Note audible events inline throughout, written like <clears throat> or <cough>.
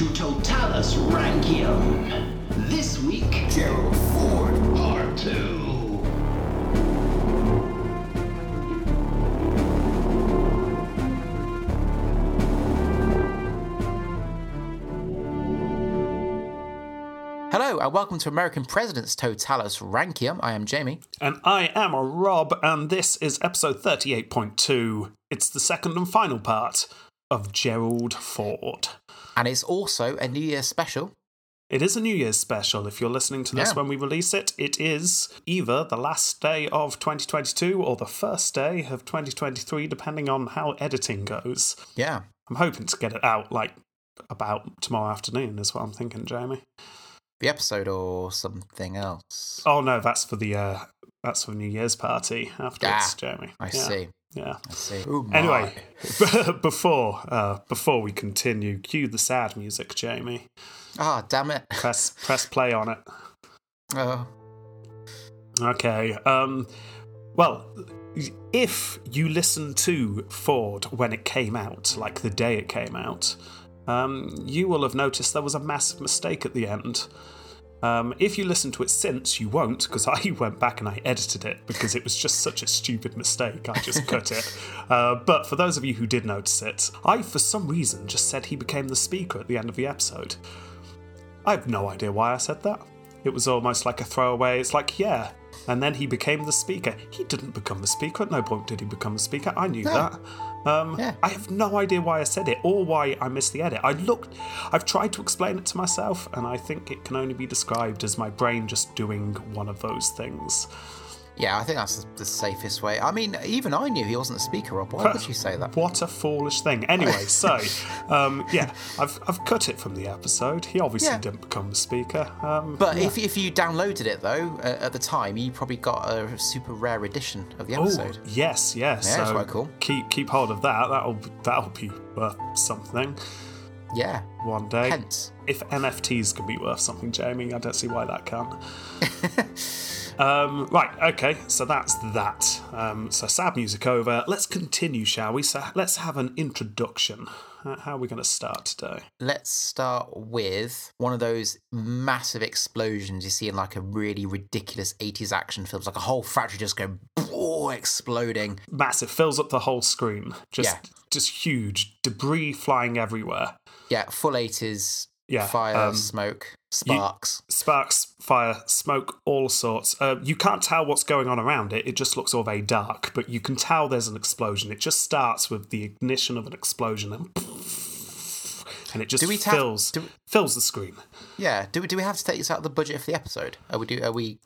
to Totalus Rankium. This week, Gerald Ford. Part 2. Hello, and welcome to American President's Totalus Rankium. I am Jamie. And I am a Rob, and this is episode 38.2. It's the second and final part of Gerald Ford. And it's also a New Year's special. It is a New Year's special. If you're listening to this Yeah. when we release it, it is either the last day of 2022 or the first day of 2023, depending on how editing goes. Yeah. I'm hoping to get it out like about tomorrow afternoon, is what I'm thinking, Jamie. The episode or something else. Oh no, that's for the uh that's for New Year's party afterwards, Ah, Jamie. I Yeah, see. Yeah. I see. Ooh, my. Anyway, <laughs> before uh, before we continue, cue the sad music, Jamie. Ah, damn it. Press press play on it. Oh. Okay. Um. Well, if you listen to Ford when it came out, like the day it came out, um, you will have noticed there was a massive mistake at the end. Um, if you listen to it since, you won't, because I <laughs> went back and I edited it because it was just such a stupid mistake. I just cut it. <laughs> Uh, but for those of you who did notice it, I, for some reason, just said he became the speaker at the end of the episode. I have no idea why I said that. It was almost like a throwaway. It's like, yeah. And then he became the speaker. He didn't become the speaker. At no point did he become the speaker. I knew No. that. Um, Yeah. I have no idea why I said it or why I missed the edit. I looked, I've tried to explain it to myself, and I think it can only be described as my brain just doing one of those things. Yeah, I think that's the safest way. I mean, even I knew he wasn't a speaker, Rob. Why would you say that? What a foolish thing. Anyway, so <laughs> um, yeah, I've I've cut it from the episode. He obviously Yeah. didn't become the speaker. Um, But if, if you downloaded it, though, uh, at the time, you probably got a super rare edition of the Oh episode. yes, yes. Yeah, so it's quite cool. Keep keep hold of that. That'll that'll be worth something Yeah. one day. Pence. If NFTs can be worth something, Jamie, I don't see why that can't. <laughs> um, right, okay, so that's that. Um, so sad music over. Let's continue, shall we? So let's have an introduction. Uh, How are we going to start today? Let's start with one of those massive explosions you see in like a really ridiculous 80s action films, like a whole factory just go oh, exploding. Massive, fills up the whole screen. Just, Yeah. just huge debris flying everywhere. Yeah, full 80s Yeah, fire, um, smoke, sparks. sparks, fire, smoke, all sorts. Uh, you can't tell what's going on around it. It just looks all very dark, but you can tell there's an explosion. It just starts with the ignition of an explosion and <laughs> and it just we ta- fills do- fills the screen. Yeah, do we, do we have to take this out of the budget for the episode? Are we do are we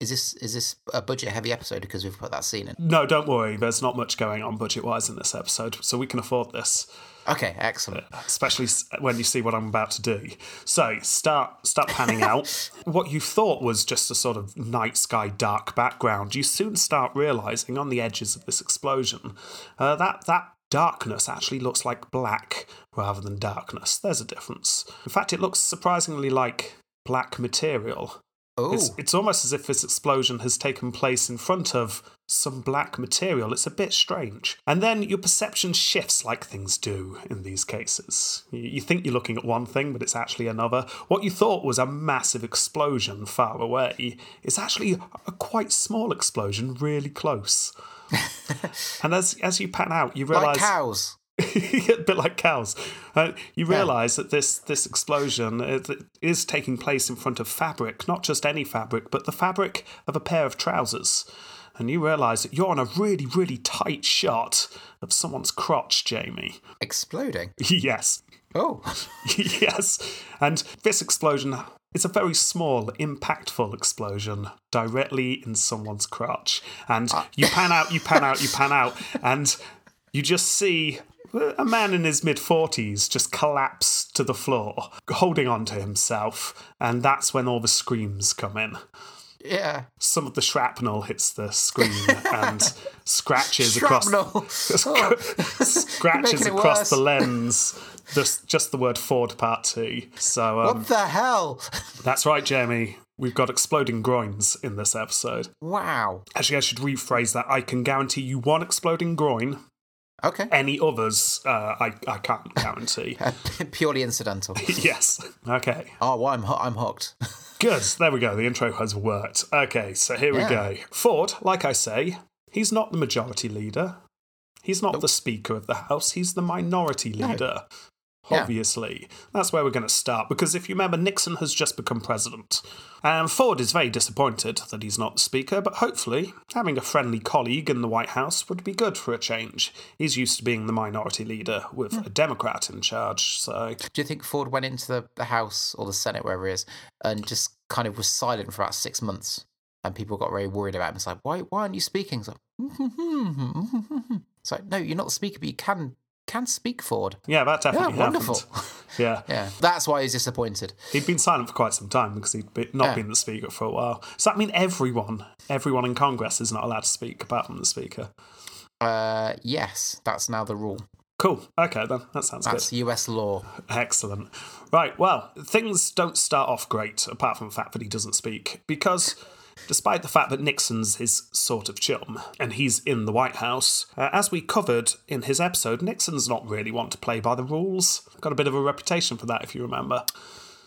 is this is this a budget heavy episode because we've put that scene in? No, don't worry. There's not much going on budget wise in this episode, so we can afford this. Okay, excellent. especially when you see what I'm about to do. So start start panning out. <laughs> what you thought was just a sort of night sky dark background, you soon start realizing on the edges of this explosion uh, that that darkness actually looks like black rather than darkness. There's a difference. In fact, it looks surprisingly like black material. Oh, It's, it's almost as if this explosion has taken place in front of some black material. It's a bit strange. And then your perception shifts like things do in these cases. You, you think you're looking at one thing, but it's actually another. What you thought was a massive explosion far away is actually a quite small explosion really close. <laughs> and as, as you pan out, you realize like cows. <laughs> a bit like cows. Uh, you realise that this this explosion uh, th- is taking place in front of fabric, not just any fabric, but the fabric of a pair of trousers. And you realise that you're on a really, really tight shot of someone's crotch, Jamie. Exploding. <laughs> yes, Oh, <laughs> yes. And this explosion is a very small, impactful explosion directly in someone's crotch. And you pan out, you pan out, you pan out, and you just see a man in his mid 40s just collapse to the floor, holding on to himself. And that's when all the screams come in. yeah. Some of the shrapnel hits the screen and <laughs> scratches across Oh, <laughs> scratches across worse. the lens. Just, just the word Ford Part Two. So um, what the hell? <laughs> that's right, Jeremy. We've got exploding groins in this episode. Wow. Actually, I should rephrase that. I can guarantee you one exploding groin Okay. Any others, uh, I, I can't guarantee. <laughs> Purely incidental. <laughs> yes. Okay. Oh, well, I'm, ho- I'm hooked. <laughs> Good. There we go. The intro has worked. Okay, so here we go. Ford, like I say, he's not the majority leader. He's not the Speaker of the House. He's the minority leader. Yeah. Obviously. That's where we're going to start because if you remember, Nixon has just become president. And Ford is very disappointed that he's not the Speaker, but hopefully, having a friendly colleague in the White House would be good for a change. He's used to being the minority leader with hmm. a Democrat in charge, so. Do you think Ford went into the, the House or the Senate, wherever it is, and just kind of was silent for about six months? And people got very worried about him. It's like, why, why aren't you speaking? It's like, <laughs> hmm, hmm, it's like, no, you're not the speaker, but you can can speak, Ford. Yeah, that Yeah, definitely happened. wonderful. <laughs> Yeah. yeah, that's why he's disappointed. He'd been silent for quite some time because he'd be, not Yeah. been the speaker for a while. Does that mean everyone, everyone in Congress is not allowed to speak apart from the speaker? Uh, yes, that's now the rule. Cool. Okay, then. That sounds good. That's US law. Excellent. Right, well, things don't start off great apart from the fact that he doesn't speak because. Despite the fact that Nixon's his sort of chum and he's in the White House, uh, as we covered in his episode, Nixon's not really one to play by the rules. Got a bit of a reputation for that, if you remember.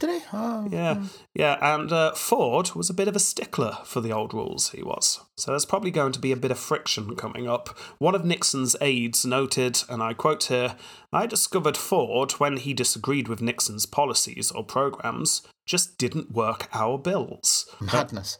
Did he? Oh, Yeah, yeah, and uh, Ford was a bit of a stickler for the old rules, he was. So there's probably going to be a bit of friction coming up. One of Nixon's aides noted, and I quote here I discovered Ford, when he disagreed with Nixon's policies or programs, just didn't work our bills. madness.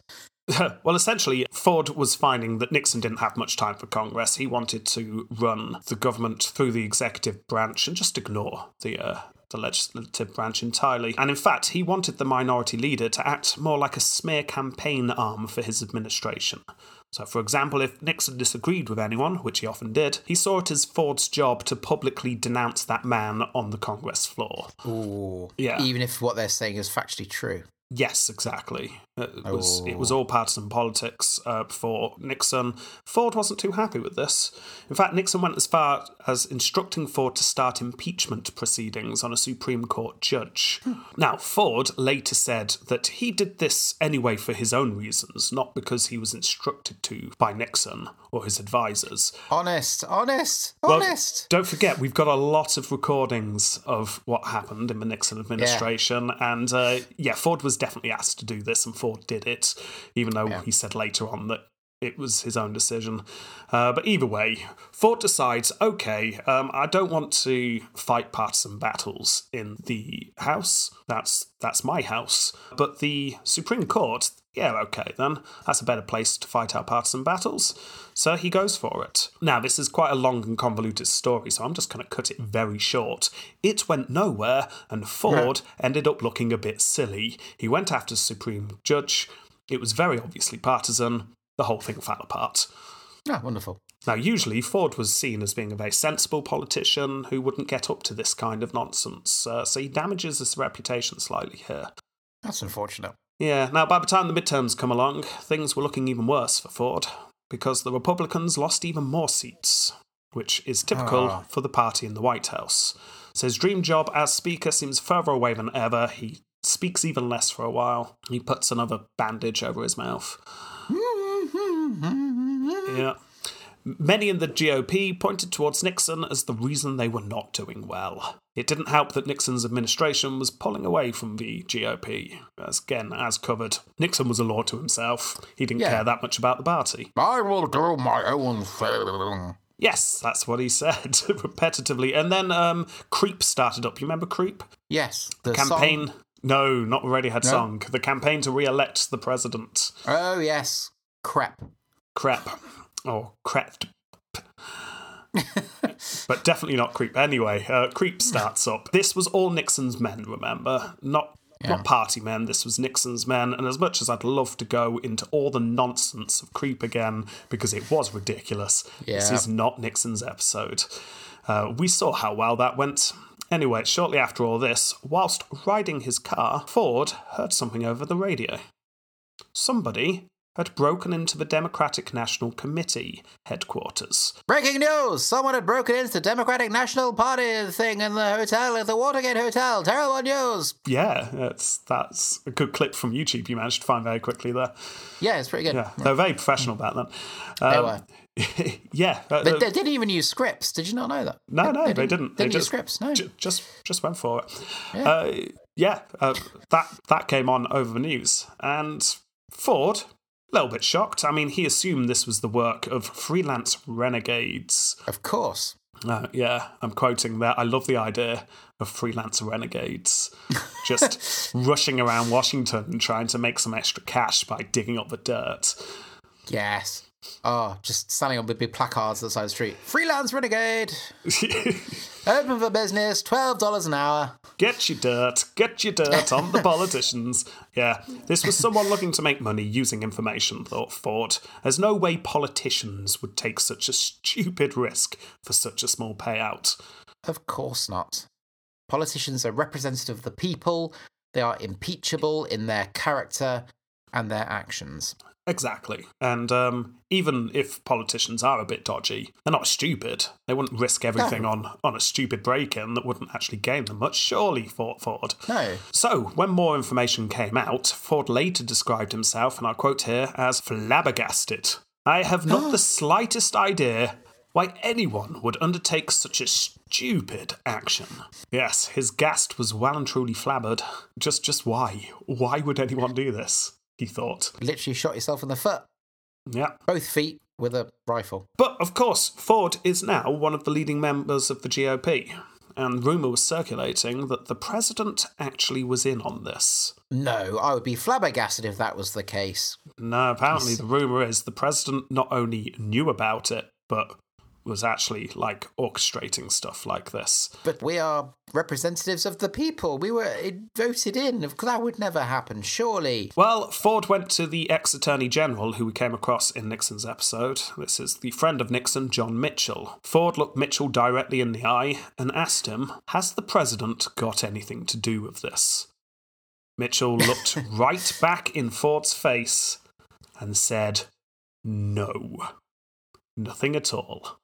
<laughs> well, essentially, Ford was finding that Nixon didn't have much time for Congress. He wanted to run the government through the executive branch and just ignore the uh, the legislative branch entirely. And in fact, he wanted the minority leader to act more like a smear campaign arm for his administration. So, for example, if Nixon disagreed with anyone, which he often did, he saw it as Ford's job to publicly denounce that man on the Congress floor. Ooh. Yeah. Even if what they're saying is factually true. Yes, exactly. It was it Oh. was all partisan politics uh, for Nixon. Ford wasn't too happy with this. In fact, Nixon went as far as instructing Ford to start impeachment proceedings on a Supreme Court judge. Now, Ford later said that he did this anyway for his own reasons, not because he was instructed to by Nixon or his advisors. Honest, honest, Well, honest. Don't forget, we've got a lot of recordings of what happened in the Nixon administration. And uh, yeah, Ford was definitely asked to do this, and Ford did it, even though Yeah. he said later on that it was his own decision. Uh, but either way, Ford decides okay, um, I don't want to fight partisan battles in the House. That's, that's my house. But the Supreme Court, yeah, okay, then. That's a better place to fight our partisan battles. So he goes for it. Now, this is quite a long and convoluted story, so I'm just going to cut it very short. It went nowhere, and Ford ended up looking a bit silly. He went after Supreme Judge. It was very obviously partisan. The whole thing fell apart. Ah, wonderful. Now, usually Ford was seen as being a very sensible politician who wouldn't get up to this kind of nonsense, uh, so he damages his reputation slightly here. That's unfortunate. Yeah, now by the time the midterms come along, things were looking even worse for Ford, because the Republicans lost even more seats, which is typical Ah. for the party in the White House. So his dream job as Speaker seems further away than ever. He speaks even less for a while. He puts another bandage over his mouth. Yeah. Many in the GOP pointed towards Nixon as the reason they were not doing well. It didn't help that Nixon's administration was pulling away from the GOP. As again, as covered, Nixon was a law to himself. He didn't Yeah. care that much about the party. I will do my own thing. Yes, that's what he said <laughs> repetitively. And then um, Creep started up. You remember Creep? Yes. The campaign. song- No, not Radiohead No? song. The campaign to re-elect the president. Oh, yes. Crap. Crap. Or crept. but definitely not Creep. Anyway, uh, Creep starts up. This was all Nixon's men, remember? Not not party men, this was Nixon's men. And as much as I'd love to go into all the nonsense of Creep again, because it was ridiculous, this is not Nixon's episode. Uh, we saw how well that went. Anyway, shortly after all this, whilst riding his car, Ford heard something over the radio. Somebody had broken into the Democratic National Committee headquarters. Breaking news! Someone had broken into the Democratic National Party thing in the hotel at the Watergate Hotel. Terrible news! Yeah, that's that's a good clip from YouTube you managed to find very quickly there. Yeah, it's pretty good. Yeah, they're very professional about that. They Um, were. <laughs> yeah, uh, They, they didn't even use scripts. Did you not know that? no, no, they, didn't. They They didn't use just scripts. No. ju- just just went for it. Yeah. Uh, yeah, uh, that that came on over the news, and Ford, little bit shocked. I mean, he assumed this was the work of freelance renegades. Of course. Uh, yeah, I'm quoting there. I love the idea of freelance renegades <laughs> just rushing around Washington and trying to make some extra cash by digging up the dirt. Yes. Oh, just standing on with big placards outside the street. Freelance renegade. <laughs> Open for business. Twelve dollars an hour. Get your dirt, get your dirt on the politicians. Yeah, this was someone looking to make money using information, thought Ford. There's no way politicians would take such a stupid risk for such a small payout. Of course not. Politicians are representative of the people. They are impeachable in their character and their actions. Exactly. And um, even if politicians are a bit dodgy, they're not stupid. They wouldn't risk everything on, on a stupid break in that wouldn't actually gain them much, surely, thought Ford. No. So, when more information came out, Ford later described himself, and I quote here, as flabbergasted. I have not the <gasps> slightest idea why anyone would undertake such a stupid action. Yes, his gast was well and truly flabbered. Just just why? Why would anyone do this? He thought. Literally shot yourself in the foot. Yeah. Both feet with a rifle. But of course, Ford is now one of the leading members of the GOP, and rumour was circulating that the president actually was in on this. No, I would be flabbergasted if that was the case. No, apparently the rumour is the president not only knew about it, but was actually like orchestrating stuff like this. But we are representatives of the people. We were eh, voted in. That would never happen, surely. Well, Ford went to the ex Attorney General who we came across in Nixon's episode. This is the friend of Nixon, John Mitchell. Ford looked Mitchell directly in the eye and asked him, Has the president got anything to do with this? Mitchell <laughs> looked right back in Ford's face and said, No, nothing at all.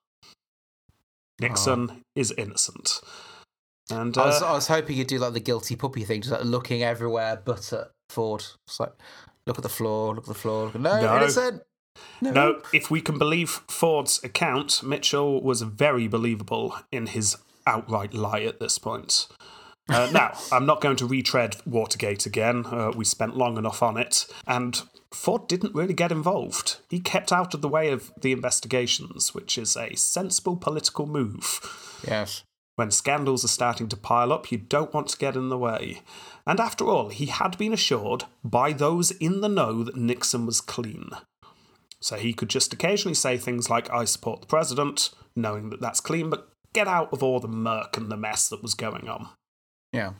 Nixon is innocent. And uh, I, was, I was hoping you'd do like the guilty puppy thing, just like looking everywhere but at Ford. It's like, look at the floor, look at the floor. No, No. innocent. No. No, if we can believe Ford's account, Mitchell was very believable in his outright lie at this point. Uh, <laughs> now, I'm not going to retread Watergate again. Uh, we spent long enough on it. And Ford didn't really get involved. He kept out of the way of the investigations, which is a sensible political move. Yes. When scandals are starting to pile up, you don't want to get in the way. And after all, he had been assured by those in the know that Nixon was clean. So he could just occasionally say things like, I support the president, knowing that that's clean, but get out of all the murk and the mess that was going on. Yeah.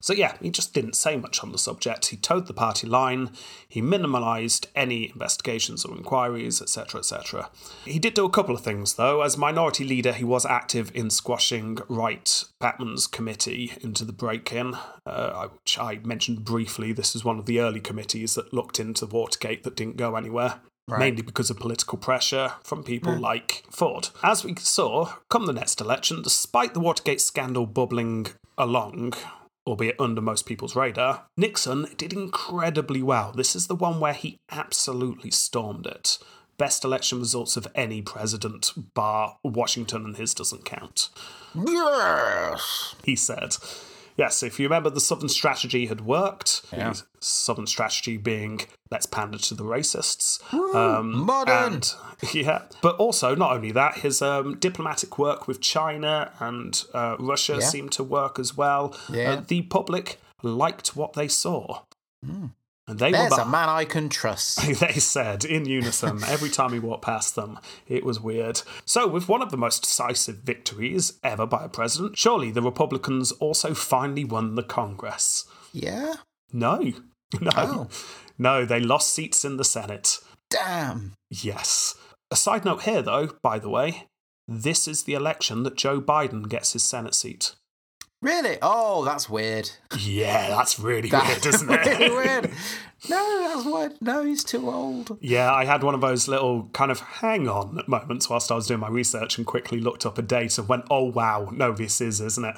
So, yeah, he just didn't say much on the subject. He toed the party line, he minimalised any investigations or inquiries, etc., etc. He did do a couple of things, though. As minority leader, he was active in squashing Wright Patman's committee into the break in, uh, which I mentioned briefly. This is one of the early committees that looked into Watergate that didn't go anywhere. Right. Mainly because of political pressure from people like Ford. As we saw, come the next election, despite the Watergate scandal bubbling along, albeit under most people's radar, Nixon did incredibly well. This is the one where he absolutely stormed it. Best election results of any president, bar Washington, and his doesn't count. Yes. He said. Yes, if you remember, the Southern strategy had worked. Yeah. Southern strategy being let's pander to the racists. Um, modern. And, <laughs> yeah, but also not only that, his um, diplomatic work with China and uh, Russia Yeah. seemed to work as well. Yeah. Uh, the public liked what they saw, and they There's were. a man I can trust. <laughs> They said in unison every time he walked past them. It was weird. So, with one of the most decisive victories ever by a president, surely the Republicans also finally won the Congress. Yeah? No, <laughs> no, Oh. no, they lost seats in the Senate. Damn. Yes. A side note here, though, by the way, this is the election that Joe Biden gets his Senate seat. Really? Oh, that's weird. Yeah, that's really weird, <laughs> isn't it? really weird. <laughs> No, that's why. No, he's too old. Yeah, I had one of those little kind of hang on moments whilst I was doing my research and quickly looked up a date and went, oh wow, no, this is, isn't it?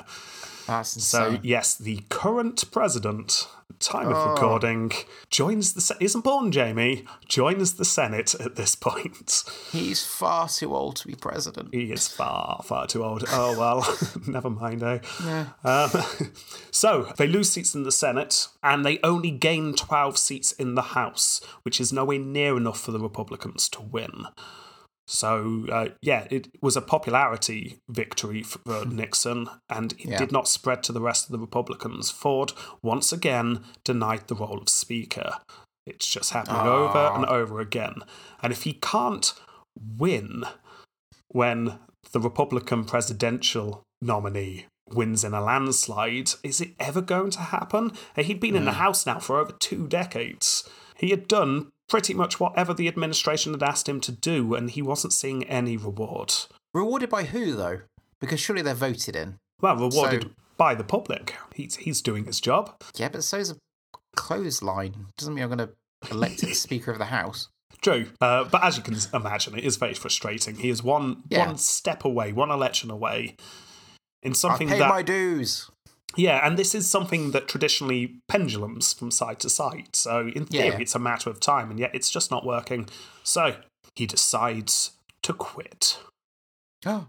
That's So, yes, the current president, time Oh. of recording, joins the. Isn't born, Jamie, joins the Senate at this point. he's far too old to be president. He is far, far too old. Oh, well, <laughs> never mind, eh? Um, so, they lose seats in the Senate, and they only gain 12 seats in the House, which is nowhere near enough for the Republicans to win. So, uh, yeah, it was a popularity victory for Nixon, and it Yeah. did not spread to the rest of the Republicans. Ford once again denied the role of Speaker. It's just happening over and over again. And if he can't win when the Republican presidential nominee wins in a landslide, is it ever going to happen? He'd been in the House now for over two decades. He had done pretty much whatever the administration had asked him to do, and he wasn't seeing any reward. Rewarded by who though? Because surely they're voted in. Well, rewarded So- by the public. He's he's doing his job. Yeah, but so so's a clothesline. Doesn't mean I'm going to elect it Speaker of the House. <laughs> True, uh, but as you can imagine, it is very frustrating. He is one Yeah. one step away, one election away, in something paid that my dues. Yeah, and this is something that traditionally pendulums from side to side. So in theory, Yeah. it's a matter of time, and yet it's just not working. So he decides to quit. Oh.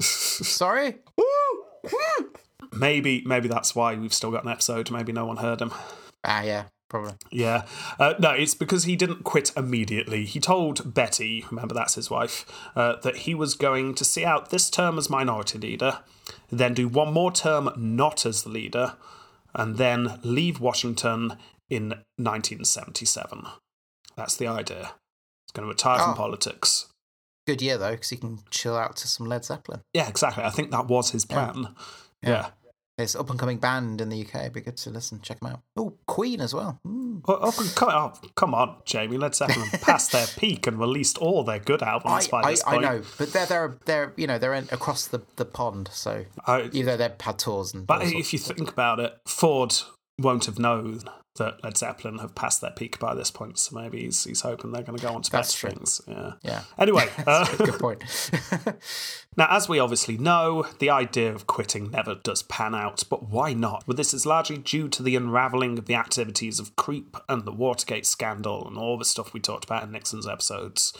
Sorry? Maybe, maybe that's why we've still got an episode. Maybe no one heard him. Ah, yeah, probably. Yeah. Uh, no, it's because he didn't quit immediately. He told Betty, remember that's his wife, uh, that he was going to see out this term as minority leader, then do one more term not as the leader, and then leave Washington in 1977. That's the idea. He's going to retire Oh. from politics. Good year, though, because he can chill out to some Led Zeppelin. Yeah, exactly. I think that was his plan. Yeah. It's up and coming band in the UK. Be good to listen. Check them out. Oh, Queen as well. Mm. Oh, oh, come, oh, come on, Jamie. Led Zeppelin <laughs> passed their peak and released all their good albums I, by I, this I know, but they're they're they're you know they're in, across the, the pond. So I- though they've had tours and But if you think about it, Ford won't have known that Led Zeppelin have passed their peak by this point, so maybe he's, he's hoping they're going to go on to That's better things. Yeah. yeah, Anyway, <laughs> uh, good point. <laughs> now as we obviously know, the idea of quitting never does pan out. But why not? Well, this is largely due to the unraveling of the activities of Creep and the Watergate scandal and all the stuff we talked about in Nixon's episodes.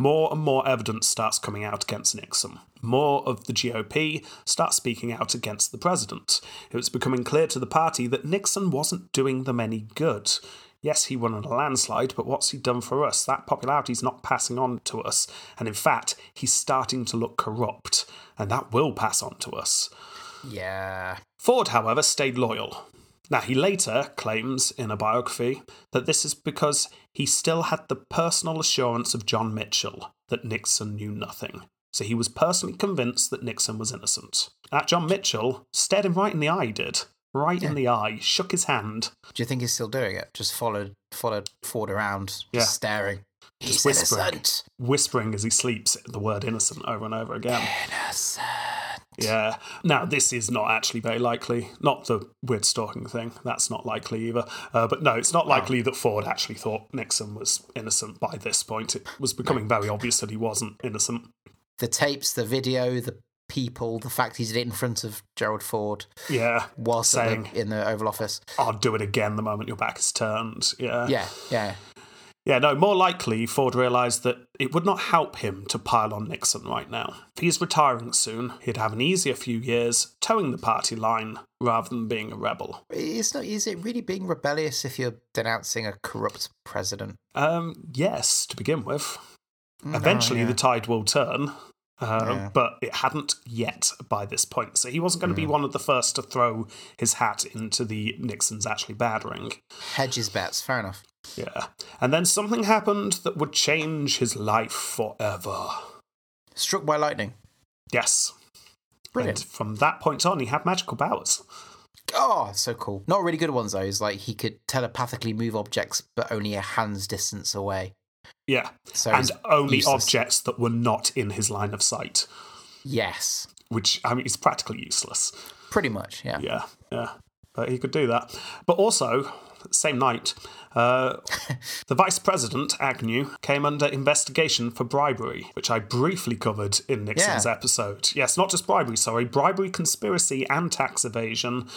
More and more evidence starts coming out against Nixon. More of the GOP start speaking out against the president. It was becoming clear to the party that Nixon wasn't doing them any good. Yes, he won on a landslide, but what's he done for us? That popularity's not passing on to us. And in fact, he's starting to look corrupt, and that will pass on to us. yeah, Ford, however, stayed loyal. Now, he later claims in a biography that this is because he still had the personal assurance of John Mitchell that Nixon knew nothing. So he was personally convinced that Nixon was innocent. That John Mitchell stared him right in the eye, did. Right in the eye, shook his hand, do you think he's still doing it? Just followed followed Ford around, just Yeah. staring. Just whispering. innocent. whispering as he sleeps the word innocent over and over again. Innocent. Yeah. Now, this is not actually very likely. Not the weird stalking thing. That's not likely either. Uh, but no, it's not likely that Ford actually thought Nixon was innocent by this point. It was becoming very obvious that he wasn't innocent. The tapes, the video, the people, the fact he did it in front of Gerald Ford Yeah. whilst at the- saying, in the Oval Office. I'll do it again the moment your back is turned. Yeah. Yeah, yeah. Yeah, no, more likely, Ford realised that it would not help him to pile on Nixon right now. If he's retiring soon, he'd have an easier few years toeing the party line rather than being a rebel. It's not. Is it really being rebellious if you're denouncing a corrupt president? Um, yes, to begin with. Eventually, yeah. the tide will turn, uh, Yeah. but it hadn't yet by this point. So he wasn't going to be one of the first to throw his hat into the Nixon's actually bad ring. Hedges bets. Fair enough. Yeah. And then something happened that would change his life forever. Struck by lightning. Yes. Brilliant. And from that point on, he had magical powers. Oh, so cool. Not really good ones though. It's like he could telepathically move objects, but only a hand's distance away. Yeah. So and only useless. objects that were not in his line of sight, Yes, which, I mean, is practically useless. pretty much. Yeah. Yeah, yeah. But he could do that. But also, same night, uh, the Vice President, Agnew, came under investigation for bribery, which I briefly covered in Nixon's Yeah. episode. Yes, not just bribery, sorry, bribery, conspiracy, and tax evasion.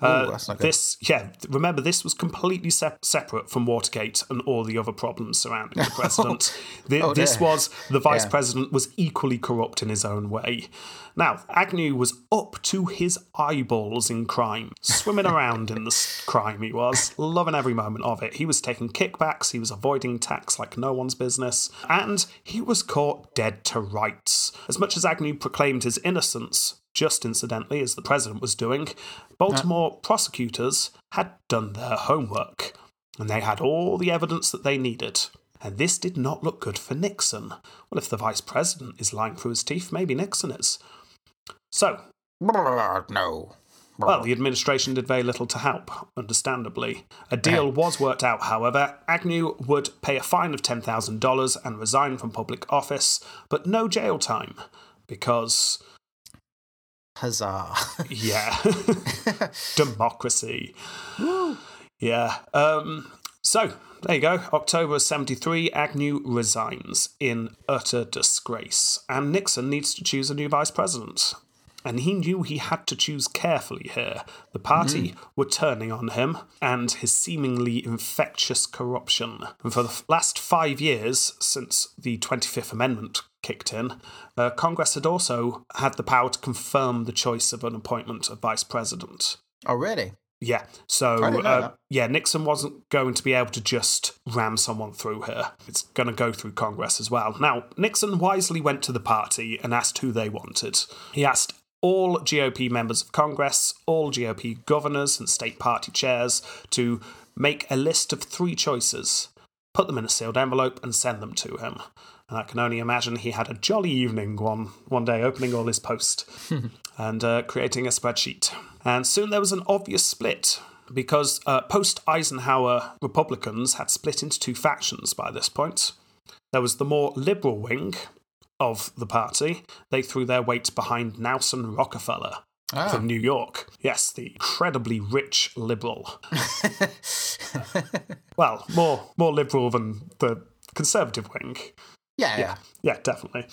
Uh, Ooh, that's not good. this, yeah, remember, this was completely sep- separate from Watergate and all the other problems surrounding the <laughs> president. Th- Oh, this was the vice Yeah. president was equally corrupt in his own way. Now, Agnew was up to his eyeballs in crime, swimming around in the crime he was, loving every moment of it. He was taking kickbacks, he was avoiding tax like no one's business, and he was caught dead to rights. As much as Agnew proclaimed his innocence, just incidentally, as the president was doing, Baltimore prosecutors had done their homework, and they had all the evidence that they needed. And this did not look good for Nixon. Well, if the vice president is lying through his teeth, maybe Nixon is. So, no. Well, the administration did very little to help, understandably. A deal was worked out, however. Agnew would pay a fine of $10,000 and resign from public office, but no jail time. Because, Huzzah. <laughs> yeah, <laughs> democracy. Yeah. Um, so, there you go. October 73, Agnew resigns in utter disgrace, and Nixon needs to choose a new vice president. And he knew he had to choose carefully here. The party were turning on him and his seemingly infectious corruption. And for the last five years, since the 25th Amendment kicked in, uh, Congress had also had the power to confirm the choice of an appointment of vice president. oh, really? Yeah. So, I didn't know uh, yeah, Nixon wasn't going to be able to just ram someone through here. It's going to go through Congress as well. Now, Nixon wisely went to the party and asked who they wanted. He asked all GOP members of Congress, all GOP governors and state party chairs to make a list of three choices, put them in a sealed envelope, and send them to him. And I can only imagine he had a jolly evening one, one day opening all his post <laughs> and uh, creating a spreadsheet. And soon there was an obvious split because uh, post Eisenhower Republicans had split into two factions by this point. There was the more liberal wing of the party. They threw their weight behind Nelson Rockefeller Ah. from New York. Yes, the incredibly rich liberal. <laughs> well, more more liberal than the conservative wing. Yeah, yeah. Yeah, definitely.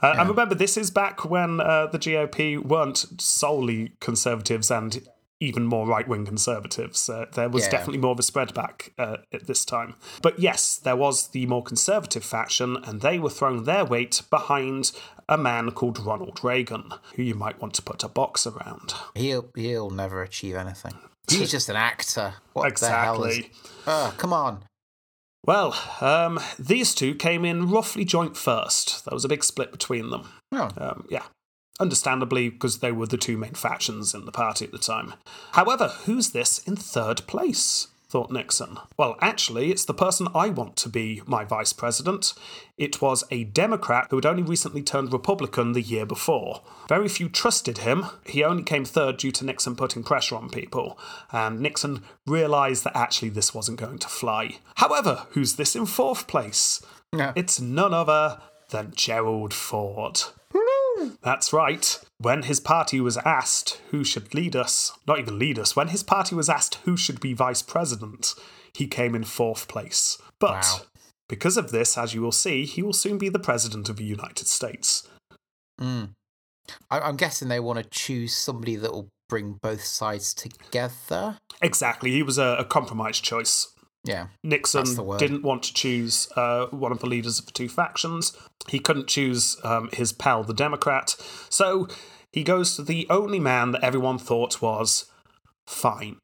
Uh, And remember, this is back when uh, the GOP weren't solely conservatives and even more right wing conservatives. Uh, there was Yeah. definitely more of a spread back uh, at this time. But yes, there was the more conservative faction, and they were throwing their weight behind a man called Ronald Reagan, who you might want to put a box around. He'll he'll never achieve anything. He's just an actor. What the hell is? exactly. Oh, come on. Well, um, these two came in roughly joint first. There was a big split between them. Oh, Um, yeah, understandably, because they were the two main factions in the party at the time. However, who's this in third place? thought Nixon. Well, actually, it's the person I want to be my vice president. It was a Democrat who had only recently turned Republican the year before. Very few trusted him. He only came third due to Nixon putting pressure on people, and Nixon realised that actually this wasn't going to fly. However, who's this in fourth place? Yeah. It's none other than Gerald Ford. That's right. When his party was asked who should lead us, not even lead us, when his party was asked who should be vice president, he came in fourth place. But Wow. because of this, as you will see, he will soon be the president of the United States. Mm. I, I'm guessing they want to choose somebody that will bring both sides together. Exactly. He was a, a compromise choice. Yeah. Nixon That's the word. didn't want to choose uh, one of the leaders of the two factions. He couldn't choose um, his pal, the Democrat. So he goes to the only man that everyone thought was fine.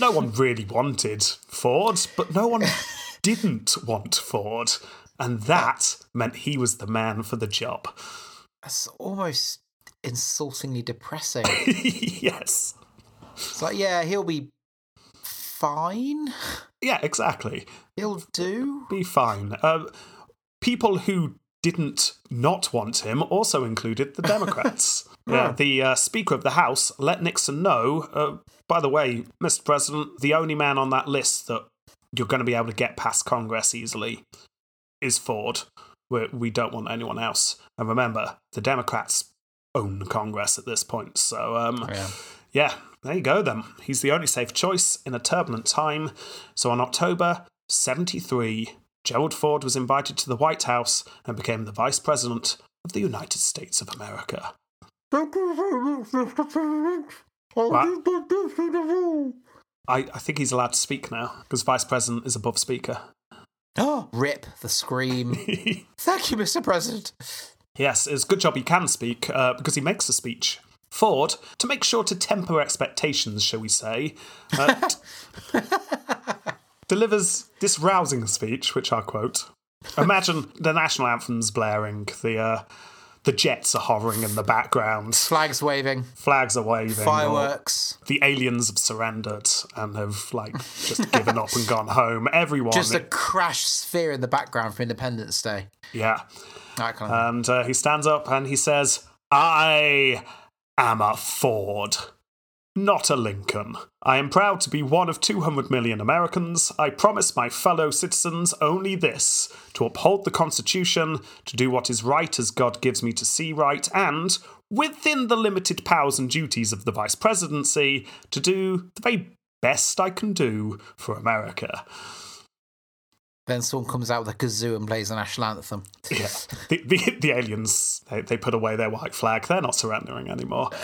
No one really wanted Ford, but no one <laughs> didn't want Ford. And that meant he was the man for the job. That's almost insultingly depressing. <laughs> yes. It's like, yeah, he'll be fine. Yeah, exactly. He'll do. be fine. Uh, people who didn't not want him also included the <laughs> Democrats. yeah, the uh, Speaker of the House let Nixon know. Uh, by the way, Mr. President, the only man on that list that you're going to be able to get past Congress easily is Ford. we we don't want anyone else. And remember, the Democrats own Congress at this point. So, um, Yeah. yeah, there you go then. He's the only safe choice in a turbulent time. So on October 73, Gerald Ford was invited to the White House and became the Vice President of the United States of America. I, I think he's allowed to speak now because Vice President is above Speaker. Oh, rip the scream. <laughs> Thank you, Mr. President. Yes, it's a good job he can speak uh, because he makes a speech. Ford, to make sure to temper expectations, shall we say, uh, <laughs> t- delivers this rousing speech, which I'll quote. Imagine the national anthem's blaring, the uh, the jets are hovering in the background, Flags waving, flags are waving, fireworks. the aliens have surrendered and have like just <laughs> given up and gone home. Everyone, Just a crash sphere in the background for Independence Day. yeah. That kind of And uh, he stands up and he says, I am a Ford, not a Lincoln. I am proud to be one of 200 million Americans. I promise my fellow citizens only this to uphold the Constitution, to do what is right as God gives me to see right, and, within the limited powers and duties of the Vice Presidency, to do the very best I can do for America. Then someone comes out with a kazoo and plays the national anthem. Yeah, the, the, the aliens, they, they put away their white flag. They're not surrendering anymore. <laughs>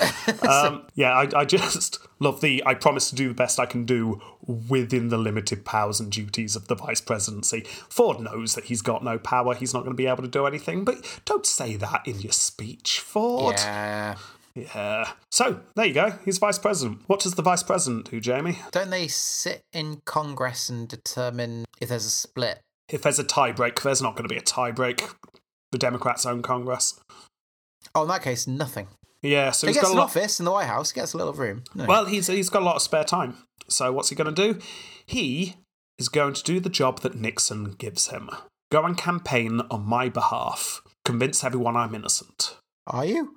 Um, yeah, I, I just love the I promise to do the best I can do within the limited powers and duties of the vice presidency. Ford knows that he's got no power. He's not going to be able to do anything, but don't say that in your speech, Ford. Yeah. Yeah. So, there you go. He's vice president. What does the vice president do, Jamie? Don't they sit in Congress and determine if there's a split? If there's a tie break, there's not going to be a tie break. The Democrats own Congress. Oh, in that case, nothing. Yeah, so He he's gets got an lot. office in the White House, gets a little room. No. Well, he's he's got a lot of spare time. So what's he going to do? He is going to do the job that Nixon gives him. Go and campaign on my behalf. Convince everyone I'm innocent. Are you?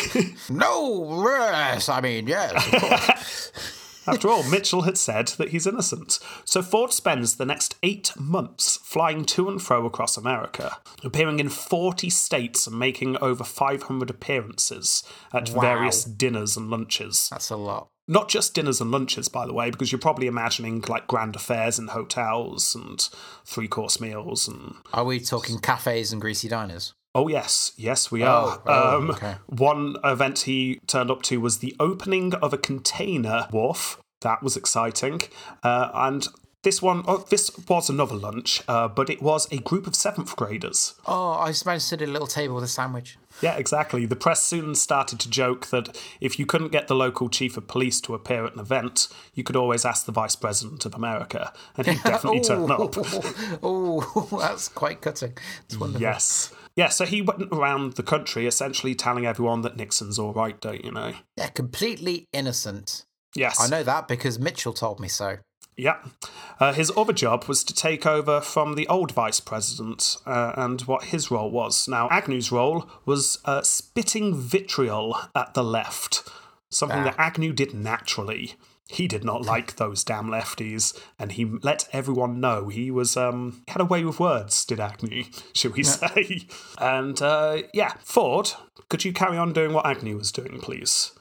<laughs> no, yes, I mean, yes. <laughs> After all, Mitchell had said that he's innocent. So Ford spends the next eight months flying to and fro across America, appearing in 40 states and making over 500 appearances at Wow. various dinners and lunches. That's a lot. Not just dinners and lunches, by the way, because you're probably imagining like grand affairs in hotels and three course meals and. Are we talking cafes and greasy diners? Oh, yes, yes, we are. oh, um, okay. One event he turned up to was the opening of a container wharf. That was exciting. Uh, and this one, oh, this was another lunch, uh, but it was a group of seventh graders. Oh, I just managed to sit at a little table with a sandwich. Yeah, exactly. The press soon started to joke that if you couldn't get the local chief of police to appear at an event, you could always ask the vice president of America, and he'd <laughs> definitely turn up. <laughs> Oh, <laughs> that's quite cutting. It's wonderful. Yes. Yeah, so he went around the country essentially telling everyone that Nixon's all right, don't you know? Yeah, completely innocent. Yes. I know that because Mitchell told me so. Yeah. Uh, his other job was to take over from the old vice president uh, and what his role was. Now, Agnew's role was uh, spitting vitriol at the left, something Ah. that Agnew did naturally. He did not like those damn lefties, and he let everyone know he was um he had a way with words. Did Agnew, <laughs> shall we say? And uh, yeah, Ford, could you carry on doing what Agnew was doing, please?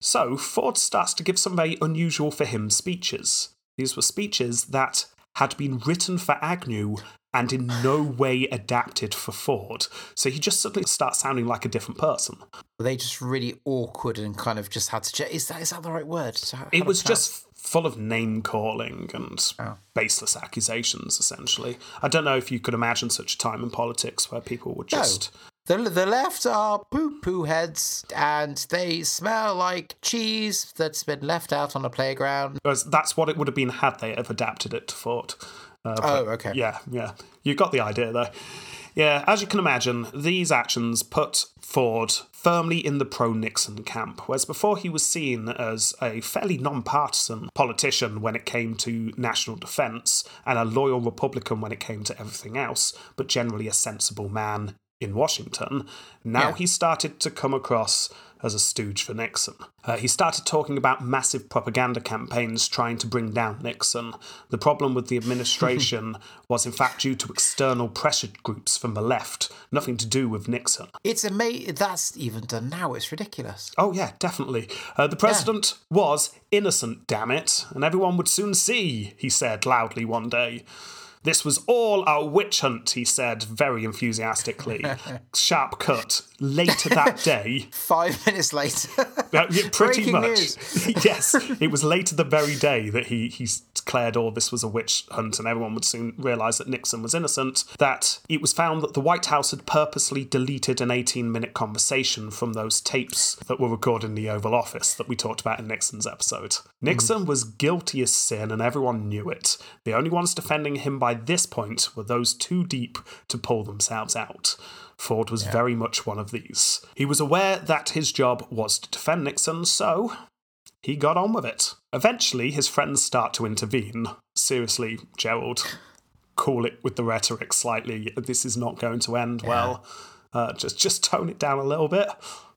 So Ford starts to give some very unusual for him speeches. These were speeches that had been written for Agnew and in no way adapted for Ford. So he just suddenly starts sounding like a different person. Were they just really awkward and kind of just had to? Is that is that the right word? How- It was just full of name calling and Oh. baseless accusations, essentially. I don't know if you could imagine such a time in politics where people would No. just. The, the left are poo poo heads and they smell like cheese that's been left out on a playground. That's what it would have been had they have adapted it to Ford. Uh, Oh, okay. Yeah, yeah. You got the idea though. Yeah, as you can imagine, these actions put Ford firmly in the pro Nixon camp, whereas before he was seen as a fairly non-partisan politician when it came to national defence and a loyal Republican when it came to everything else, but generally a sensible man in Washington, now Yeah. he started to come across as a stooge for Nixon. Uh, he started talking about massive propaganda campaigns trying to bring down Nixon. The problem with the <laughs> administration was, in fact, due to external pressure groups from the left, nothing to do with Nixon. It's amazing. That's even done now. It's ridiculous. Oh, yeah, definitely. Uh, the president was innocent, damn it, and everyone would soon see, he said loudly one day. This was all a witch hunt, he said very enthusiastically. <laughs> Sharp cut. Later that <laughs> day, Five minutes later. uh, yeah, pretty Breaking much. <laughs> yes, it was later the very day that he, he declared all this was a witch hunt and everyone would soon realise that Nixon was innocent, that it was found that the White House had purposely deleted an 18 minute conversation from those tapes that were recorded in the Oval Office that we talked about in Nixon's episode. Nixon was guilty as sin and everyone knew it. The only ones defending him by this point were those too deep to pull themselves out. Ford was very much one of these. He was aware that his job was to defend Nixon, so he got on with it. Eventually, his friends start to intervene. Seriously, Gerald, call it with the rhetoric slightly. This is not going to end well. Uh, just, just tone it down a little bit.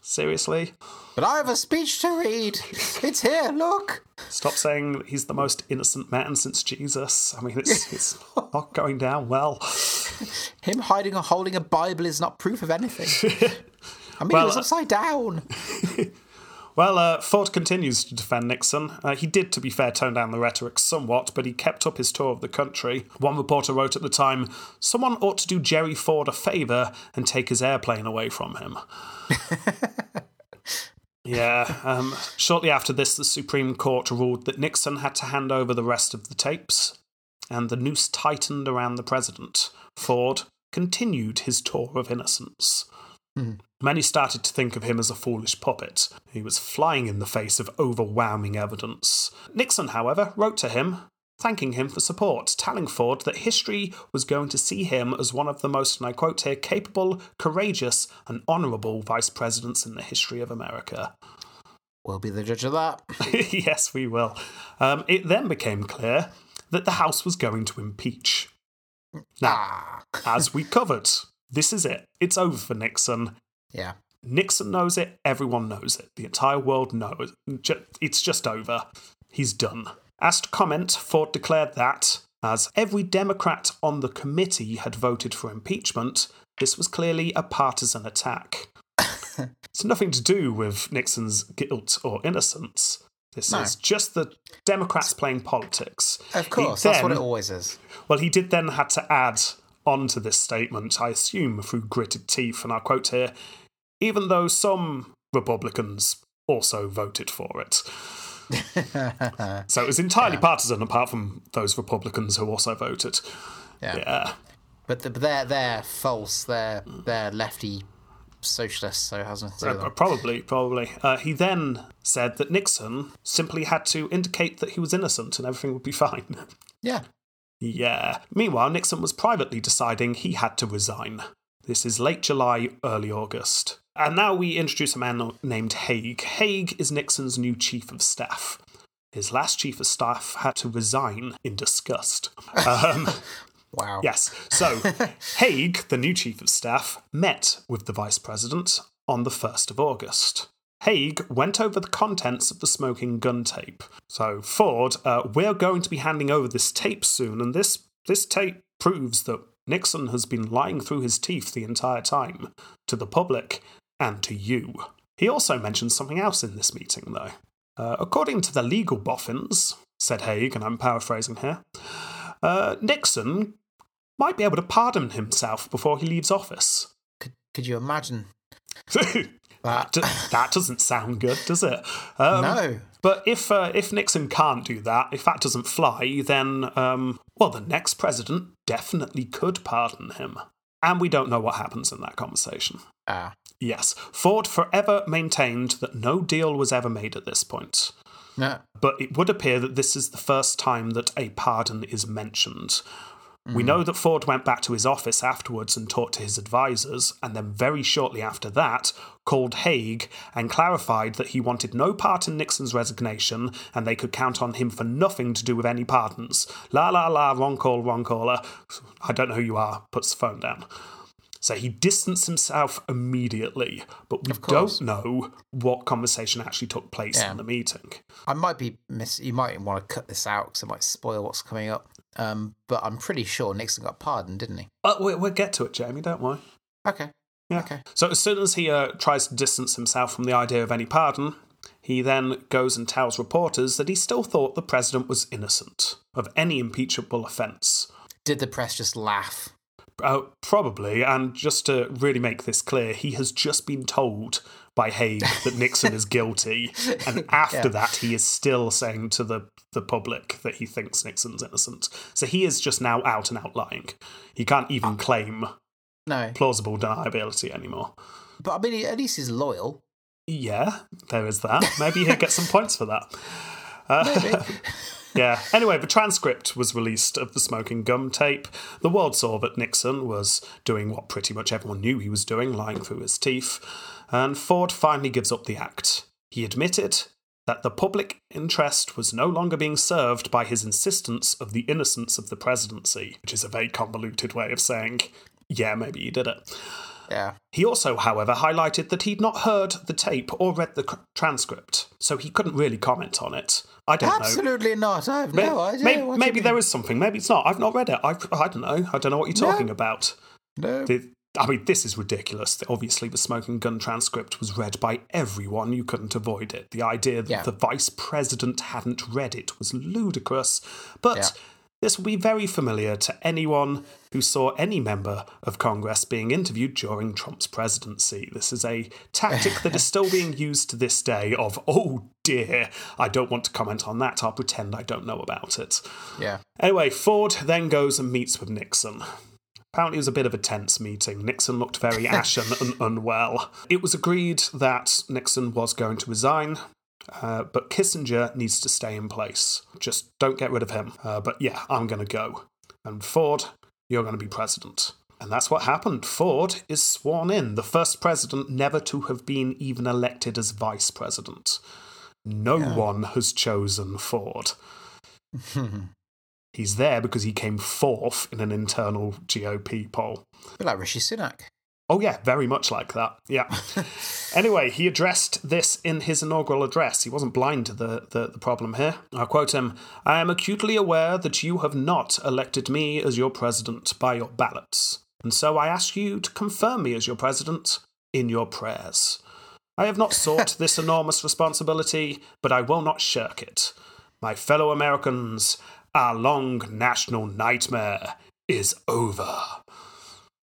Seriously, but I have a speech to read. It's here. Look. stop saying he's the most innocent man since Jesus. I mean, it's, <laughs> it's not going down well. Him hiding or holding a Bible is not proof of anything. <laughs> I mean, Well, it was uh, upside down. <laughs> Well, uh, Ford continues to defend Nixon. Uh, he did, to be fair, tone down the rhetoric somewhat, but he kept up his tour of the country. One reporter wrote at the time, Someone ought to do Jerry Ford a favour and take his airplane away from him. <laughs> yeah, um, shortly after this, the Supreme Court ruled that Nixon had to hand over the rest of the tapes, and the noose tightened around the president. Ford continued his tour of innocence. Many started to think of him as a foolish puppet. He was flying in the face of overwhelming evidence. Nixon, however, wrote to him, thanking him for support, telling Ford that history was going to see him as one of the most, and I quote here, capable, courageous, and honourable vice presidents in the history of America. We'll be the judge of that. <laughs> yes, we will. Um, it then became clear that the House was going to impeach. Now, Ah. <laughs> as we covered, this is it. It's over for Nixon. Yeah. Nixon knows it. Everyone knows it. The entire world knows. It's just over. He's done. Asked to comment, Ford declared that, as every Democrat on the committee had voted for impeachment, this was clearly a partisan attack. <laughs> it's nothing to do with Nixon's guilt or innocence. This No. is just the Democrats playing politics. Of course. That's what it always is. well, he did then had to add onto this statement, I assume through gritted teeth, and I'll quote here even though some Republicans also voted for it. <laughs> so it was entirely partisan, apart from those Republicans who also voted. Yeah. Yeah. But, the, but they're they're false. They're they're lefty socialists. So it to do with Uh. Probably, probably. Uh, he then said that Nixon simply had to indicate that he was innocent and everything would be <laughs> fine. Yeah. Yeah. Meanwhile, Nixon was privately deciding he had to resign. This is late July, early August. And now we introduce a man named Haig. Haig is Nixon's new chief of staff. His last chief of staff had to resign in disgust. Um, <laughs> Wow. yes. So, <laughs> Haig, the new chief of staff, met with the vice president on the 1st of August. Haig went over the contents of the smoking gun tape. So, Ford, uh, we're going to be handing over this tape soon, and this, this tape proves that Nixon has been lying through his teeth the entire time to the public and to you. He also mentioned something else in this meeting, though. Uh, according to the legal boffins, said Haig, and I'm paraphrasing here, uh, Nixon might be able to pardon himself before he leaves office. Could, could you imagine <laughs> that, that doesn't sound good, does it? Um, no. But if uh, if Nixon can't do that, if that doesn't fly, then um, well, the next president definitely could pardon him, and we don't know what happens in that conversation. Ah. Yes, Ford forever maintained that no deal was ever made at this point. No. but it would appear that this is the first time that a pardon is mentioned. We mm-hmm. know that Ford went back to his office afterwards and talked to his advisors, and then very shortly after that, called Haig and clarified that he wanted no part in Nixon's resignation and they could count on him for nothing to do with any pardons. La la la, wrong call, wrong caller. I don't know who you are, puts the phone down. So he distanced himself immediately, but we don't know what conversation actually took place Yeah. in the meeting. I might be miss. You might want to cut this out because it might spoil what's coming up. Um, but I'm pretty sure Nixon got pardoned, didn't he? But we, we'll get to it, Jamie, don't worry. Okay. Yeah. Okay. So as soon as he uh, tries to distance himself from the idea of any pardon, he then goes and tells reporters that he still thought the president was innocent of any impeachable offence. Did the press just laugh? Uh, probably, and just to really make this clear, he has just been told by Haig that Nixon is <laughs> guilty, and after Yeah. that, he is still saying to the, the public that he thinks Nixon's innocent. So he is just now out and out lying. He can't even claim No. plausible deniability anymore. But I mean, at least he's loyal. Yeah, there is that. Maybe he'll get some <laughs> points for that. Uh, <laughs> yeah. Anyway, the transcript was released of the smoking gum tape. The world saw that Nixon was doing what pretty much everyone knew he was doing, lying through his teeth. And Ford finally gives up the act. He admitted that the public interest was no longer being served by his insistence of the innocence of the presidency, which is a very convoluted way of saying, yeah, maybe he did it. Yeah. He also, however, highlighted that he'd not heard the tape or read the transcript, so he couldn't really comment on it. I don't know. Absolutely not. I have May- no idea. Maybe, maybe there is something. Maybe it's not. I've not read it. I, I don't know. I don't know what you're No. talking about. No. The- I mean, this is ridiculous. Obviously, the smoking gun transcript was read by everyone. You couldn't avoid it. The idea that Yeah. the vice president hadn't read it was ludicrous. But Yeah. this will be very familiar to anyone who saw any member of Congress being interviewed during Trump's presidency. This is a tactic that is still being <laughs> used to this day of, oh dear, I don't want to comment on that. I'll pretend I don't know about it. Yeah. Anyway, Ford then goes and meets with Nixon. Apparently, it was a bit of a tense meeting. Nixon looked very <laughs> ashen and unwell. It was agreed that Nixon was going to resign, uh, but Kissinger needs to stay in place. Just don't get rid of him. Uh, but yeah, I'm going to go. And Ford, you're going to be president. And that's what happened. Ford is sworn in, the first president never to have been even elected as vice president. No one has chosen Ford. <laughs> He's there because he came fourth in an internal GOP poll. bit like Rishi Sunak. Oh, yeah, very much like that. Yeah. <laughs> anyway, he addressed this in his inaugural address. He wasn't blind to the, the, the problem here. I quote him I am acutely aware that you have not elected me as your president by your ballots, and so I ask you to confirm me as your president in your prayers. I have not sought this <laughs> enormous responsibility, but I will not shirk it. My fellow Americans, our long national nightmare is over.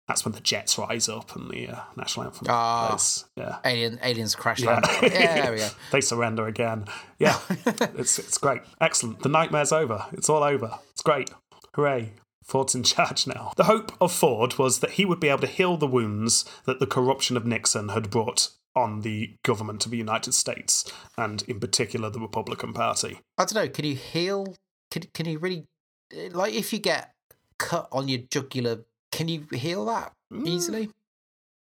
That's when the jets rise up and the uh, national anthem Ah. plays. Yeah. Alien, aliens crash Yeah. land. <laughs> Yeah, there we go. they surrender again. Yeah, <laughs> it's it's great, excellent. The nightmare's over. It's all over. It's great. Hooray! Ford's in charge now. The hope of Ford was that he would be able to heal the wounds that the corruption of Nixon had brought on the government of the United States, and in particular the Republican Party. I don't know. Can you heal? Can can you really like if you get cut on your jugular? Can you heal that easily?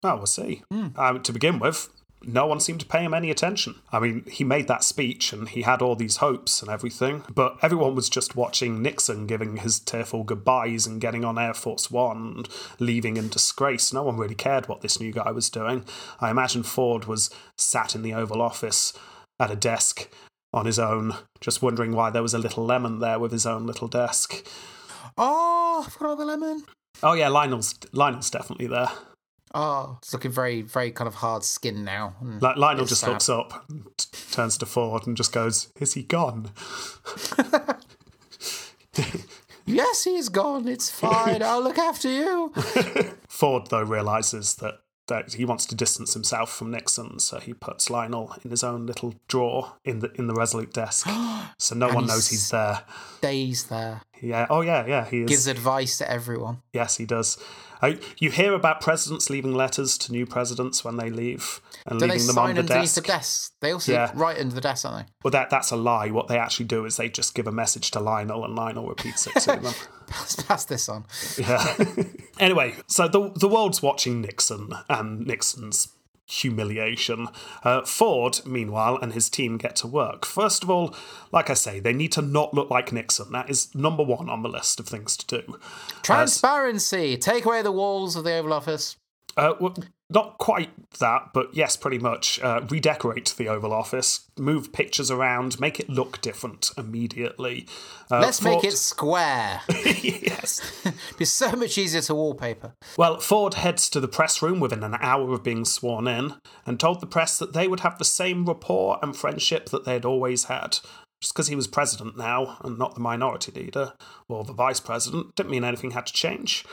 Oh, we'll see. Hmm. Um, to begin with, no one seemed to pay him any attention. I mean, he made that speech and he had all these hopes and everything, but everyone was just watching Nixon giving his tearful goodbyes and getting on Air Force One and leaving in disgrace. No one really cared what this new guy was doing. I imagine Ford was sat in the Oval Office at a desk on his own, just wondering why there was a little lemon there with his own little desk. Oh, I forgot the lemon. Oh yeah, Lionel's Lionel's definitely there. Oh, it's looking very, very kind of hard skin now. Like Lionel It's just sad. looks up, and t- turns to Ford, and just goes, "Is he gone?" <laughs> Yes, he's gone. It's fine. I'll look after you. <laughs> Ford though realizes that that he wants to distance himself from Nixon, so he puts Lionel in his own little drawer in the in the Resolute desk, <gasps> so no And one knows he's there. Stays there. Yeah. Oh yeah. Yeah. He is. Gives advice to everyone. Yes, he does. Uh, you hear about presidents leaving letters to new presidents when they leave and Do they leaving them on sign the desk. the desk? They also Yeah. right under the desk, aren't they? Well, that that's a lie. What they actually do is they just give a message to Lionel, and Lionel repeats it to <laughs> them. Pass, pass this on. Yeah. <laughs> anyway, so the the world's watching Nixon and Nixon's humiliation. Uh, Ford, meanwhile, and his team get to work. First of all, like I say, they need to not look like Nixon. That is number one on the list of things to do. Transparency. Take away the walls of the Oval Office. Uh, not quite that, but yes, pretty much. Uh, redecorate the Oval Office, move pictures around, make it look different immediately. Uh, Let's make it square. yes. <laughs> <laughs> Be so much easier to wallpaper. Well, Ford heads to the press room within an hour of being sworn in and told the press that they would have the same rapport and friendship that they had always had. Just because he was president now and not the minority leader or the vice president didn't mean anything had to change.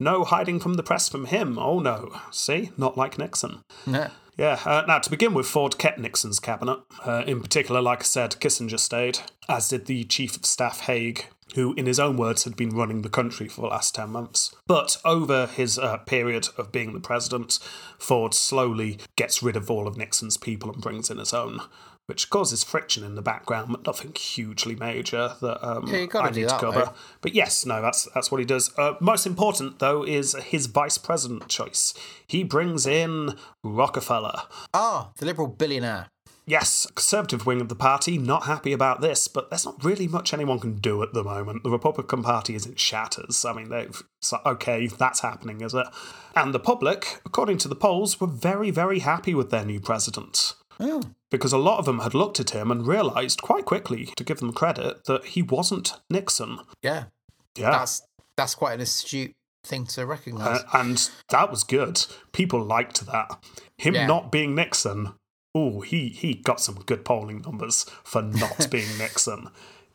No hiding from the press from him. Oh no. See? Not like Nixon. Yeah. Yeah, uh, now to begin with, Ford kept Nixon's cabinet. Uh, in particular, like I said, Kissinger stayed, as did the Chief of Staff Haig, who, in his own words, had been running the country for the last 10 months. But over his uh, period of being the president, Ford slowly gets rid of all of Nixon's people and brings in his own. Which causes friction in the background, but nothing hugely major that um, Yeah, I need to cover. though. But yes, no, that's that's what he does. Uh, most important though is his vice president choice. He brings in Rockefeller. Ah, the liberal billionaire. Yes, conservative wing of the party not happy about this, but there's not really much anyone can do at the moment. The Republican Party is in shatters. I mean, they've okay, that's happening, is it? And the public, according to the polls, were very, very happy with their new president. Oh. Because a lot of them had looked at him and realised quite quickly, to give them credit, that he wasn't Nixon. Yeah. Yeah. That's that's quite an astute thing to recognise. Uh, and that was good. People liked that. Him Yeah. not being Nixon, oh, he, he got some good polling numbers for not <laughs> being Nixon.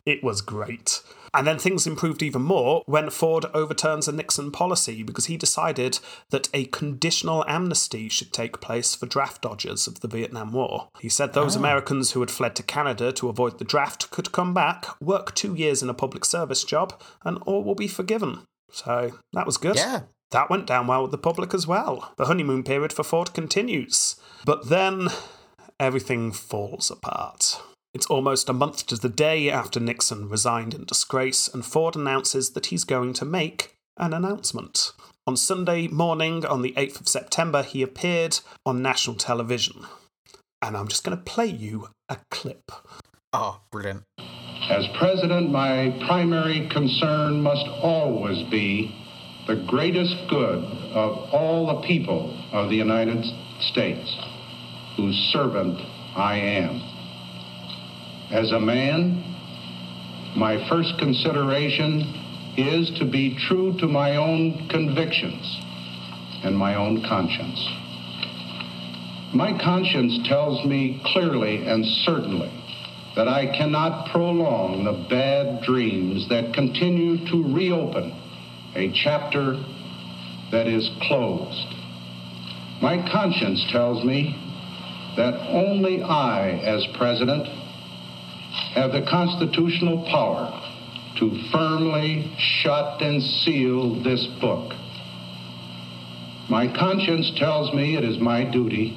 It was great. And then things improved even more when Ford overturns a Nixon policy because he decided that a conditional amnesty should take place for draft dodgers of the Vietnam War. He said those oh. Americans who had fled to Canada to avoid the draft could come back, work two years in a public service job, and all will be forgiven. So that was good. yeah. That went down well with the public as well. The honeymoon period for Ford continues. But then everything falls apart. It's almost a month to the day after Nixon resigned in disgrace, and Ford announces that he's going to make an announcement. On Sunday morning, on the 8th of September, he appeared on national television. And I'm just going to play you a clip. Oh, brilliant. As president, my primary concern must always be the greatest good of all the people of the United States, whose servant I am. As a man, my first consideration is to be true to my own convictions and my own conscience. My conscience tells me clearly and certainly that I cannot prolong the bad dreams that continue to reopen a chapter that is closed. My conscience tells me that only I, as president, have the constitutional power to firmly shut and seal this book. My conscience tells me it is my duty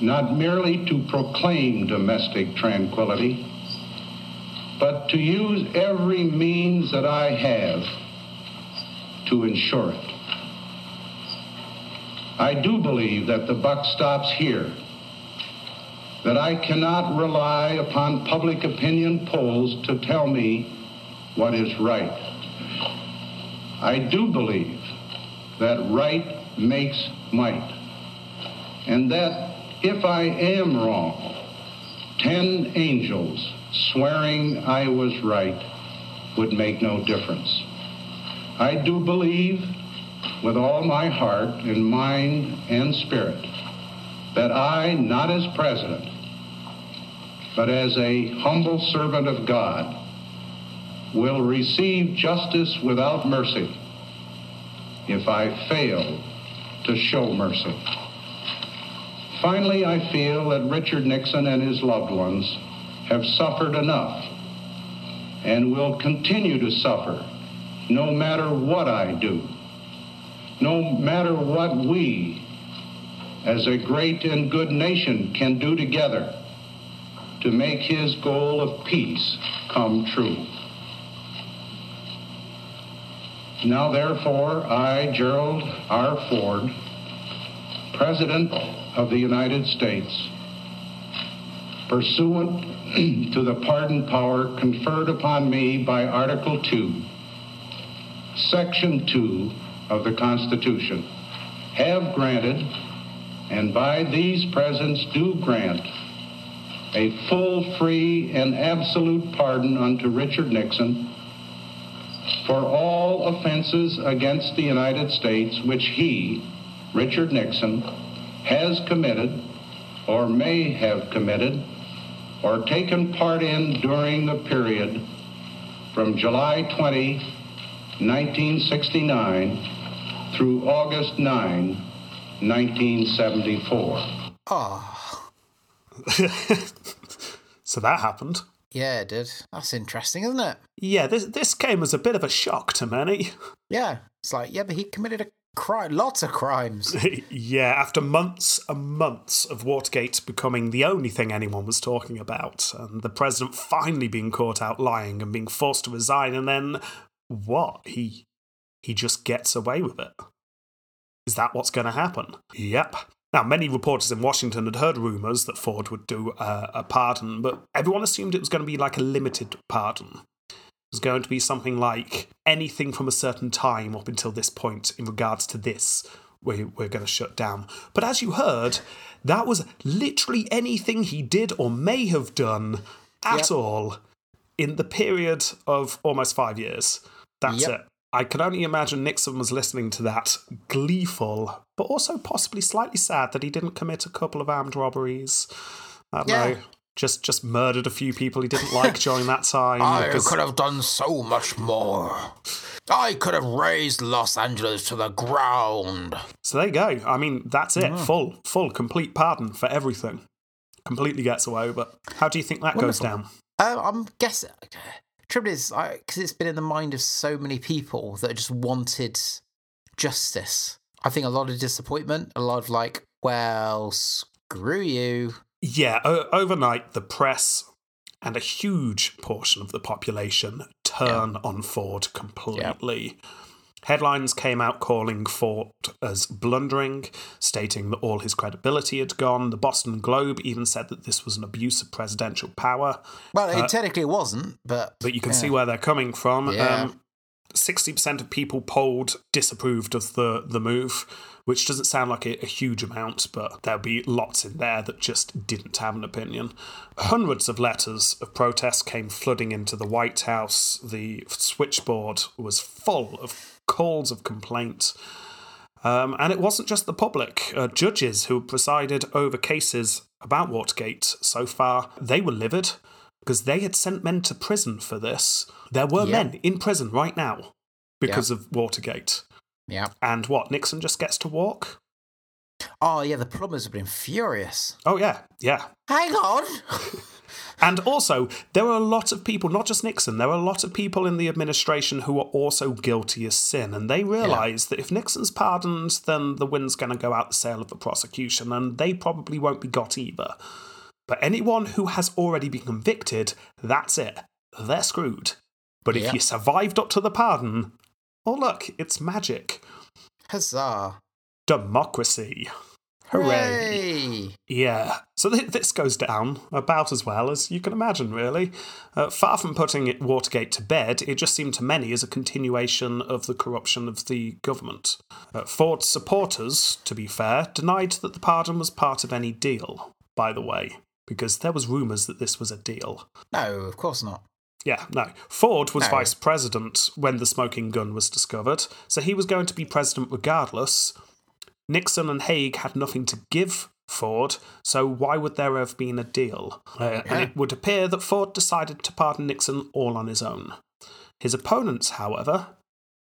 not merely to proclaim domestic tranquility, but to use every means that I have to ensure it. I do believe that the buck stops here, that I cannot rely upon public opinion polls to tell me what is right. I do believe that right makes might, and that if I am wrong, ten angels swearing I was right would make no difference. I do believe with all my heart and mind and spirit that I, not as president, but as a humble servant of God, will receive justice without mercy if I fail to show mercy. Finally, I feel that Richard Nixon and his loved ones have suffered enough and will continue to suffer no matter what I do, no matter what we, as a great and good nation, can do together to make his goal of peace come true. Now, therefore, I, Gerald R. Ford, President of the United States, pursuant <clears throat> to the pardon power conferred upon me by Article 2, Section 2 of the Constitution, have granted, and by these presents do grant, a full, free, and absolute pardon unto Richard Nixon for all offenses against the United States which he, Richard Nixon, has committed or may have committed or taken part in during the period from July 20, 1969 through August 9, 1974. Oh, ah. <laughs> So that happened. yeah, it did. That's interesting, isn't it? Yeah, this this came as a bit of a shock to many. <laughs> Yeah. It's like, yeah, but he committed a crime, lots of crimes. <laughs> yeah, after months and months of Watergate becoming the only thing anyone was talking about, and the president finally being caught out lying and being forced to resign, and then what? He he just gets away with it. Is that what's going to happen? Yep. Now, many reporters in Washington had heard rumours that Ford would do a, a pardon, but everyone assumed it was going to be like a limited pardon. It was going to be something like anything from a certain time up until this point in regards to this we, we're going to shut down. But as you heard, that was literally anything he did or may have done at Yep. all in the period of almost five years. That's Yep. it. I can only imagine Nixon was listening to that, gleeful, but also possibly slightly sad that he didn't commit a couple of armed robberies. I don't Yeah. know. Just just murdered a few people he didn't like during that time. <laughs> I because- could have done so much more. I could have razed Los Angeles to the ground. So there you go. I mean, that's it. Full, full, complete pardon for everything. Completely gets away But. How do you think that goes down? Uh, I'm guessing. Trouble is, because it's been in the mind of so many people that just wanted justice. I think a lot of disappointment, a lot of like, well, screw you. Yeah, o- overnight, the press and a huge portion of the population turn on Ford completely. Headlines came out calling Ford as blundering, stating that all his credibility had gone. The Boston Globe even said that this was an abuse of presidential power. Well, it technically wasn't, but But you can yeah. see where they're coming from. Yeah. Um, 60% of people polled disapproved of the, the move, which doesn't sound like a, a huge amount, but there'll be lots in there that just didn't have an opinion. Hundreds of letters of protest came flooding into the White House. The switchboard was full of calls of complaint. Um, and it wasn't just the public. Uh, judges who presided over cases about Watergate so far, they were livid because they had sent men to prison for this. There were Yeah. men in prison right now because of Watergate. yeah. And what, Nixon just gets to walk? Oh, yeah, the plumbers have been furious. Oh, yeah, yeah. Hang on. <laughs> And also, there were a lot of people, not just Nixon, there were a lot of people in the administration who were also guilty as sin. And they realised that if Nixon's pardoned, then the wind's going to go out the sail of the prosecution, and they probably won't be got either. But anyone who has already been convicted, that's it. They're screwed. But if Yeah. you survived up to the pardon, oh, look, it's magic. Huzzah. Democracy. Hooray. Hooray. Yeah, so th- this goes down about as well as you can imagine, really. Uh, far from putting it Watergate to bed, it just seemed to many as a continuation of the corruption of the government. Uh, Ford's supporters, to be fair, denied that the pardon was part of any deal, by the way, because there was rumours that this was a deal. No, of course not. Yeah, no. Ford was No. vice president when the smoking gun was discovered, so he was going to be president regardless. Nixon and Haig had nothing to give Ford, so why would there have been a deal? Uh, And it <laughs> would appear that Ford decided to pardon Nixon all on his own. His opponents, however,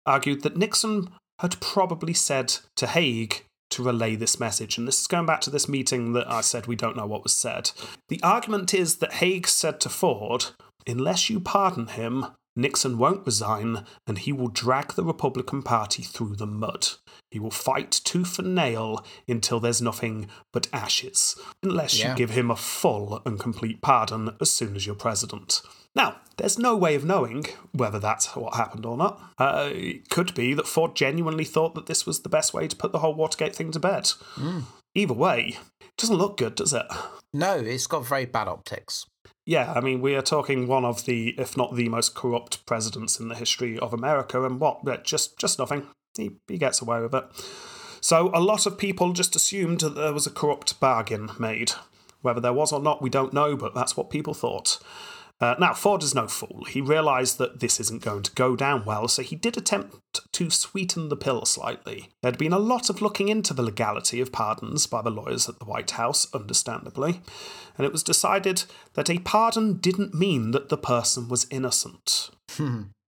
argued that Nixon had probably said to Haig to relay this message. And this is going back to this meeting that I said we don't know what was said. The argument is that Haig said to Ford, unless you pardon him, Nixon won't resign and he will drag the Republican Party through the mud. He will fight tooth and nail until there's nothing but ashes, unless Yeah. you give him a full and complete pardon as soon as you're president. Now, there's no way of knowing whether that's what happened or not. Uh, it could be that Ford genuinely thought that this was the best way to put the whole Watergate thing to bed. Either way, it doesn't look good, does it? No, it's got very bad optics. Yeah, I mean, we are talking one of the, if not the most corrupt presidents in the history of America, and what? Just, just nothing. He, he gets away with it. So a lot of people just assumed that there was a corrupt bargain made. Whether there was or not, we don't know, but that's what people thought. Uh, now, Ford is no fool. He realised that this isn't going to go down well, so he did attempt to sweeten the pill slightly. There'd been a lot of looking into the legality of pardons by the lawyers at the White House, understandably, and it was decided that a pardon didn't mean that the person was innocent.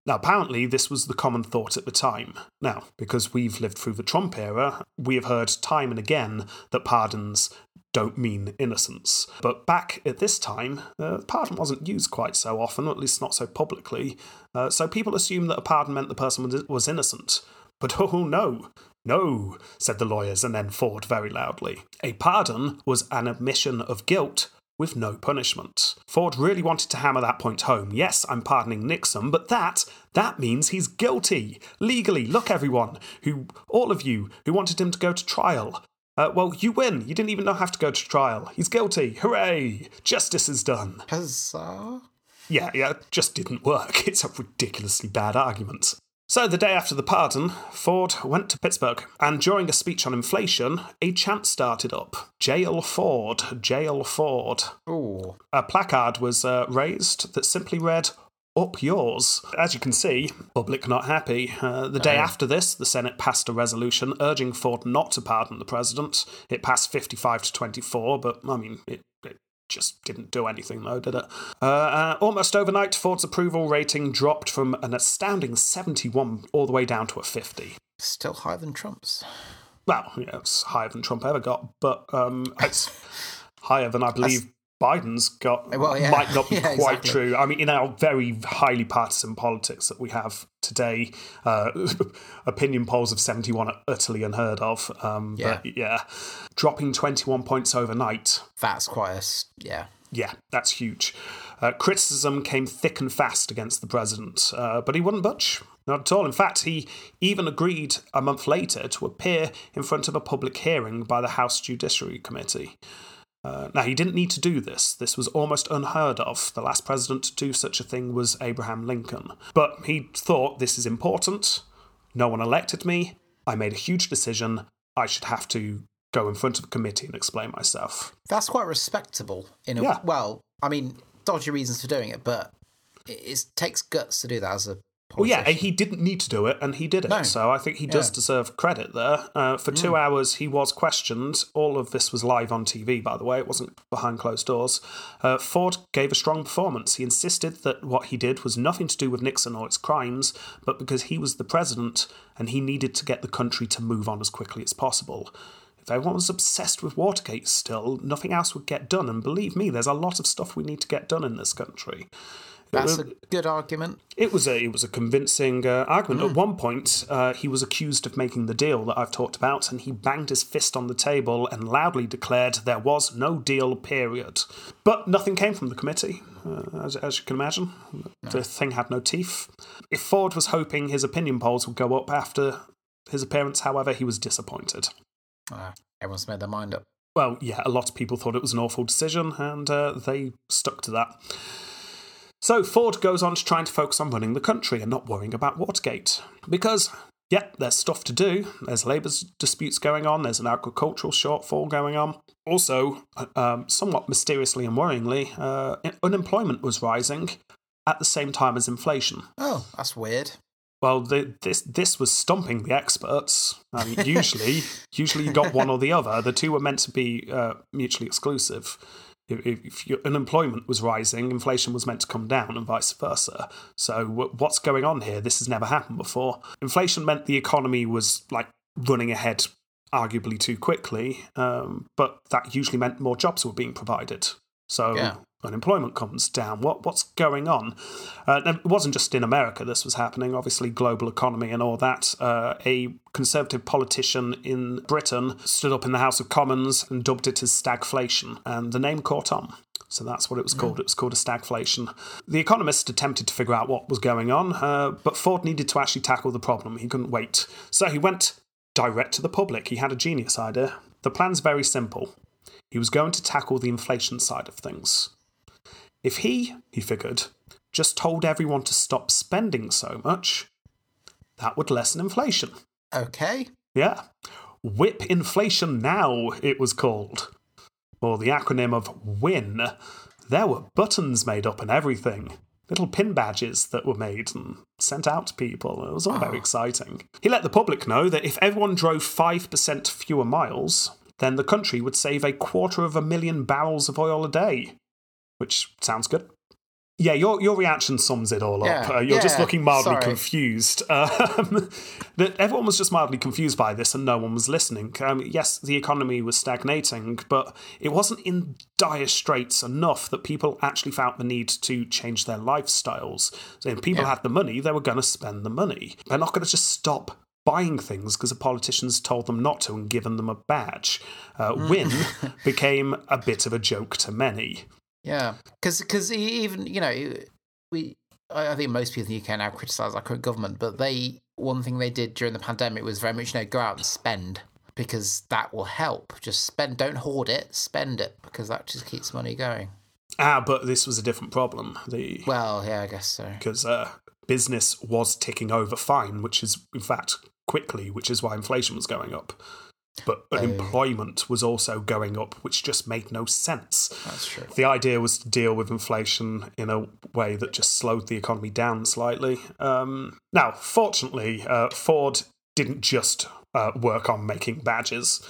Now, apparently, this was the common thought at the time. Now, because we've lived through the Trump era, we have heard time and again that pardons don't mean innocence. But back at this time, uh, pardon wasn't used quite so often, at least not so publicly. Uh, so people assumed that a pardon meant the person was, was innocent. But <laughs> oh no, no, said the lawyers, and then Ford very loudly. A pardon was an admission of guilt with no punishment. Ford really wanted to hammer that point home. Yes, I'm pardoning Nixon, but that that means he's guilty. Legally, look everyone, who all of you who wanted him to go to trial. Uh, well, you win. You didn't even have to go to trial. He's guilty. Hooray! Justice is done. Huzzah. Yeah, yeah, just didn't work. <laughs> It's a ridiculously bad argument. So, the day after the pardon, Ford went to Pittsburgh, and during a speech on inflation, a chant started up Jail Ford, Jail Ford. Ooh. A placard was uh, raised that simply read, up yours. As you can see, public not happy. Uh, the day after this, the Senate passed a resolution urging Ford not to pardon the president. It passed 55 to 24, but I mean, it, it just didn't do anything, though, did it? Uh, uh, almost overnight, Ford's approval rating dropped from an astounding 71 all the way down to a 50. Still higher than Trump's. Well, yeah, it's higher than Trump ever got, but um, it's <laughs> higher than I believe Biden's got. Well, yeah. Might not be <laughs> Yeah, quite exactly. true. I mean, in our very highly partisan politics that we have today, uh, <laughs> opinion polls of 71 are utterly unheard of. Um, Yeah. But yeah, dropping 21 points overnight That's quite a, Yeah. yeah, that's huge. Uh, criticism came thick and fast against the president, uh, but he wouldn't budge. Not at all. In fact, he even agreed a month later to appear in front of a public hearing by the House Judiciary Committee. Uh, now, he didn't need to do this. This was almost unheard of. The last president to do such a thing was Abraham Lincoln. But he thought this is important. No one elected me. I made a huge decision. I should have to go in front of a committee and explain myself. That's quite respectable. In a Yeah. well, I mean, dodgy reasons for doing it, but it, it takes guts to do that as a. Well, yeah, he didn't need to do it, and he did it. No. So I think he does Yeah. deserve credit there. Uh, for two hours, he was questioned. All of this was live on TV, by the way. It wasn't behind closed doors. Uh, Ford gave a strong performance. He insisted that what he did was nothing to do with Nixon or its crimes, but because he was the president and he needed to get the country to move on as quickly as possible. If everyone was obsessed with Watergate still, nothing else would get done. And believe me, there's a lot of stuff we need to get done in this country. That's a good argument. It was a it was a convincing uh, argument. At one point, uh, he was accused of making the deal that I've talked about, and he banged his fist on the table and loudly declared there was no deal. Period. But nothing came from the committee, uh, as, as you can imagine. The thing had no teeth. If Ford was hoping his opinion polls would go up after his appearance, however, he was disappointed. Uh, everyone's made their mind up. Well, yeah, a lot of people thought it was an awful decision, and uh, they stuck to that. So Ford goes on to trying to focus on running the country and not worrying about Watergate. Because, yeah, there's stuff to do. There's labour disputes going on, there's an agricultural shortfall going on. Also, um, somewhat mysteriously and worryingly, uh, unemployment was rising at the same time as inflation. Oh, that's weird. Well, the, this this was stumping the experts. I mean, <laughs> usually, usually you got one or the other. The two were meant to be uh, mutually exclusive. If, your unemployment was rising, inflation was meant to come down, and vice versa. So, what's going on here? This has never happened before. Inflation meant the economy was like running ahead, arguably too quickly, um, but that usually meant more jobs were being provided. So Yeah. Unemployment comes down. What what's going on? Uh, it wasn't just in America this was happening. Obviously, global economy and all that. Uh, a conservative politician in Britain stood up in the House of Commons and dubbed it as stagflation, and the name caught on. So that's what it was called. It was called a stagflation. The Economist attempted to figure out what was going on, uh, but Ford needed to actually tackle the problem. He couldn't wait. So he went direct to the public. He had a genius idea. The plan's very simple. He was going to tackle the inflation side of things. If he, he figured, just told everyone to stop spending so much, that would lessen inflation. Okay. Yeah. Whip Inflation Now, it was called. Or the acronym of WIN. There were buttons made up and everything. Little pin badges that were made and sent out to people. It was all very ah. exciting. He let the public know that if everyone drove 5% fewer miles, then the country would save a quarter of a million barrels of oil a day. Which sounds good. Yeah, your your reaction sums it all up. Yeah, Uh, you're just looking mildly sorry. confused. <laughs> Um, that everyone was just mildly confused by this, and no one was listening. Um, yes, the economy was stagnating, but it wasn't in dire straits enough that people actually felt the need to change their lifestyles. So if people Yeah. had the money, they were going to spend the money. They're not going to just stop buying things because the politicians told them not to and given them a badge. Uh, Win <laughs> became a bit of a joke to many. Yeah, because because even you know we I think most people in the UK now criticise our current government, but they one thing they did during the pandemic was very much you know go out and spend because that will help. Just spend, don't hoard it, spend it because that just keeps money going. Ah, but this was a different problem. The Well, yeah, I guess so. because uh, business was ticking over fine, which is in fact quickly, which is why inflation was going up. But unemployment was also going up, which just made no sense. That's true. The idea was to deal with inflation in a way that just slowed the economy down slightly. Um, now, fortunately, uh, Ford didn't just uh, work on making badges.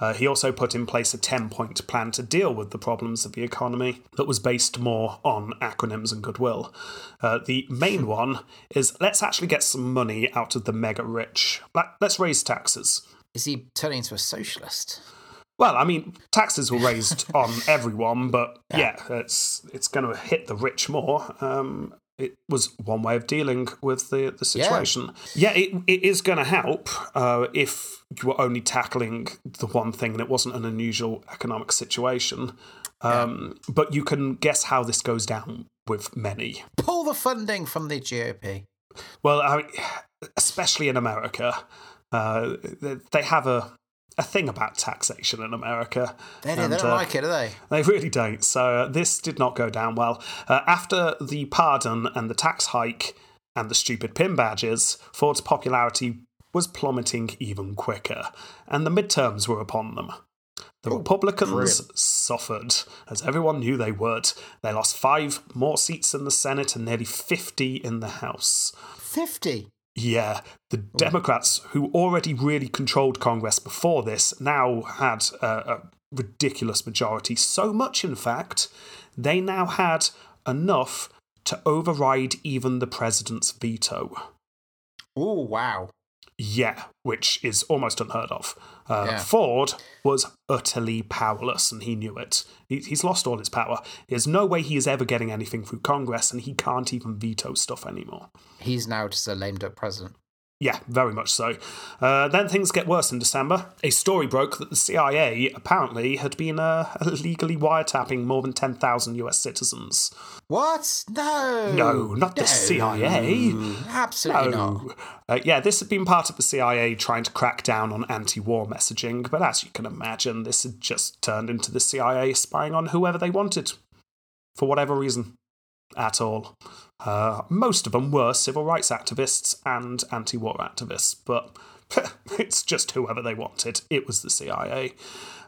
Uh, he also put in place a 10 point plan to deal with the problems of the economy that was based more on acronyms and goodwill. Uh, the main one is let's actually get some money out of the mega rich. Let- Let's raise taxes. Is he turning into a socialist? Well, I mean, taxes were raised <laughs> on everyone, but yeah, it's it's going to hit the rich more. Um, it was one way of dealing with the, the situation. Yeah, it, it is going to help uh, if you were only tackling the one thing and it wasn't an unusual economic situation. Um, But you can guess how this goes down with many. Pull the funding from the GOP. Well, I, <sighs> especially in America, uh, they- have a a thing about taxation in America. They, do, And, they don't uh, like it, do they? They really don't. So uh, this did not go down well. Uh, after the pardon and the tax hike and the stupid pin badges, Ford's popularity was plummeting even quicker, and the midterms were upon them. The Republicans brilliant. suffered, as everyone knew they would. They lost five more seats in the Senate and nearly 50 in the House. 50. Yeah, the oh. Democrats, who already really controlled Congress before this, now had a, a ridiculous majority. So much, in fact, they now had enough to override even the president's veto. Oh, wow. Yeah, which is almost unheard of. Uh, Yeah. Ford was utterly powerless, and he knew it. He, he's lost all his power. There's no way he is ever getting anything through Congress, and he can't even veto stuff anymore. He's now just a lame duck president. Yeah, very much so. Uh, then things get worse in December. A story broke that the CIA apparently had been uh, <laughs> illegally wiretapping more than 10,000 US citizens. What? No. No, not the CIA. Absolutely not. No. Uh, yeah, this had been part of the CIA trying to crack down on anti war messaging, but as you can imagine, this had just turned into the CIA spying on whoever they wanted. For whatever reason at all. Uh, most of them were civil rights activists and anti war activists, but <laughs> it's just whoever they wanted. It was the CIA.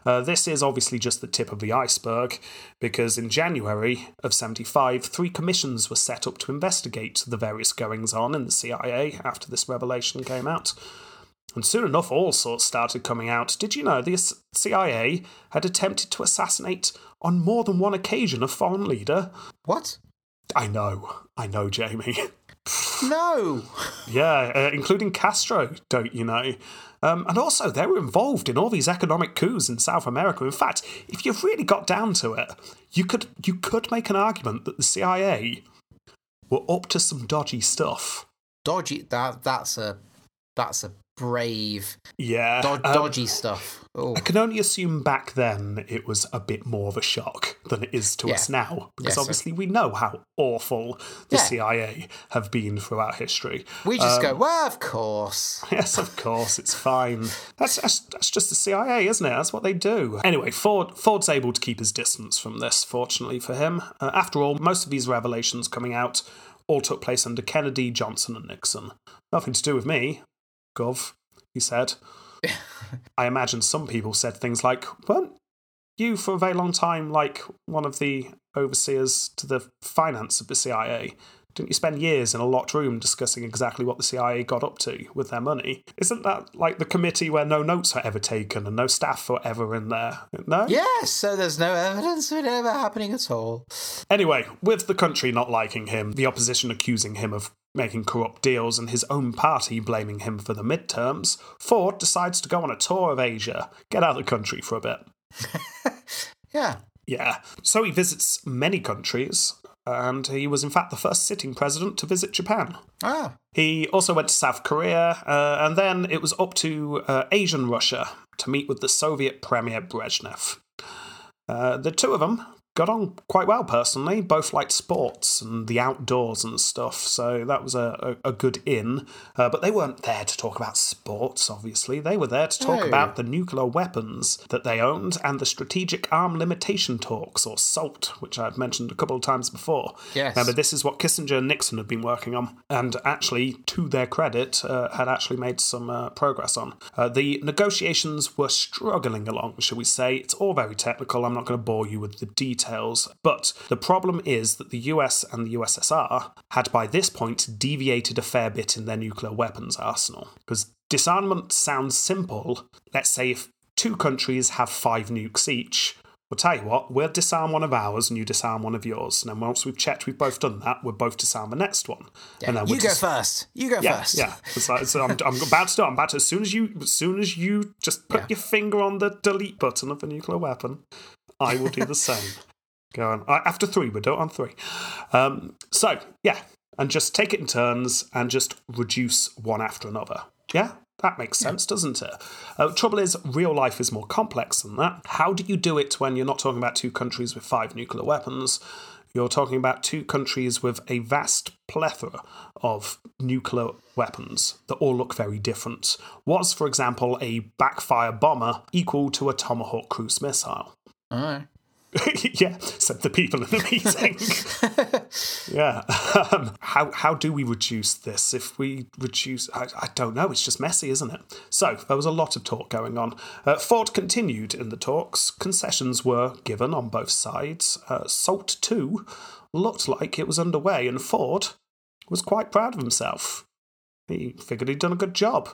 Uh, this is obviously just the tip of the iceberg, because in January of 75, three commissions were set up to investigate the various goings on in the CIA after this revelation came out. And soon enough, all sorts started coming out. Did you know the CIA had attempted to assassinate on more than one occasion a foreign leader? What? I know, I know, Jamie. <laughs> No. yeah, uh, including Castro, don't you know? Um, and also, they were involved in all these economic coups in South America. In fact, if you really got down to it, you could you could make an argument that the CIA were up to some dodgy stuff. Dodgy. That that's a that's a brave Yeah, do- um, dodgy stuff. Oh. I can only assume back then it was a bit more of a shock than it is to Yeah. us now, because so- obviously we know how awful the Yeah. CIA have been throughout history. We just um, go, well, of course. <laughs> Yes, of course, it's fine. That's, that's that's just the CIA, isn't it? That's what they do. Anyway, Ford Ford's able to keep his distance from this, fortunately for him. Uh, after all, most of these revelations coming out all took place under Kennedy, Johnson, and Nixon. Nothing to do with me, Gov. He said. I imagine some people said things like, weren't you for a very long time like one of the overseers to the finance of the CIA? Didn't you spend years in a locked room discussing exactly what the CIA got up to with their money? Isn't that like the committee where no notes are ever taken and no staff are ever in there? No? Yes, so there's no evidence of it ever happening at all. Anyway, with the country not liking him, the opposition accusing him of making corrupt deals, and his own party blaming him for the midterms, Ford decides to go on a tour of Asia, get out of the country for a bit. <laughs> Yeah. Yeah. So he visits many countries, and he was in fact the first sitting president to visit Japan. Ah. He also went to South Korea, uh, and then it was up to uh, Asian Russia to meet with the Soviet Premier Brezhnev. Uh, the two of them got on quite well personally. Both liked sports and the outdoors and stuff, so that was a, a, a good in. Uh, but they weren't there to talk about sports, obviously. They were there to talk No. about the nuclear weapons that they owned and the Strategic Arm Limitation Talks, or SALT, which I've mentioned a couple of times before. Yes. Remember, this is what Kissinger and Nixon had been working on, and actually, to their credit, uh, had actually made some uh, progress on. Uh, the negotiations were struggling along, shall we say. It's all very technical. I'm not going to bore you with the details, but the problem is that the US and the USSR had by this point deviated a fair bit in their nuclear weapons arsenal. Because disarmament sounds simple. Let's say if two countries have five nukes each, We'll tell you what, we'll disarm one of ours and you disarm one of yours. And then once we've checked we've both done that, we'll both disarm the next one. and then you we'll go dis- first. You go yeah, first. yeah. It's like, so I'm, I'm about to do. it. I'm about to. As soon as you, as soon as you just put Yeah. your finger on the delete button of a nuclear weapon, I will do the same. <laughs> Go on. After three, we do it on three. Um, so yeah, and just take it in turns and just reduce one after another. Yeah. That makes sense, doesn't it? Uh, trouble is, real life is more complex than that. How do you do it when you're not talking about two countries with five nuclear weapons? You're talking about two countries with a vast plethora of nuclear weapons that all look very different. Was, for example, a backfire bomber equal to a Tomahawk cruise missile? All right. <laughs> yeah, said the people in the meeting. <laughs> yeah. Um, how, how do we reduce this? If we reduce, I, I don't know, it's just messy, isn't it? So, there was a lot of talk going on. Uh, Ford continued in the talks. Concessions were given on both sides. Uh, SALT 2 looked like it was underway, and Ford was quite proud of himself. He figured he'd done a good job.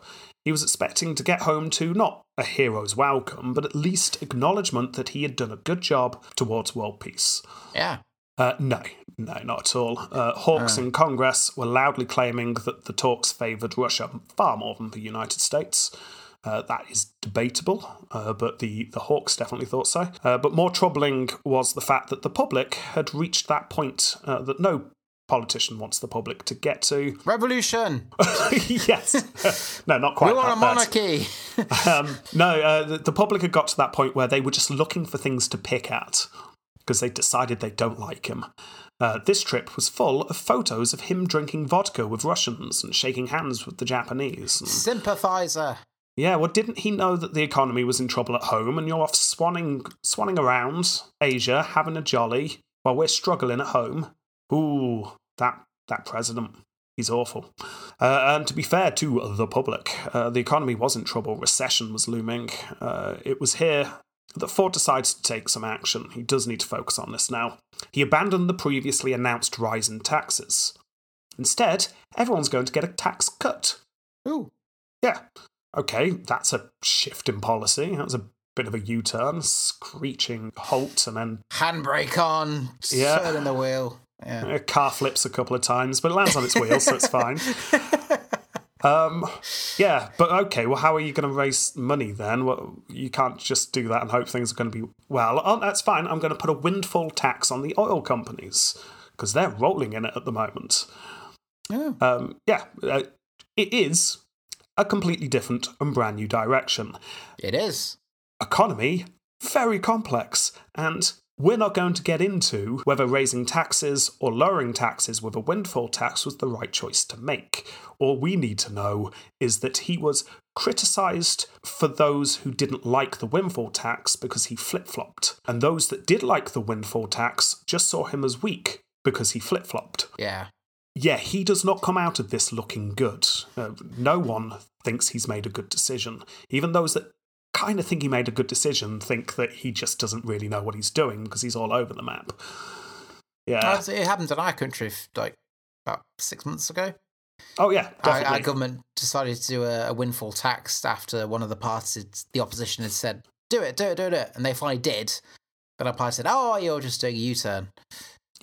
He was expecting to get home to not a hero's welcome, but at least acknowledgement that he had done a good job towards world peace. Yeah. Uh, no, no, not at all. Uh, hawks in Congress were loudly claiming that the talks favoured Russia far more than the United States. Uh, that is debatable, uh, but the, the Hawks definitely thought so. Uh, but more troubling was the fact that the public had reached that point uh, that no politician wants the public to get to. <laughs> Revolution. yes. <laughs> no, not quite. We want a monarchy. <laughs> Um, no, uh, the, the public had got to that point where they were just looking for things to pick at because they decided they don't like him. Uh, this trip was full of photos of him drinking vodka with Russians and shaking hands with the Japanese. And, Sympathizer. yeah, well, didn't he know that the economy was in trouble at home and you're off swanning, swanning around Asia, having a jolly, while we're struggling at home? Ooh, that, that president. He's awful. Uh, and to be fair to the public, uh, the economy was in trouble. Recession was looming. Uh, it was here that Ford decides to take some action. He does need to focus on this now. He abandoned the previously announced rise in taxes. Instead, everyone's going to get a tax cut. Ooh. Yeah. Okay, that's a shift in policy. That's a bit of a U turn, screeching halt, and then Handbrake on. Yeah. Turning the wheel. Yeah. a car flips a couple of times, but it lands on its wheels, so it's fine. <laughs> Um, yeah, but okay. Well, how are you going to raise money then? Well, you can't just do that and hope things are going to be well. Oh, that's fine. I'm going to put a windfall tax on the oil companies because they're rolling in it at the moment. Yeah. Um, yeah, uh, it is a completely different and brand new direction. It is. Economy very complex, and we're not going to get into whether raising taxes or lowering taxes with a windfall tax was the right choice to make. All we need to know is that he was criticised for those who didn't like the windfall tax because he flip flopped, and those that did like the windfall tax just saw him as weak because he flip flopped. Yeah. yeah, he does not come out of this looking good. Uh, no one thinks he's made a good decision. Even those that kind of think he made a good decision think that he just doesn't really know what he's doing because he's all over the map. Yeah. It happened in our country like about six months ago. Oh, yeah, Our, our government decided to do a, a windfall tax after one of the parties, the opposition, had said, "Do it, do it, do it," do it," and they finally did. But our party said, "Oh, you're just doing a U-turn."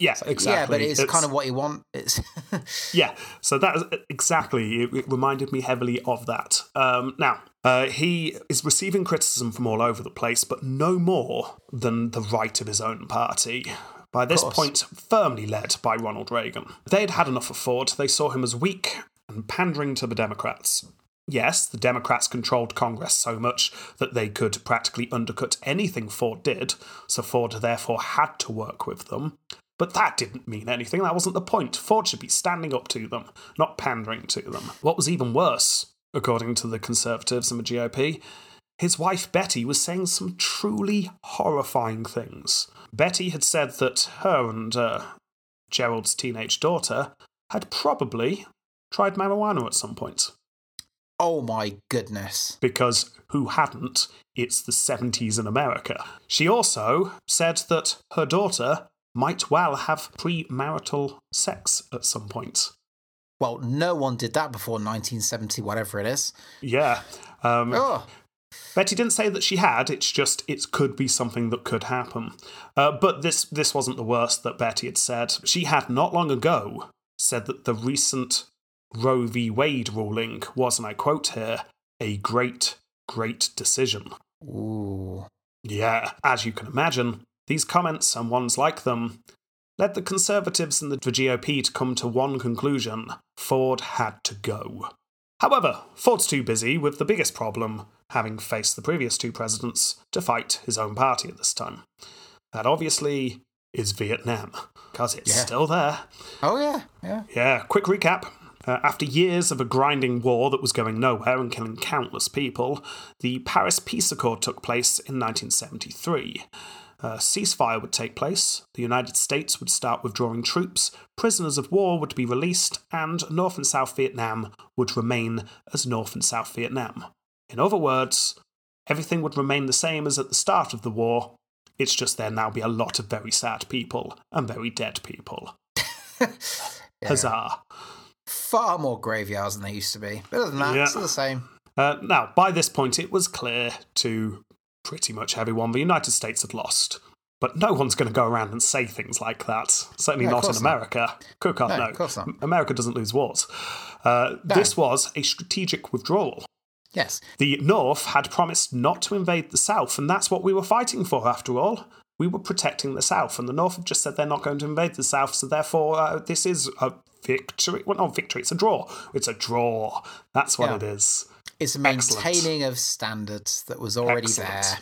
yeah, exactly. Yeah, but it's, kind of what you want. It's <laughs> Yeah, so that is exactly, it, it reminded me heavily of that. Um, now, uh, he is receiving criticism from all over the place, but no more than the right of his own party. By this point, firmly led by Ronald Reagan. They had had enough of Ford. They saw him as weak and pandering to the Democrats. Yes, the Democrats controlled Congress so much that they could practically undercut anything Ford did, so Ford therefore had to work with them. But that didn't mean anything. That wasn't the point. Ford should be standing up to them, not pandering to them. What was even worse, according to the Conservatives and the GOP, his wife Betty was saying some truly horrifying things. Betty had said that her and uh, Gerald's teenage daughter had probably tried marijuana at some point. oh my goodness. Because who hadn't? It's the 70s in America. She also said that her daughter might well have premarital sex at some point. Well, no one did that before 1970, whatever it is. Yeah. Um, Oh, Betty didn't say that she had. It's just it could be something that could happen. Uh, but this this wasn't the worst that Betty had said. She had not long ago said that the recent Roe v. Wade ruling was, and I quote here, a great, great decision. ooh. Yeah, as you can imagine, these comments and ones like them led the Conservatives and the GOP to come to one conclusion Ford had to go. However, Ford's too busy with the biggest problem, having faced the previous two presidents, to fight his own party at this time. That obviously is Vietnam, because it's Yeah. still there. Oh, yeah, yeah. Yeah, quick recap. Uh, after years of a grinding war that was going nowhere and killing countless people, the Paris Peace Accord took place in 1973. A ceasefire would take place, the United States would start withdrawing troops, prisoners of war would be released, and North and South Vietnam would remain as North and South Vietnam. In other words, everything would remain the same as at the start of the war. It's just there now be a lot of very sad people and very dead people. <laughs> Huzzah. Far more graveyards than they used to be. But other than that, Yeah. it's still the same. Uh, now, by this point, it was clear to pretty much everyone the United States had lost. But no one's going to go around and say things like that. Certainly No, not in course not. America. Cook can't No, know. of course not. America doesn't lose wars. Uh, This was a strategic withdrawal. Yes. The North had promised not to invade the South, and that's what we were fighting for, after all. We were protecting the South, and the North have just said they're not going to invade the South, so therefore, uh, this is a victory. Well, not victory, it's a draw. It's a draw. That's what Yeah. it is. It's a Excellent. maintaining of standards that was already Excellent. there.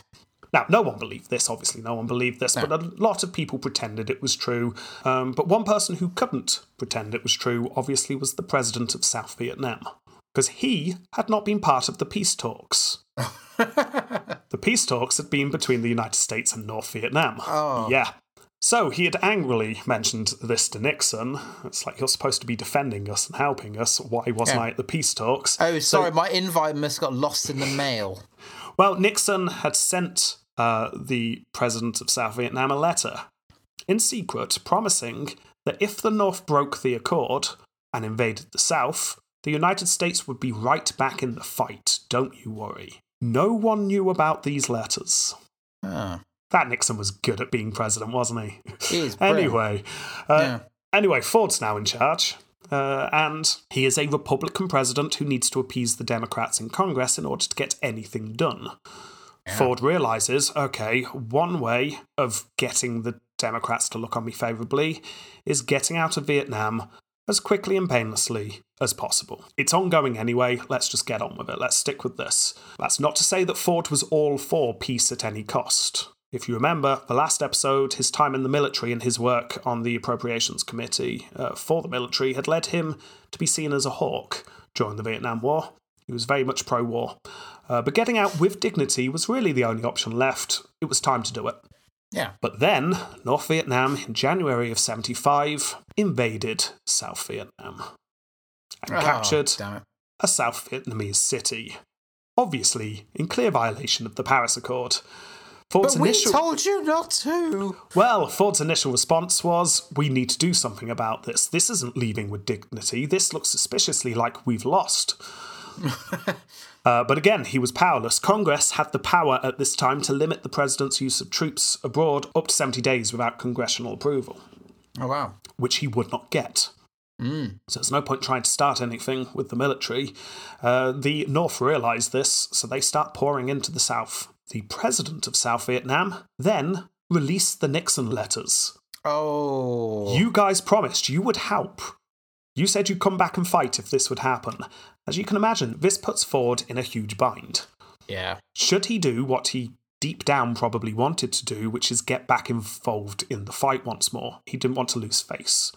Now, no one believed this, obviously, no one believed this, but a lot of people pretended it was true. Um, but one person who couldn't pretend it was true, obviously, was the president of South Vietnam. Because he had not been part of the peace talks. <laughs> the peace talks had been between the United States and North Vietnam. Oh. Yeah. So he had angrily mentioned this to Nixon. It's like, you're supposed to be defending us and helping us. Why wasn't Yeah. I at the peace talks? Oh, So- sorry, my invite must have got lost in the mail. well, Nixon had sent uh, the president of South Vietnam a letter in secret promising that if the North broke the accord and invaded the South, the United States would be right back in the fight. Don't you worry. No one knew about these letters. Oh, That Nixon was good at being president, wasn't he? he is <laughs> anyway, uh, Yeah. anyway, Ford's now in charge. Uh, and he is a Republican president who needs to appease the Democrats in Congress in order to get anything done. Ford realizes okay, one way of getting the Democrats to look on me favorably is getting out of Vietnam as quickly and painlessly as possible. It's ongoing anyway, let's just get on with it. Let's stick with this. That's not to say that Ford was all for peace at any cost. If you remember the last episode, his time in the military and his work on the Appropriations Committee uh, for the military had led him to be seen as a hawk during the Vietnam War. He was very much pro war. Uh, but getting out with dignity was really the only option left. It was time to do it. Yeah. But then, North Vietnam in January of 75 invaded South Vietnam and Oh, captured a South Vietnamese city, obviously in clear violation of the Paris Accord. Ford's But we initial told you not to. well, Ford's initial response was, "We need to do something about this. This isn't leaving with dignity. This looks suspiciously like we've lost." <laughs> Uh, but again, he was powerless. Congress had the power at this time to limit the president's use of troops abroad up to 70 days without congressional approval, Oh wow. which he would not get. So there's no point trying to start anything with the military. Uh, the North realised this, so they start pouring into the South. The president of South Vietnam then released the Nixon letters. Oh. You guys promised you would help. You said you'd come back and fight if this would happen. As you can imagine, this puts Ford in a huge bind. Yeah. Should he do what he deep down probably wanted to do, which is get back involved in the fight once more? He didn't want to lose face.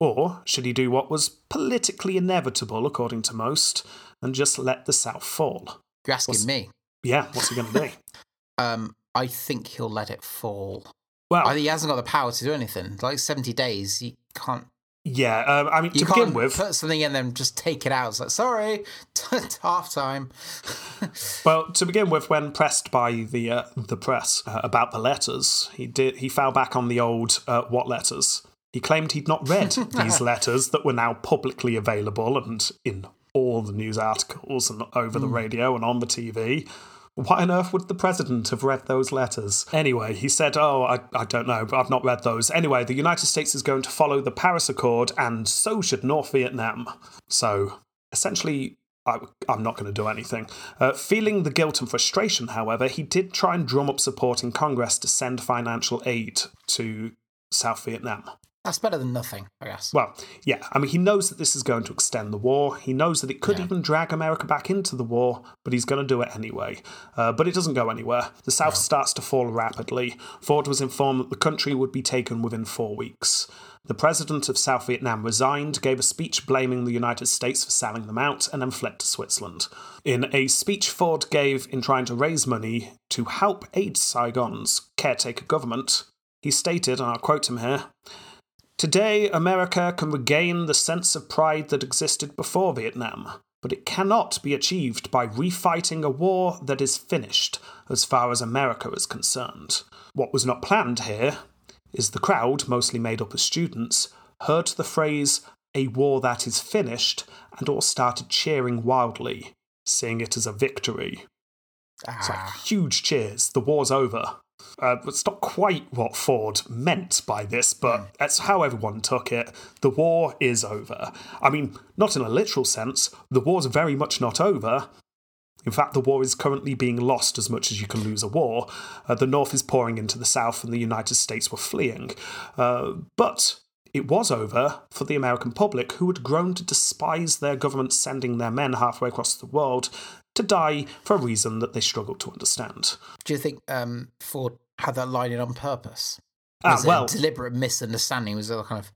Or should he do what was politically inevitable, according to most, and just let the South fall? You're asking What's- me. Yeah, what's he going to do? <laughs> Um, I think he'll let it fall. Well, I he hasn't got the power to do anything. Like seventy days, you can't. yeah, um, I mean, You to begin with, put something in them, just take it out. It's like sorry, <laughs> half time. <laughs> Well, to begin with, when pressed by the uh, the press uh, about the letters, he did he fell back on the old uh, what letters. He claimed he'd not read these letters that were now publicly available and in all the news articles and over the radio and on the TV. Why on earth would the president have read those letters? Anyway, he said, Oh, I, I don't know, I've not read those. Anyway, the United States is going to follow the Paris Accord, and so should North Vietnam. So, essentially, I, I'm not going to do anything. Uh, feeling the guilt and frustration, however, he did try and drum up support in Congress to send financial aid to South Vietnam. That's better than nothing, I guess. Well, yeah, I mean, he knows that this is going to extend the war. He knows that it could Yeah. even drag America back into the war, but he's going to do it anyway. Uh, but it doesn't go anywhere. The South starts to fall rapidly. Ford was informed that the country would be taken within four weeks. The president of South Vietnam resigned, gave a speech blaming the United States for selling them out, and then fled to Switzerland. In a speech Ford gave in trying to raise money to help aid Saigon's caretaker government, he stated, and I'll quote him here Today, America can regain the sense of pride that existed before Vietnam, but it cannot be achieved by refighting a war that is finished as far as America is concerned. What was not planned here is the crowd, mostly made up of students, heard the phrase, a war that is finished, and all started cheering wildly, seeing it as a victory. It's like Ah, huge cheers. The war's over. Uh, it's not quite what Ford meant by this, but that's how everyone took it. The war is over. I mean, not in a literal sense. The war's very much not over. In fact, the war is currently being lost as much as you can lose a war. Uh, the North is pouring into the South, and the United States were fleeing. Uh, but it was over for the American public, who had grown to despise their government sending their men halfway across the world to die for a reason that they struggled to understand. do you think um, Ford had that line in on purpose? Ah, Was it well, a deliberate misunderstanding? Was it a kind of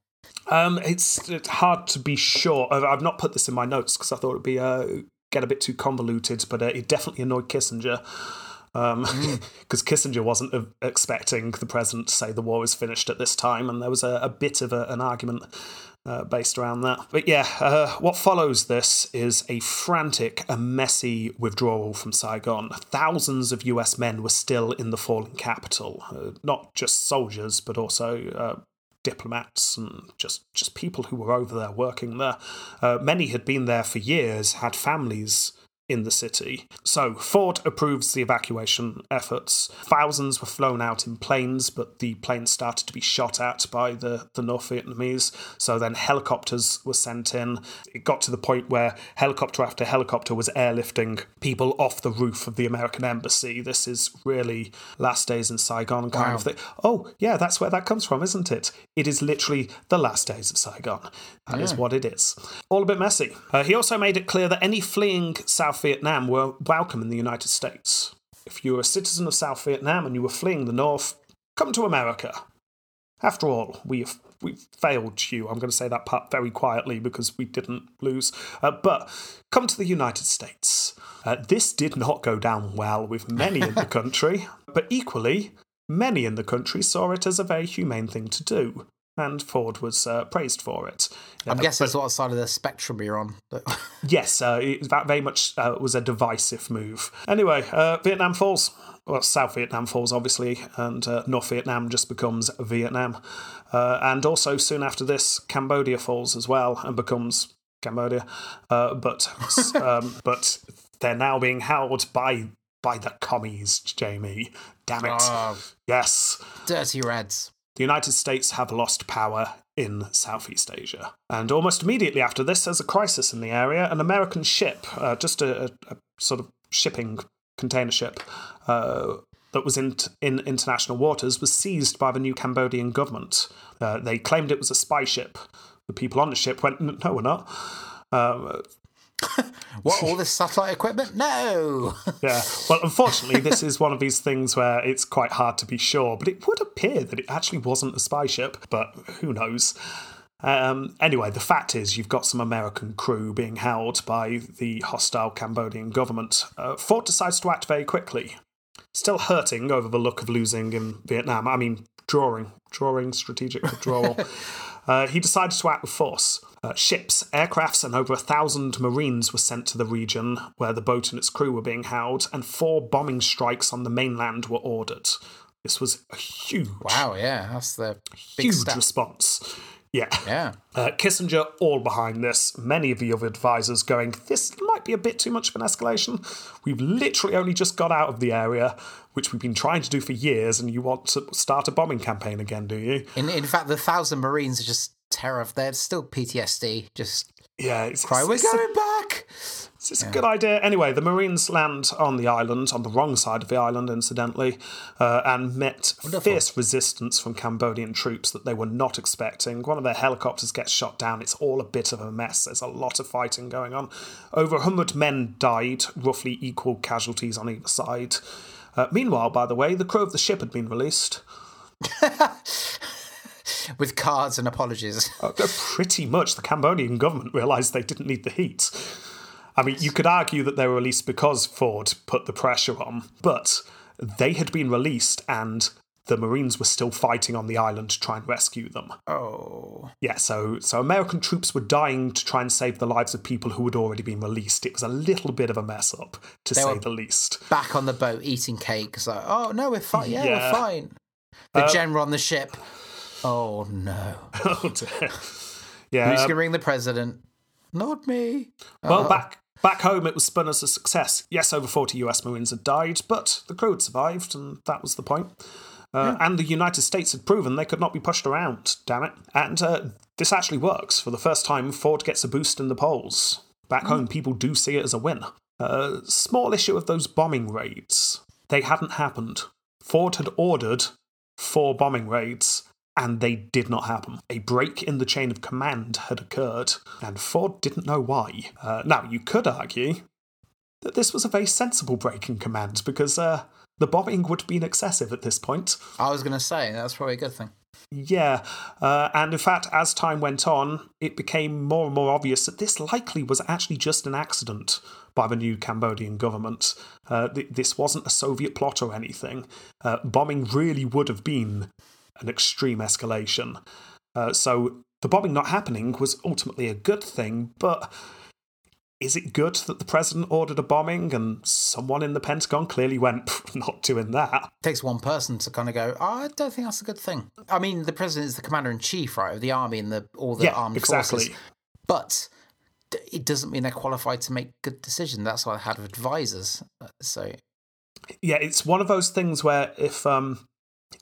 um, it's, it's hard to be sure. I've- not put this in my notes because I thought it'd be uh, get a bit too convoluted, but uh, it definitely annoyed Kissinger. <laughs> Because Kissinger wasn't uh, expecting the president to say the war is finished at this time, and there was a, a bit of a, an argument uh, based around that. But yeah, uh, what follows this is a frantic and messy withdrawal from Saigon. Thousands of US men were still in the fallen capital, uh, not just soldiers, but also uh, diplomats and just, just people who were over there working there. Uh, many had been there for years, had families in the city. So Ford approves the evacuation efforts. Thousands were flown out in planes, but the planes started to be shot at by the, the North Vietnamese. So then helicopters were sent in. It got to the point where helicopter after helicopter was airlifting people off the roof of the American embassy. This is really last days in Saigon kind Wow. of thing. Oh, yeah, that's where that comes from, isn't it? It is literally the last days of Saigon. That is what it is. All a bit messy. Uh, he also made it clear that any fleeing South Vietnam were welcome in the United States. If you were a citizen of South Vietnam and you were fleeing the North, come to America. After all, we we failed you. I'm going to say that part very quietly because we didn't lose. Uh, but come to the United States. Uh, this did not go down well with many in the <laughs> country, but equally, many in the country saw it as a very humane thing to do, and Ford was uh, praised for it. I'm Uh, guessing but- it's what side of the spectrum you're on. <laughs> Yes, uh, it, that very much uh, was a divisive move. Anyway, uh, Vietnam falls. Well, South Vietnam falls, obviously, and uh, North Vietnam just becomes Vietnam. Uh, and also, soon after this, Cambodia falls as well and becomes Cambodia. Uh, but <laughs> um, but they're now being held by by the commies, Jamie. Damn it. Oh. Yes. dirty Reds. The United States have lost power in Southeast Asia. And almost immediately after this, there's a crisis in the area. An American ship, uh, just a, a, sort of shipping container ship uh, that was in, in international waters, was seized by the new Cambodian government. Uh, they claimed it was a spy ship. The people on the ship went, No, we're not. <laughs> What, all this satellite equipment? No! <laughs> Yeah. Well, unfortunately, this is one of these things where it's quite hard to be sure, but it would appear that it actually wasn't a spy ship, but who knows? Um, anyway, the fact is, you've got some American crew being held by the hostile Cambodian government. Uh, Ford decides to act very quickly, still hurting over the look of losing in Vietnam. I mean, drawing, drawing strategic withdrawal. <laughs> uh, he decides to act with force. Uh, ships, aircrafts, and over a thousand Marines were sent to the region where the boat and its crew were being held, and four bombing strikes on the mainland were ordered. This was a huge, Wow, yeah, that's the big huge step. response. Yeah. Yeah. Uh, Kissinger all behind this. Many of the other advisors going, this might be a bit too much of an escalation. We've literally only just got out of the area, which we've been trying to do for years, and you want to start a bombing campaign again, do you? In, in fact, the thousand Marines are just terrified. They're still PTSD. Just Yeah, it's, cry, it's, we're it's a- going back! It's a good idea. Anyway, the Marines land on the island, on the wrong side of the island, incidentally, uh, and met fierce resistance from Cambodian troops that they were not expecting. One of their helicopters gets shot down. It's all a bit of a mess. There's a lot of fighting going on. Over 100 men died, roughly equal casualties on either side. Uh, meanwhile, by the way, the crew of the ship had been released. <laughs> <laughs> With cards and apologies. <laughs> Uh, pretty much the Cambodian government realised they didn't need the heat. I mean, you could argue that they were released because Ford put the pressure on, but they had been released and the Marines were still fighting on the island to try and rescue them. Oh. Yeah, so so American troops were dying to try and save the lives of people who had already been released. It was a little bit of a mess up, to say were- the least. Back on the boat eating cakes, like, oh, no, we're fine. Yeah, Yeah. we're fine. The Uh, general on the ship. Oh, no. <laughs> oh dear. Who's Yeah. going to ring the president? Not me. Well, Oh. back back home, it was spun as a success. Yes, over 40 US Marines had died, but the crew had survived, and that was the point. Uh, And the United States had proven they could not be pushed around, damn it. And uh, this actually works. For the first time, Ford gets a boost in the polls. Back home, people do see it as a win. Uh, small issue of those bombing raids. They hadn't happened. Ford had ordered four bombing raids, and they did not happen. A break in the chain of command had occurred, and Ford didn't know why. Uh, now, you could argue that this was a very sensible break in command because uh, the bombing would have been excessive at this point. I was going to say, that's probably a good thing. Yeah, uh, and in fact, as time went on, it became more and more obvious that this likely was actually just an accident by the new Cambodian government. Uh, th- this wasn't a Soviet plot or anything. Uh, bombing really would have been an extreme escalation. Uh, so the bombing not happening was ultimately a good thing, but is it good that the president ordered a bombing and someone in the Pentagon clearly went, not doing that? It takes one person to kind of go, oh, I don't think that's a good thing. I mean, the president is the commander in chief, right, of the army and the all the Yeah, armed exactly. forces. But it doesn't mean they're qualified to make good decisions. That's why I had advisors. Uh, So yeah, it's one of those things where if, um,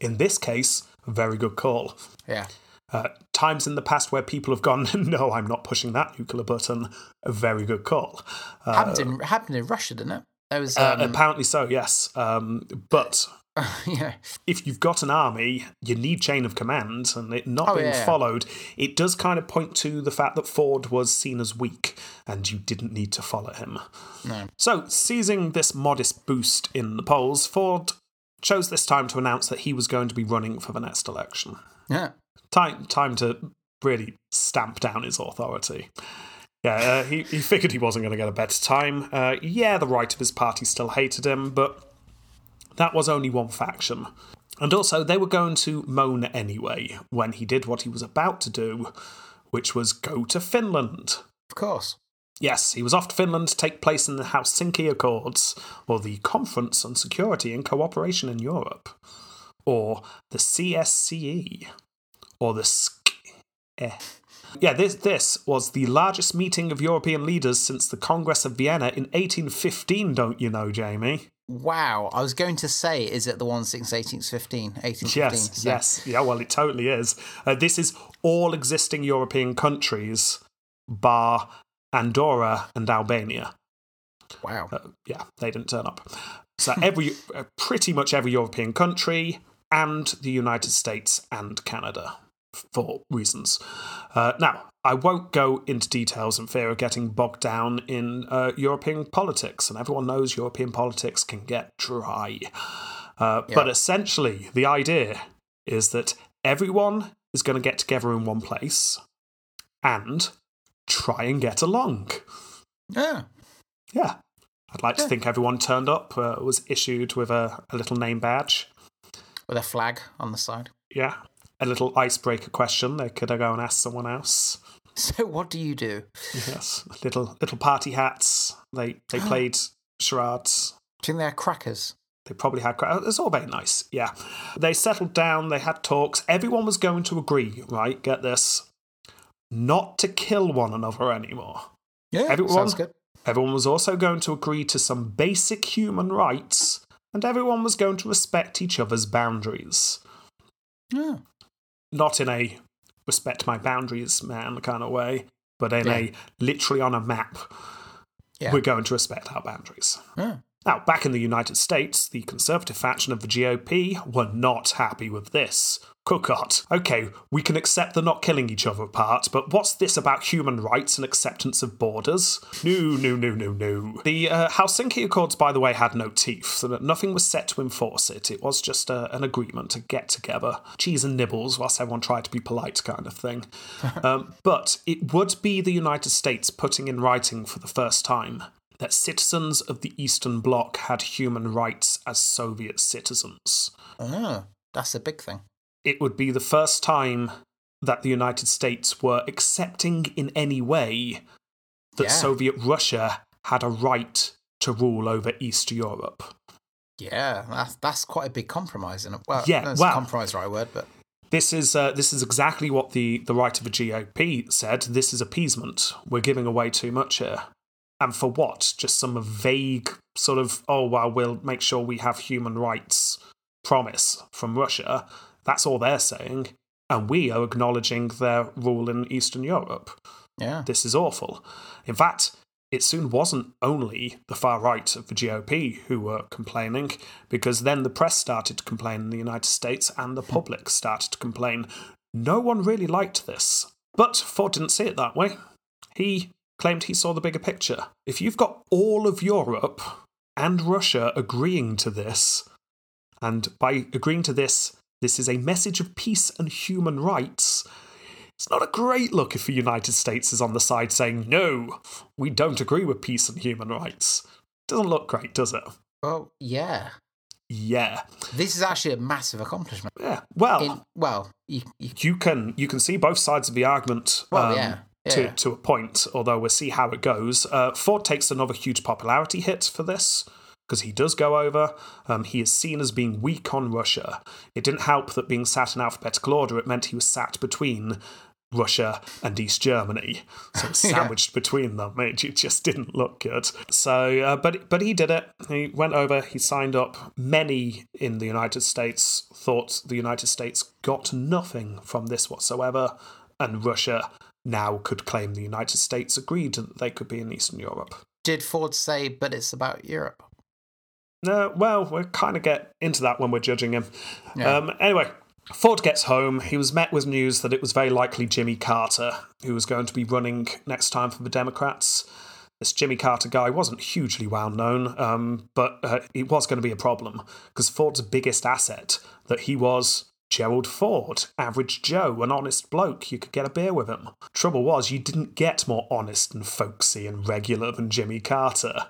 in this case, very good call. yeah, Uh, times in the past where people have gone, <laughs> no, I'm not pushing that nuclear button, a very good call. Uh, happened in happened in Russia, didn't it? There was uh, um, apparently so, yes. Um, but <laughs> yeah, if you've got an army, you need chain of command, and it not Oh, being yeah, yeah. followed, it does kind of point to the fact that Ford was seen as weak, and you didn't need to follow him. no, So, seizing this modest boost in the polls, Ford chose this time to announce that he was going to be running for the next election. yeah. Time, time to really stamp down his authority. Yeah, uh, he, he figured he wasn't going to get a better time. Uh, yeah, the right of his party still hated him, but that was only one faction. And also, they were going to moan anyway when he did what he was about to do, which was go to Finland. Of course. Yes, he was off to Finland to take place in the Helsinki Accords, or the Conference on Security and Cooperation in Europe, or the CSCE, or the SC. Yeah, this, this was the largest meeting of European leaders since the Congress of Vienna in 1815, don't you know, Jamie? Wow. I was going to say, is it the one since 1815? 1815 Yes, so- yes. Yeah, well, it totally is. Uh, this is all existing European countries, bar Andorra and Albania. Wow. Uh, yeah, they didn't turn up. So every, <laughs> uh, pretty much every European country and the United States and Canada for reasons. Uh, now, I won't go into details in fear of getting bogged down in uh, European politics, and everyone knows European politics can get dry. Uh, But essentially, the idea is that everyone is going to get together in one place and try and get along. Yeah. Yeah. I'd like to think everyone turned up, uh, was issued with a, a little name badge. With a flag on the side. Yeah. A little icebreaker question they could go and ask someone else. <laughs> So, what do you do? Yes. Little little party hats. They they <gasps> played charades. Do you think they're crackers? They probably had. cra- It's all very nice. Yeah. They settled down. They had talks. Everyone was going to agree, right? Get this. Not to kill one another anymore. Yeah. Everyone- Sounds good. Everyone was also going to agree to some basic human rights, and everyone was going to respect each other's boundaries. Yeah. Not in a respect my boundaries, man kind of way, but in a literally on a map, Yeah. we're going to respect our boundaries. Yeah. Now, back in the United States, the conservative faction of the GOP were not happy with this. Cookot. Okay, we can accept the not killing each other part, but what's this about human rights and acceptance of borders? No, no, no, no, no. The uh, Helsinki Accords, by the way, had no teeth, so that nothing was set to enforce it. It was just uh, an agreement to get together, cheese and nibbles, whilst everyone tried to be polite, kind of thing. <laughs> um, but it would be the United States putting in writing for the first time that citizens of the Eastern Bloc had human rights as Soviet citizens. Oh, that's a big thing. It would be the first time that the United States were accepting in any way that Yeah. Soviet Russia had a right to rule over East Europe. Yeah, that's that's quite a big compromise? Well, Yeah, that's well- compromise, right word, but This is uh, this is exactly what the the right of the GOP said. This is appeasement. We're giving away too much here, and for what? Just some vague sort of oh well, we'll make sure we have human rights promise from Russia. That's all they're saying, and we are acknowledging their rule in Eastern Europe. yeah, This is awful. In fact, it soon wasn't only the far right of the GOP who were complaining, because then the press started to complain in the United States and the public <laughs> started to complain. No one really liked this. But Ford didn't see it that way. He claimed he saw the bigger picture. If you've got all of Europe and Russia agreeing to this, and by agreeing to this, this is a message of peace and human rights. It's not a great look if the United States is on the side saying, no, we don't agree with peace and human rights. Doesn't look great, does it? well, yeah. Yeah. This is actually a massive accomplishment. Yeah. Well, In, well, you, you, you can you can see both sides of the argument Well, um, yeah, to, yeah. to a point, although we'll see how it goes. Uh, Ford takes another huge popularity hit for this because he does go over. Um, he is seen as being weak on Russia. It didn't help that being sat in alphabetical order, it meant he was sat between Russia and East Germany, so <laughs> it's Yeah. sandwiched between them. It just didn't look good. So, uh, but but he did it. He went over. He signed up. Many in the United States thought the United States got nothing from this whatsoever, and Russia now could claim the United States agreed that they could be in Eastern Europe. did Ford say, but it's about Europe? No, well, we'll kind of get into that when we're judging him. Yeah. Um, anyway, Ford gets home. He was met with news that it was very likely Jimmy Carter who was going to be running next time for the Democrats. This Jimmy Carter guy wasn't hugely well known, um, but uh, it was going to be a problem because Ford's biggest asset that he was Gerald Ford, average Joe, an honest bloke. You could get a beer with him. Trouble was, you didn't get more honest and folksy and regular than Jimmy Carter.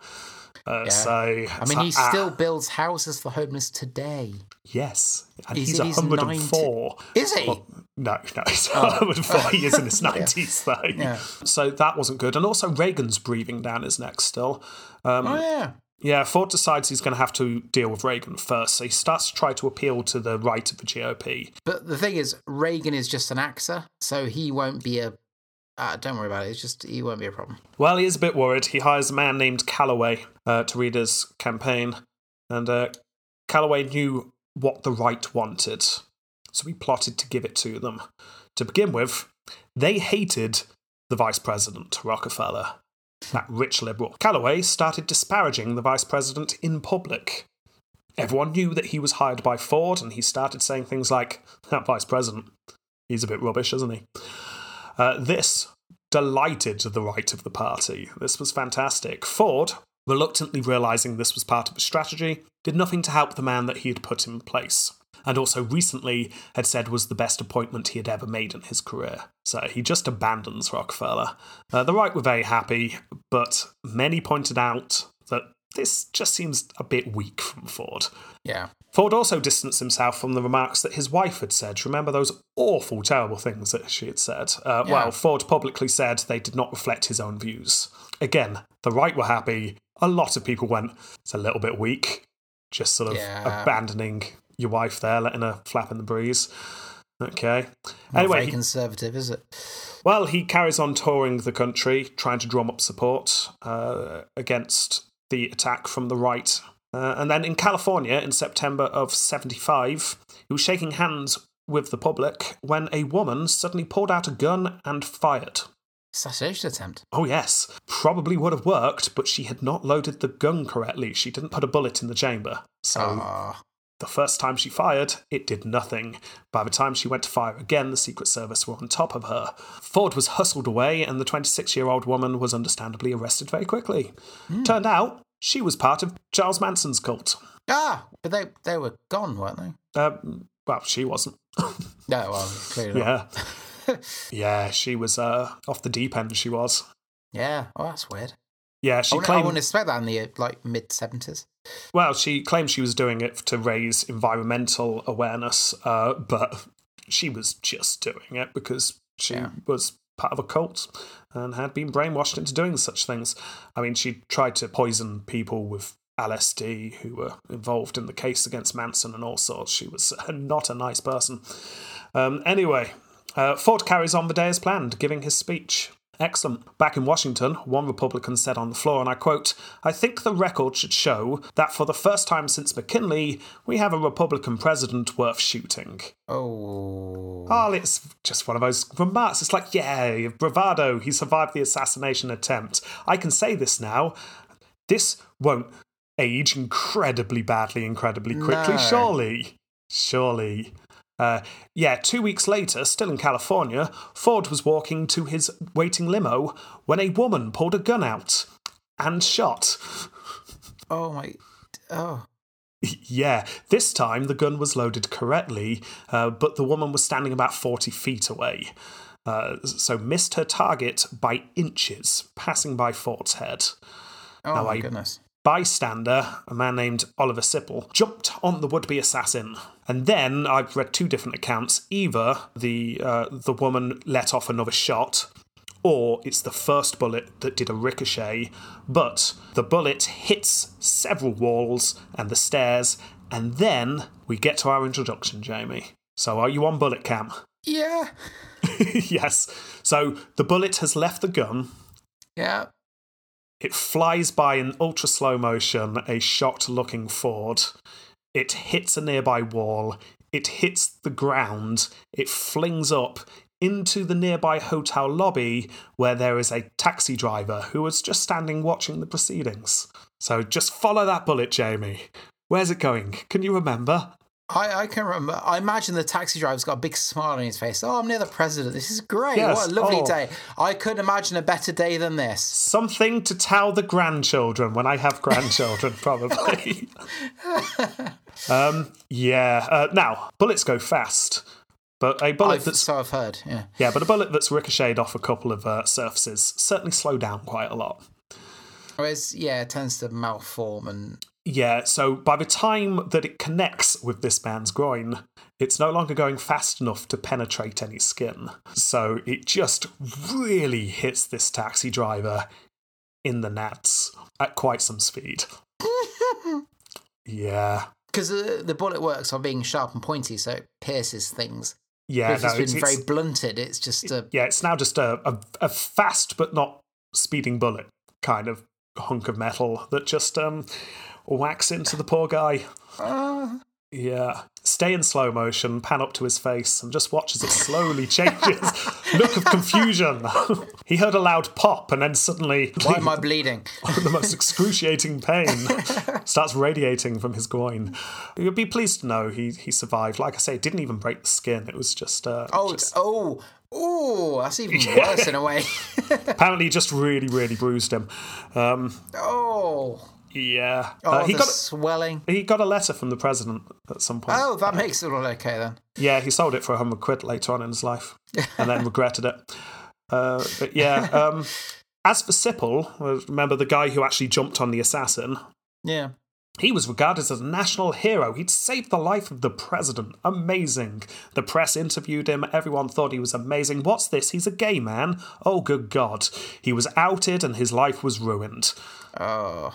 Uh, Yeah. So I mean, he ah, still builds houses for homeless today. yes, and He's- he's, he's 104. Is he? Well, no, no, he's 104. He is in his <laughs> 90s, though. Oh. Yeah. So that wasn't good. And also, Reagan's breathing down his neck still. Um, oh yeah. Yeah, Ford decides he's going to have to deal with Reagan first, so he starts to try to appeal to the right of the GOP. But the thing is, Reagan is just an actor, so he won't be a. Uh, don't worry about it. It's just he won't be a problem. Well, he is a bit worried. He hires a man named Callaway uh, to read his campaign, and uh, Callaway knew what the right wanted, so he plotted to give it to them. To begin with, they hated the vice president, Rockefeller, that rich liberal. Callaway started disparaging the vice president in public. Everyone knew that he was hired by Ford, and he started saying things like, That vice president, he's a bit rubbish, isn't he? Uh, this delighted the right of the party. This was fantastic. Ford, reluctantly realizing this was part of a strategy, did nothing to help the man that he had put in place. And also recently had said was the best appointment he had ever made in his career. So he just abandons Rockefeller. Uh, the right were very happy, but many pointed out that this just seems a bit weak from Ford. Yeah. Ford also distanced himself from the remarks that his wife had said. Remember those awful, terrible things that she had said? Uh, Yeah. Well, Ford publicly said they did not reflect his own views. Again, the right were happy. A lot of people went, it's a little bit weak. Just sort of Yeah. abandoning your wife there, letting her flap in the breeze. Okay. Not Anyway, he- conservative, is it? well, he carries on touring the country, trying to drum up support uh, against the attack from the right. Uh, and then in California, in September of 75, he was shaking hands with the public when a woman suddenly pulled out a gun and fired. Assassination attempt. Oh, yes, probably would have worked, but she had not loaded the gun correctly. She didn't put a bullet in the chamber. So Ah. The first time she fired, it did nothing. By the time she went to fire again, the Secret Service were on top of her. Ford was hustled away, and the 26 year old woman was understandably arrested very quickly. Turned out, she was part of Charles Manson's cult. ah, but they they were gone, weren't they? Uh, well, she wasn't. <laughs> No, well, clearly not. yeah. <laughs> yeah, she was uh, off the deep end, she was. Yeah. Oh, that's weird. Yeah, I she I claimed. wouldn't expect that in the like mid seventies. Well, she claimed she was doing it to raise environmental awareness, uh, but she was just doing it because she Yeah. was part of a cult and had been brainwashed into doing such things. I mean, she tried to poison people with LSD who were involved in the case against Manson and all sorts. She was <laughs> not a nice person. Um, anyway, uh, Ford carries on the day as planned, giving his speech. Excellent. Back in Washington, one Republican said on the floor, and I quote, I think the record should show that for the first time since McKinley, we have a Republican president worth shooting. Oh. Oh, it's just one of those remarks. It's like, yeah, bravado, he survived the assassination attempt. I can say this now. This won't age incredibly badly, incredibly quickly, No. surely. Surely. Uh, yeah, two weeks later, still in California, Ford was walking to his waiting limo when a woman pulled a gun out and shot. Oh my. Oh. Yeah, this time the gun was loaded correctly, uh, but the woman was standing about 40 feet away. Uh, so missed her target by inches, passing by Ford's head. Oh Now my I- goodness. Bystander, a man named Oliver Sipple, jumped on the would-be assassin. And then I've read two different accounts. Either the uh, the woman let off another shot, or it's the first bullet that did a ricochet, but the bullet hits several walls and the stairs, and then we get to our introduction, Jamie. So are you on bullet cam? Yeah. <laughs> yes. So the bullet has left the gun. Yeah. It flies by in ultra slow motion, a shocked looking Ford. It hits a nearby wall. It hits the ground. It flings up into the nearby hotel lobby where there is a taxi driver who was just standing watching the proceedings. So just follow that bullet, Jamie. Where's it going? Can you remember? I, I can remember. I imagine the taxi driver's got a big smile on his face. Oh, I'm near the president. This is great. Yes. What a lovely Oh. day. I couldn't imagine a better day than this. Something to tell the grandchildren when I have grandchildren, probably. <laughs> um, yeah. Uh, now, bullets go fast, but a bullet I've, that's so I've heard. Yeah. yeah, but a bullet that's ricocheted off a couple of uh, surfaces certainly slow down quite a lot. Whereas, yeah, it tends to malform and Yeah, so by the time that it connects with this man's groin, it's no longer going fast enough to penetrate any skin. So it just really hits this taxi driver in the nuts at quite some speed. yeah. because uh, the bullet works on being sharp and pointy, so it pierces things. Yeah, no, it's been it's, very it's- blunted, it's just a yeah, it's now just a, a, a fast but not speeding bullet kind of hunk of metal that just um whacks into the poor guy. uh, Yeah. Stay in slow motion, pan up to his face, and just watch as it slowly changes. <laughs> Look of confusion. <laughs> he heard a loud pop, and then suddenly why am I <laughs> bleeding? the most excruciating pain starts radiating from his groin. You'd be pleased to know he, he survived. Like I say, it didn't even break the skin. It was just, uh, Oh, just- oh, oh, that's even worse in a way. apparently just really, really bruised him. Um, oh, yeah. oh, Uh, he the got swelling. he got a letter from the president at some point. Oh, that makes it all okay then. Yeah, he sold it for a hundred quid later on in his life, and then <laughs> regretted it. Uh, but yeah, um, as for Sipple, uh, remember the guy who actually jumped on the assassin? Yeah. He was regarded as a national hero. He'd saved the life of the president. Amazing. The press interviewed him. Everyone thought he was amazing. What's this? He's a gay man. Oh, good God. He was outed and his life was ruined. Oh,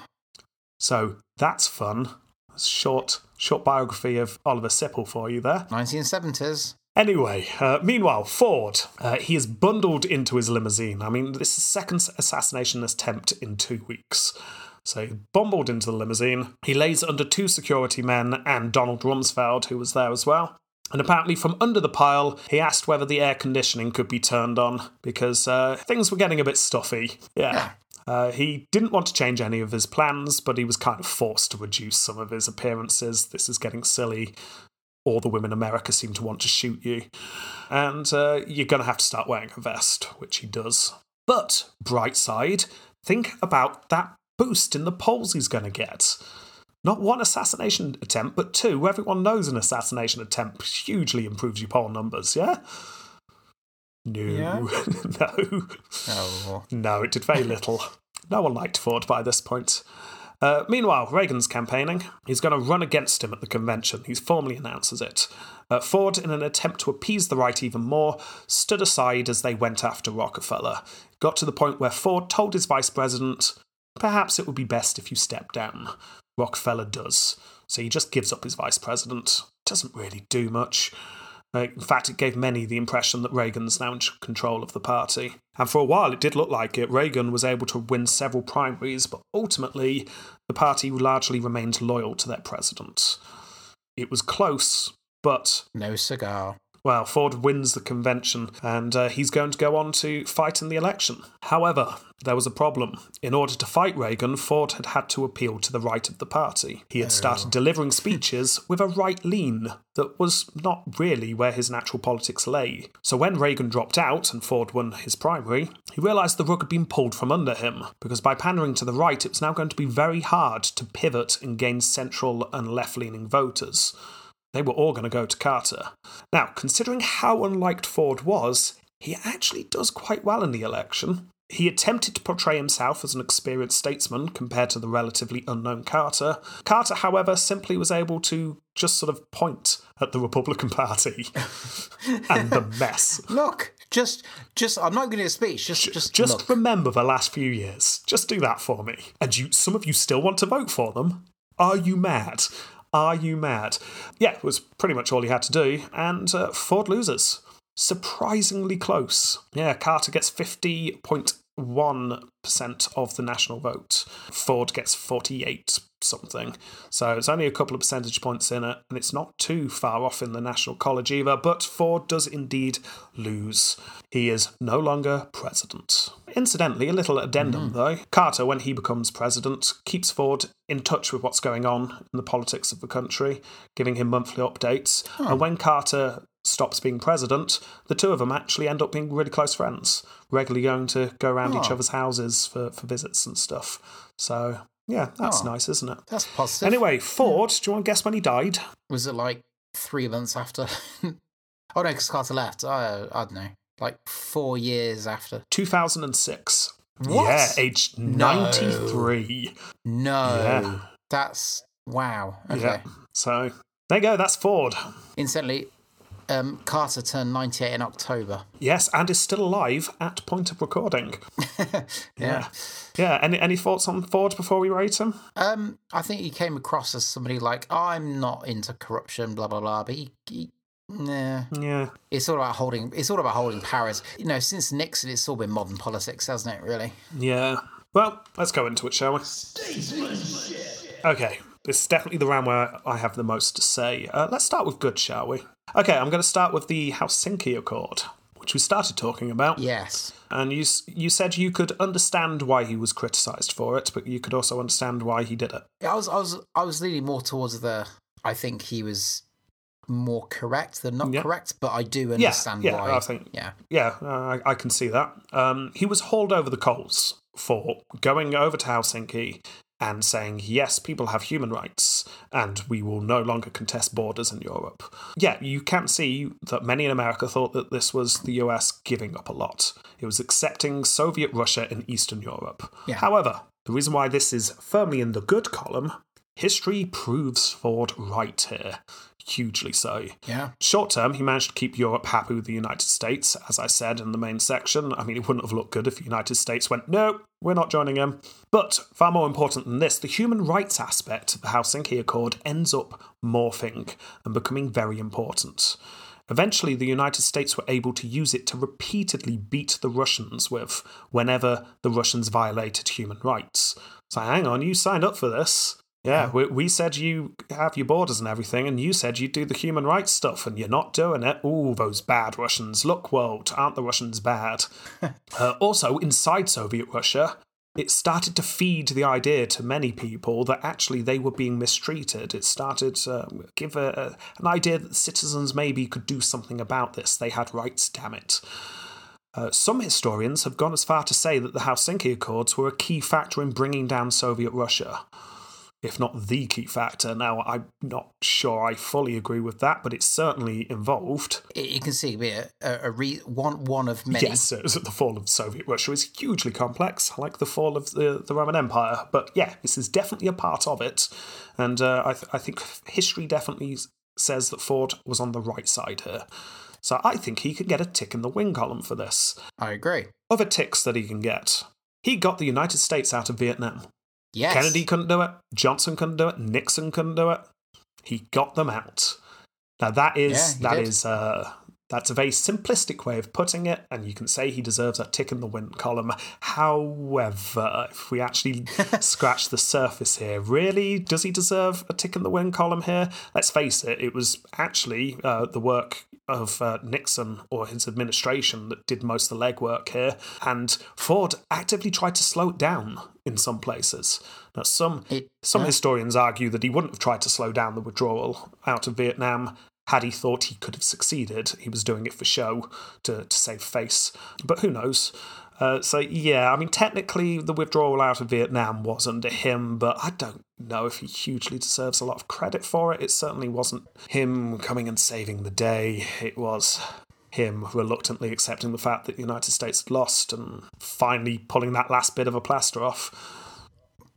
So that's fun. Short, short biography of Oliver Sipple for you there. 1970s. Anyway, uh, meanwhile, Ford, uh, he is bundled into his limousine. I mean, this is second assassination attempt in two weeks. So he bumbled into the limousine. He lays under two security men and Donald Rumsfeld, who was there as well. And apparently, from under the pile, he asked whether the air conditioning could be turned on because uh, things were getting a bit stuffy. Yeah. Uh, he didn't want to change any of his plans, but he was kind of forced to reduce some of his appearances. This is getting silly all the women in America seem to want to shoot you. And uh, you're going to have to start wearing a vest, which he does. But, bright side, think about that boost in the polls he's going to get. Not one assassination attempt, but two. Everyone knows an assassination attempt hugely improves your poll numbers, yeah? No. Yeah? <laughs> no. Oh, No, it did very little. No one liked Ford by this point. Uh, meanwhile, Reagan's campaigning. He's going to run against him at the convention. He formally announces it. Uh, Ford, in an attempt to appease the right even more, stood aside as they went after Rockefeller. Got to the point where Ford told his vice president, perhaps it would be best if you step down. Rockefeller does. So he just gives up his vice president. Doesn't really do much. Uh, in fact, it gave many the impression that Reagan's now in control of the party. And for a while, it did look like it. Reagan was able to win several primaries, but ultimately, the party largely remained loyal to their president. It was close, but no cigar. Well, Ford wins the convention and uh, he's going to go on to fight in the election. However, there was a problem. In order to fight Reagan, Ford had had to appeal to the right of the party. He had started delivering speeches with a right lean that was not really where his natural politics lay. So when Reagan dropped out and Ford won his primary, he realised the rug had been pulled from under him, because by pandering to the right, it was now going to be very hard to pivot and gain central and left leaning voters. They were all going to go to Carter. Now, considering how unliked Ford was, he actually does quite well in the election. He attempted to portray himself as an experienced statesman compared to the relatively unknown Carter. Carter, however, simply was able to just sort of point at the Republican Party <laughs> and the mess. Look, just, just, I'm not going to do a speech. Just, just, Just look. remember the last few years. Just do that for me. And you, some of you still want to vote for them? Are you mad? Are you mad? Yeah, it was pretty much all he had to do, and uh, Ford loses. Surprisingly close. Yeah, Carter gets 50.1% of the national vote. Ford gets 48 something. So it's only a couple of percentage points in it, and it's not too far off in the National College either, but Ford does indeed lose. He is no longer president. Incidentally, a little addendum mm-hmm. though. Carter, when he becomes president, keeps Ford in touch with what's going on in the politics of the country, giving him monthly updates. And hmm. when Carter stops being president, the two of them actually end up being really close friends, regularly going to go around each Oh. other's houses for, for visits and stuff. So, yeah, that's Oh. nice, isn't it? That's positive. Anyway, Ford, do you want to guess when he died? was it like three months after? <laughs> oh no, because Carter left. I, I don't know, like four years after. 2006. What? Yeah, aged No. 93. No. Yeah. That's wow. Okay. Yeah. So there you go. That's Ford. Incidentally, um, Carter turned 98 in October. Yes, and is still alive at point of recording. <laughs> Yeah. Yeah. Any any thoughts on Ford before we rate him? Um, I think he came across as somebody like, I'm not into corruption, blah blah blah. But he, he nah. Yeah. It's all about holding. It's all about holding powers. You know, since Nixon, it's all been modern politics, hasn't it? Really. Yeah. Well, let's go into it, shall we? Okay. This is definitely the round where I have the most to say. Uh, let's start with good, shall we? Okay, I'm going to start with the Helsinki Accord, which we started talking about. Yes. And you you said you could understand why he was criticised for it, but you could also understand why he did it. I was. I was. I was leaning more towards the. I think he was more correct than not Yeah. correct, but I do understand yeah, why. I think- Yeah. Yeah, uh, I, I can see that. Um, he was hauled over the coals for going over to Helsinki and saying, yes, people have human rights and we will no longer contest borders in Europe. Yeah, you can see that many in America thought that this was the US giving up a lot. It was accepting Soviet Russia in Eastern Europe. Yeah. However, the reason why this is firmly in the good column, history proves Ford right here. Hugely so. Yeah. Short term, he managed to keep Europe happy with the United States, as I said in the main section. I mean, it wouldn't have looked good if the United States went, no, we're not joining him. But far more important than this, the human rights aspect of the Helsinki Accord ends up morphing and becoming very important. Eventually, the United States were able to use it to repeatedly beat the Russians with whenever the Russians violated human rights. So, hang on, you signed up for this. Yeah, we, we said you have your borders and everything, and you said you'd do the human rights stuff, and you're not doing it. Ooh, those bad Russians. Look, world, aren't the Russians bad? <laughs> uh, also, inside Soviet Russia, it started to feed the idea to many people that actually they were being mistreated. It started to give a, a, an idea that citizens maybe could do something about this. They had rights, damn it. Uh, some historians have gone as far to say that the Helsinki Accords were a key factor in bringing down Soviet Russia if not the key factor. Now, I'm not sure I fully agree with that, but it's certainly involved. It, you can see a, a, a re, one one of many. Yes, uh, the fall of Soviet Russia is hugely complex, like the fall of the, the Roman Empire. But yeah, this is definitely a part of it. And uh, I, th- I think history definitely says that Ford was on the right side here. So I think he could get a tick in the win column for this. I agree. Other ticks that he can get. He got the United States out of Vietnam. Yes. Kennedy couldn't do it. Johnson couldn't do it. Nixon couldn't do it. He got them out. Now that is Yeah, that did. is uh, that's a very simplistic way of putting it, and you can say he deserves a tick in the win column. However, if we actually <laughs> scratch the surface here, really, does he deserve a tick in the win column here? Let's face it, it was actually uh, the work of uh, Nixon or his administration that did most of the legwork here, and Ford actively tried to slow it down in some places. Now, some It- some yeah. historians argue that he wouldn't have tried to slow down the withdrawal out of Vietnam had he thought he could have succeeded. He was doing it for show to, to save face. But who knows? Uh, so, yeah, I mean, technically, the withdrawal out of Vietnam was under him, but I don't know if he hugely deserves a lot of credit for it. It certainly wasn't him coming and saving the day, it was him reluctantly accepting the fact that the United States had lost and finally pulling that last bit of a plaster off.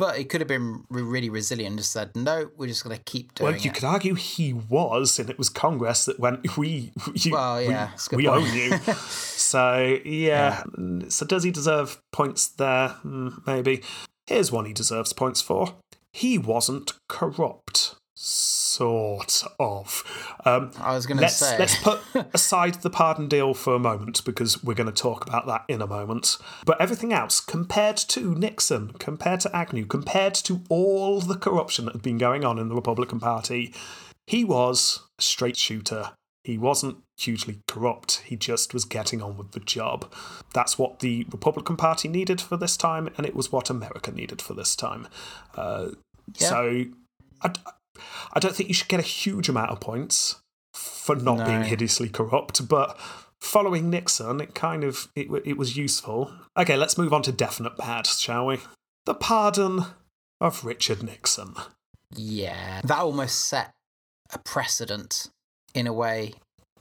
But it could have been really resilient and just said, no, we're just going to keep doing Well, you it. could argue he was, and it was Congress that went, <laughs> "We, you, Well, we- yeah, good we, own you." <laughs> so, yeah. So, does he deserve points there? Hmm, Maybe. Here's one he deserves points for. He wasn't corrupt. Sort of. Um, I was going to say. let's put <laughs> aside the pardon deal for a moment because we're going to talk about that in a moment. But everything else, compared to Nixon, compared to Agnew, compared to all the corruption that had been going on in the Republican Party, he was a straight shooter. He wasn't hugely corrupt. He just was getting on with the job. That's what the Republican Party needed for this time, and it was what America needed for this time. Uh, Yeah. So, I, I don't think you should get a huge amount of points for not being hideously corrupt, but following Nixon, it kind of it, it was useful. Okay, let's move on to definite bad, shall we? The pardon of Richard Nixon. Yeah, that almost set a precedent in a way.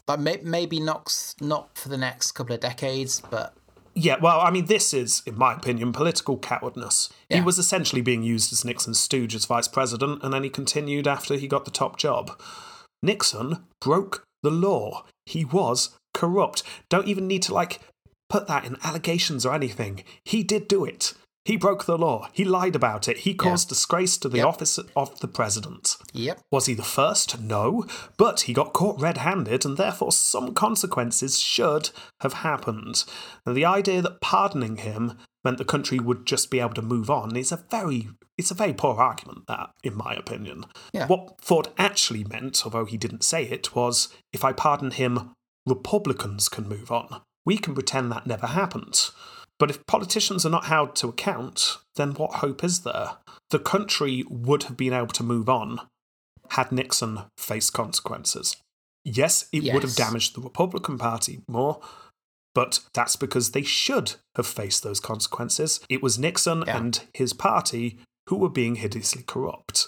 Like maybe not not for the next couple of decades, but Yeah, well, I mean, this is, in my opinion, political cowardness. He was essentially being used as Nixon's stooge as vice president, and then he continued after he got the top job. Nixon broke the law. He was corrupt. Don't even need to, like, put that in allegations or anything. He did do it. He broke the law. He lied about it. He caused disgrace to the Yep. office of the president. Yep. Was he the first? No. But he got caught red handed, and therefore some consequences should have happened. And the idea that pardoning him meant the country would just be able to move on is a very it's a very poor argument that in my opinion Yeah. what ford actually meant although he didn't say it was if i pardon him republicans can move on we can pretend that never happened but if politicians are not held to account then what hope is there the country would have been able to move on had nixon faced consequences yes it would have damaged the republican party more but that's because they should have faced those consequences. It was Nixon Yeah. and his party who were being hideously corrupt.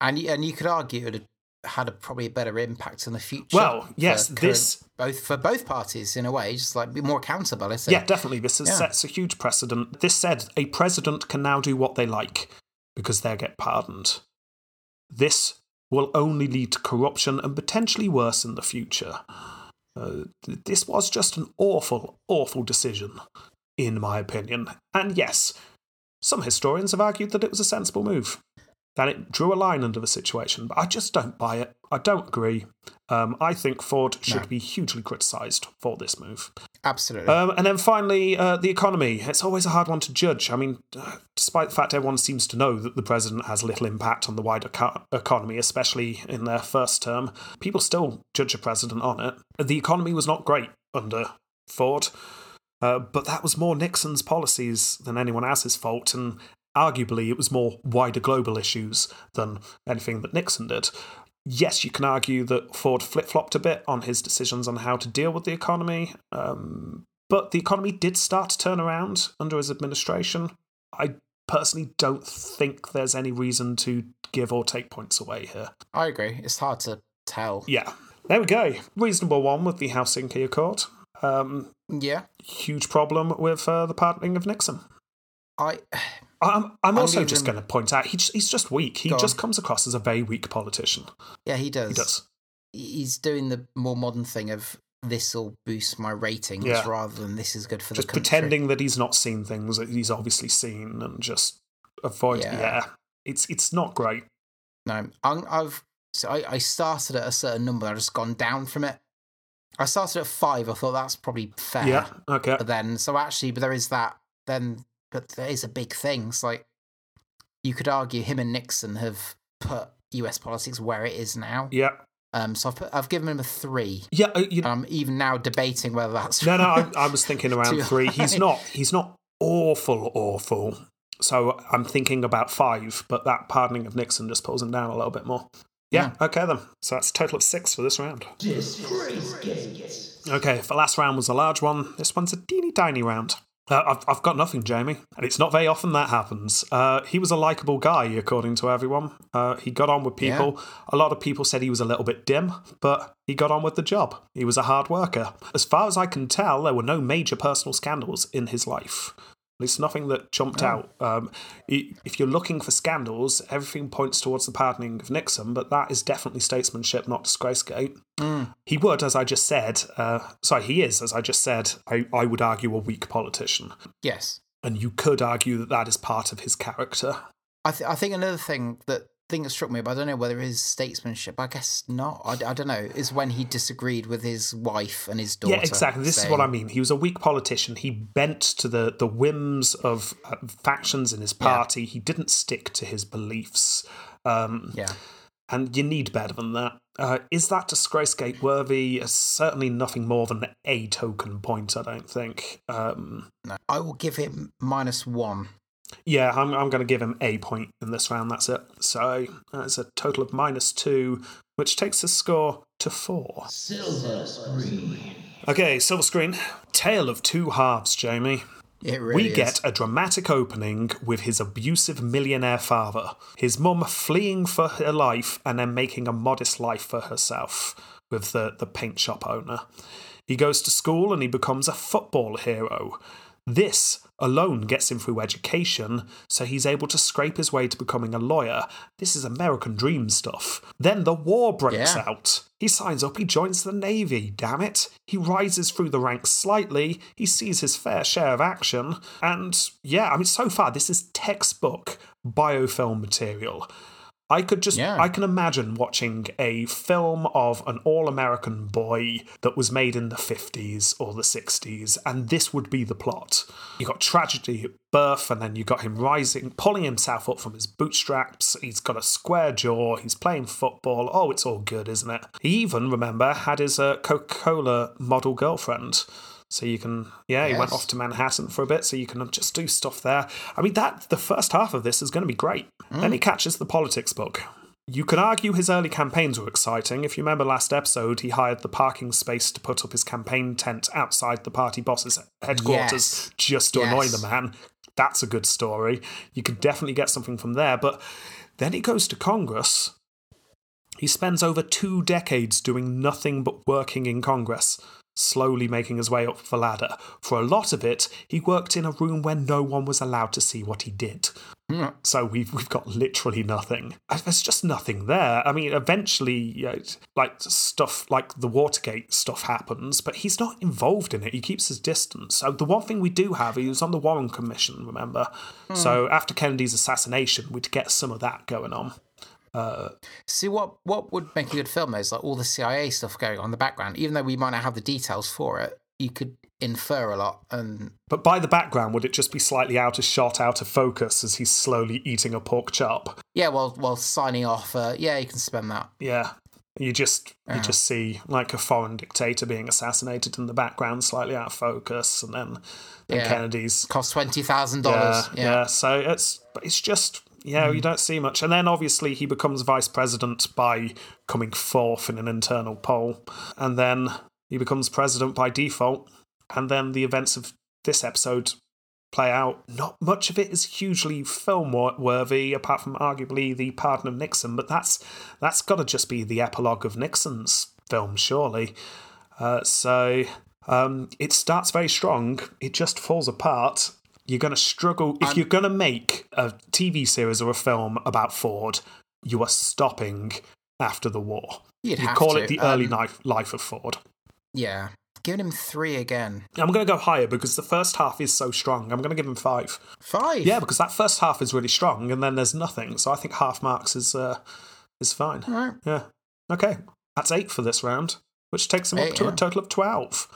And and you could argue it had a, probably a better impact in the future. Well, yes, current- this- both for both parties in a way, just like be more accountability. Yeah, definitely. This is, Yeah. sets a huge precedent. This said a president can now do what they like because they get pardoned. This will only lead to corruption and potentially worse in the future. Uh, th- this was just an awful, awful decision, in my opinion. And yes, some historians have argued that it was a sensible move, that it drew a line under the situation, but I just don't buy it. I don't agree. Um, I think Ford should No. be hugely criticised for this move. absolutely. Um, and then finally, uh, the economy. It's always a hard one to judge. I mean, uh, despite the fact everyone seems to know that the president has little impact on the wider co- economy, especially in their first term, people still judge a president on it. The economy was not great under Ford, uh, but that was more Nixon's policies than anyone else's fault, and arguably it was more wider global issues than anything that Nixon did. Yes, you can argue that Ford flip flopped a bit on his decisions on how to deal with the economy, um, but the economy did start to turn around under his administration. I personally don't think there's any reason to give or take points away here. I agree. It's hard to tell. Yeah, there we go. Reasonable one with the Helsinki Accord. Um, Yeah. huge problem with uh, the pardoning of Nixon. I I'm, I'm also just going to point out he, j- he's just weak. He Go on. just comes across as a very weak politician. yeah, he does. He does. He's doing the more modern thing of this will boost my ratings Yeah. rather than this is good for Just the country. Just pretending that he's not seen things that he's obviously seen and just avoid. Yeah, Yeah. it's it's not great. No, I'm, I've so I, I started at a certain number. I've just gone down from it. I started at five. I thought that's probably fair. Yeah, okay. But then, so actually, but there is that. Then, but there is a big thing. It's like you could argue him and Nixon have put U.S. politics where it is now. Yeah, Um, so I've put, I've given him a three. yeah. uh, You, I'm even now debating whether that's no, no. I, <laughs> I was thinking around Too three. He's not. He's not awful, awful. So I'm thinking about five, but that pardoning of Nixon just pulls him down a little bit more. Yeah, okay then. So that's a total of six for this round. Disgrace Okay, if the last round was a large one, this one's a teeny tiny round. Uh, I've, I've got nothing, Jamie, and it's not very often that happens. Uh, he was a likable guy, according to everyone. Uh, he got on with people. A lot of people said he was a little bit dim, but he got on with the job. He was a hard worker. As far as I can tell, there were no major personal scandals in his life. At least nothing that jumped out. Um, if you're looking for scandals, everything points towards the pardoning of Nixon, but that is definitely statesmanship, not disgracegate. He would, as I just said, uh, sorry, he is, as I just said, I, I would argue a weak politician. yes. And you could argue that that is part of his character. I, th- I think another thing that thing that struck me, but I don't know whether his statesmanship. I guess not. I, I don't know. Is when he disagreed with his wife and his daughter. yeah, exactly. This is what I mean. He was a weak politician. He bent to the, the whims of uh, factions in his party. He didn't stick to his beliefs. Um, Yeah. and you need better than that. Is that. Uh, is that disgracegate worthy? Uh, certainly nothing more than a token point, I don't think. Um, No. I will give him minus one. Yeah, I'm, I'm going to give him a point in this round. That's it. So that's a total of minus two, which takes the score to four. Silver Screen. Okay, silver screen. Tale of two halves, Jamie. It really we is. get a dramatic opening with his abusive millionaire father, his mum fleeing for her life and then making a modest life for herself with the, the paint shop owner. He goes to school and he becomes a football hero. This alone gets him through education, so he's able to scrape his way to becoming a lawyer. This is American dream stuff. Then the war breaks Yeah. out. He signs up, he joins the Navy, damn it. He rises through the ranks slightly, he sees his fair share of action, and yeah, I mean, so far, this is textbook biofilm material. I could just, Yeah. I can imagine watching a film of an all American boy that was made in the 50s or the 60s, and this would be the plot. You got tragedy at birth, and then you got him rising, pulling himself up from his bootstraps. He's got a square jaw, he's playing football. Oh, it's all good, isn't it? He even, remember, had his uh, Coca Cola model girlfriend. So you can, yeah, he went off to Manhattan for a bit, so you can just do stuff there. I mean, that the first half of this is going to be great. Mm. Then he catches the politics bug. You could argue his early campaigns were exciting. If you remember last episode, he hired the parking space to put up his campaign tent outside the party boss's headquarters Yes. just to annoy Yes. the man. That's a good story. You could definitely get something from there. But then he goes to Congress. He spends over two decades doing nothing but working in Congress, slowly making his way up the ladder. For a lot of it, he worked in a room where no one was allowed to see what he did. Hmm. So we've we've got literally nothing. There's just nothing there. I mean, eventually, you know, like stuff like the Watergate stuff happens, but he's not involved in it. He keeps his distance. So the one thing we do have, he was on the Warren Commission, remember? Hmm. So after Kennedy's assassination, we'd get some of that going on. See what what would make a good film is like all the CIA stuff going on in the background. Even though we might not have the details for it, you could infer a lot. And But by the background, would it just be slightly out of shot, out of focus as he's slowly eating a pork chop? yeah, while while signing off, uh, yeah, you can spend that. Yeah. You just you just see like a foreign dictator being assassinated in the background, slightly out of focus, and then, then Yeah. Kennedy's Cost twenty thousand yeah, dollars. yeah, Yeah. So it's but it's just yeah, you don't see much, and then obviously he becomes vice president by coming fourth in an internal poll, and then he becomes president by default, and then the events of this episode play out. Not much of it is hugely film worthy, apart from arguably the pardon of Nixon, but that's that's got to just be the epilogue of Nixon's film, surely. Uh, so um, it starts very strong. It just falls apart. You're going to struggle if you're going to make a TV series or a film about Ford. You are stopping after the war. You'd you call to. it the early Um, life life of Ford. Yeah, giving him three again. I'm going to go higher because the first half is so strong. I'm going to give him five. Five. Yeah, because that first half is really strong, and then there's nothing. So I think half marks is uh, is fine. All right. Yeah. Okay, that's eight for this round, which takes him up to a total of twelve.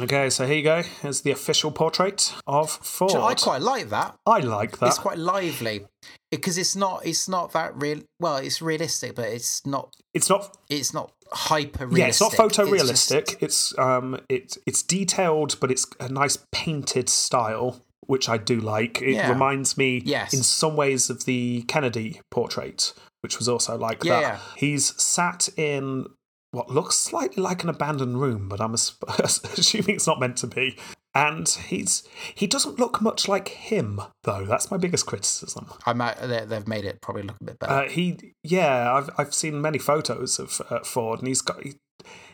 Okay, so here you go. Here's the official portrait of Ford. I quite like that. I like that. It's quite lively because it's not. It's not that real. Well, it's realistic, but it's not. It's not. It's not hyper realistic. Yeah, it's not photorealistic. It's, um, it's it's detailed, but it's a nice painted style, which I do like. It Yeah. reminds me, Yes. in some ways, of the Kennedy portrait, which was also like Yeah, that. yeah. He's sat in what looks slightly like an abandoned room, but I'm <laughs> assuming it's not meant to be. And he's he doesn't look much like him, though. That's my biggest criticism. I might. they- They've made it probably look a bit better. Uh, he, yeah, I've I've seen many photos of uh, Ford, and he's got he,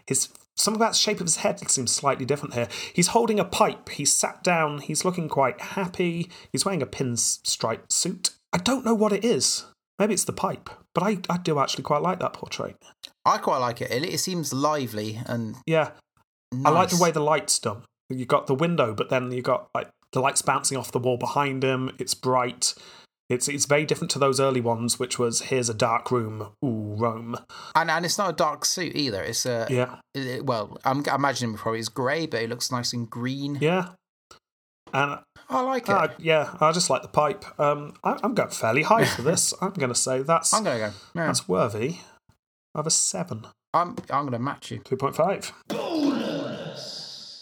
his some about the shape of his head seems slightly different here. He's holding a pipe. He's sat down. He's looking quite happy. He's wearing a pinstripe suit. I don't know what it is. Maybe it's the pipe, but I, I do actually quite like that portrait. I quite like it. it. It seems lively and. Yeah, Nice. I like the way the light's done. You got the window, but then you got like the lights bouncing off the wall behind him. It's bright. It's it's very different to those early ones, which was here's a dark room, ooh Rome. And and it's not a dark suit either. It's a. Yeah, it- well, I'm imagining probably it's grey, but it looks nice and green. yeah. And I like it. uh, yeah, I just like the pipe. Um, I, I'm going fairly high for <laughs> this. I'm going to say that's I'm gonna go. Yeah. that's worthy of a seven, I'm I'm gonna match you. two point five.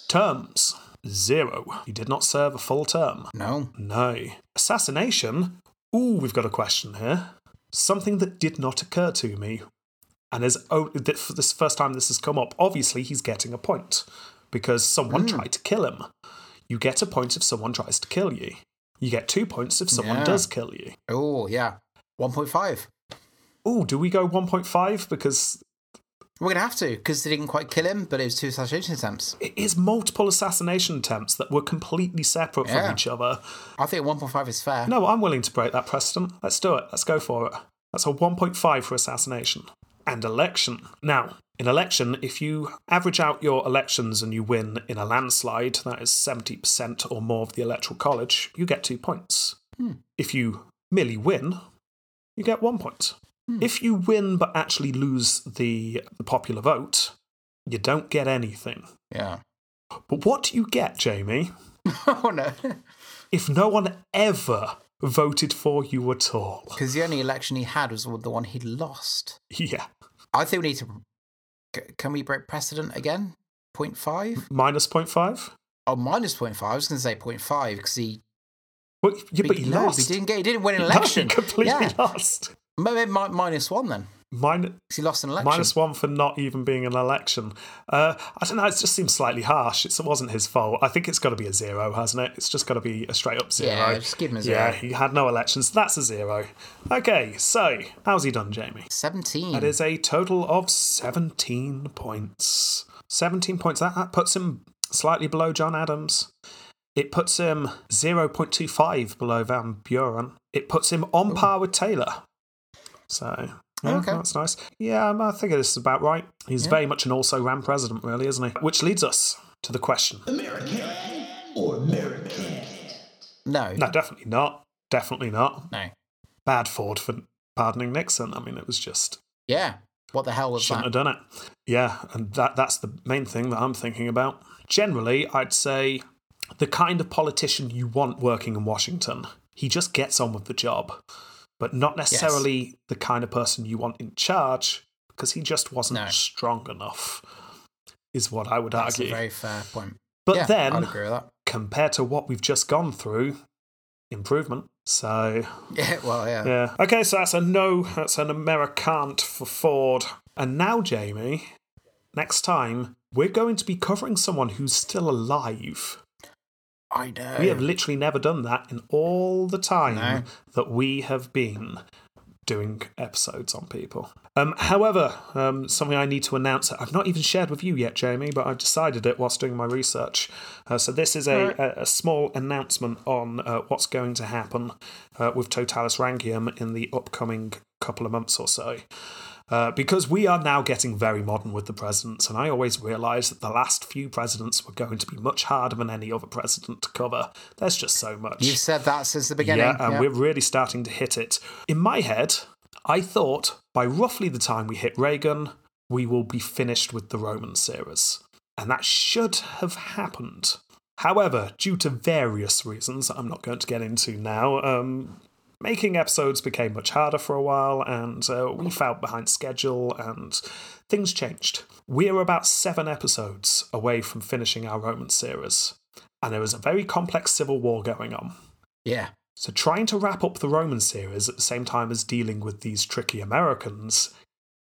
Terms zero. He did not serve a full term. No. No. Assassination? Ooh, we've got a question here. Something that did not occur to me. And as oh, this first time this has come up, obviously he's getting a point because someone tried to kill him. You get a point if someone tries to kill you. You get two points if someone Yeah. does kill you. Oh yeah. One point five. Oh, do we go 1.5? Because We're gonna have to because they didn't quite kill him, but it was two assassination attempts. It is multiple assassination attempts that were completely separate Yeah. from each other. I think 1.5 is fair. No, I'm willing to break that precedent. Let's do it. Let's go for it. That's a 1.5 for assassination. And election. Now, in election, if you average out your elections and you win in a landslide, that is 70% or more of the electoral college, you get two points. Hmm. If you merely win, you get one point. Hmm. If you win but actually lose the, the popular vote, you don't get anything. Yeah. But what do you get, Jamie, <laughs> oh no. if no one ever voted for you at all? <laughs> Because the only election he had was the one he'd lost. Yeah. I think we need to. Can we break precedent again? 0.5? Minus 0.5? Oh, minus 0.5. I was going to say 0.5 because he. Well, yeah, but he no, lost. He didn't get. He didn't win an <laughs> election. he completely yeah. lost. Maybe mi- minus one then. Min- 'cause he lost an election. minus one for not even being an election. Uh, I don't know. It just seems slightly harsh. It's, it wasn't his fault. I think it's got to be a zero, hasn't it? It's just got to be a straight up zero. Yeah, just give him a zero. Yeah, he had no elections. That's a zero. Okay, so how's he done, Jamie? 17. That is a total of 17 points. 17 points. That, that puts him slightly below John Adams. It puts him 0.25 below Van Buren. It puts him on par with Taylor. So, yeah, Okay. that's nice. Yeah, um, I think this is about right. He's very much an also ran president, really, isn't he? Which leads us to the question. American or American? No. No, definitely not. Definitely not. No. Bad Ford for pardoning Nixon. I mean, it was just Yeah. What the hell was Shouldn't that? have done it. Yeah, and that that's the main thing that I'm thinking about. Generally, I'd say the kind of politician you want working in Washington, he just gets on with the job, but not necessarily the kind of person you want in charge because he just wasn't No. strong enough. Is what I would argue. That's a argue. very fair point. but yeah, then, I'd agree with that. compared to what we've just gone through, improvement. So <laughs> Yeah, well, yeah. yeah. Okay, so that's a no. That's an Americant for Ford. And now, Jamie, next time we're going to be covering someone who's still alive. I know. We have literally never done that in all the time No. that we have been doing episodes on people. Um, however, um, something I need to announce that I've not even shared with you yet, Jamie, but I've decided it whilst doing my research. Uh, so this is a, a, a small announcement on uh, what's going to happen uh, with Totalus Rankium in the upcoming couple of months or so. Uh, because we are now getting very modern with the presidents, and I always realised that the last few presidents were going to be much harder than any other president to cover. There's just so much. You've said that since the beginning. Yeah, and yeah. we're really starting to hit it. In my head, I thought by roughly the time we hit Reagan, we will be finished with the Roman series. And that should have happened. However, due to various reasons I'm not going to get into now, um, making episodes became much harder for a while, and uh, we fell behind schedule, and things changed. We're about seven episodes away from finishing our Roman series, and there is a very complex civil war going on. yeah. So, trying to wrap up the Roman series at the same time as dealing with these tricky Americans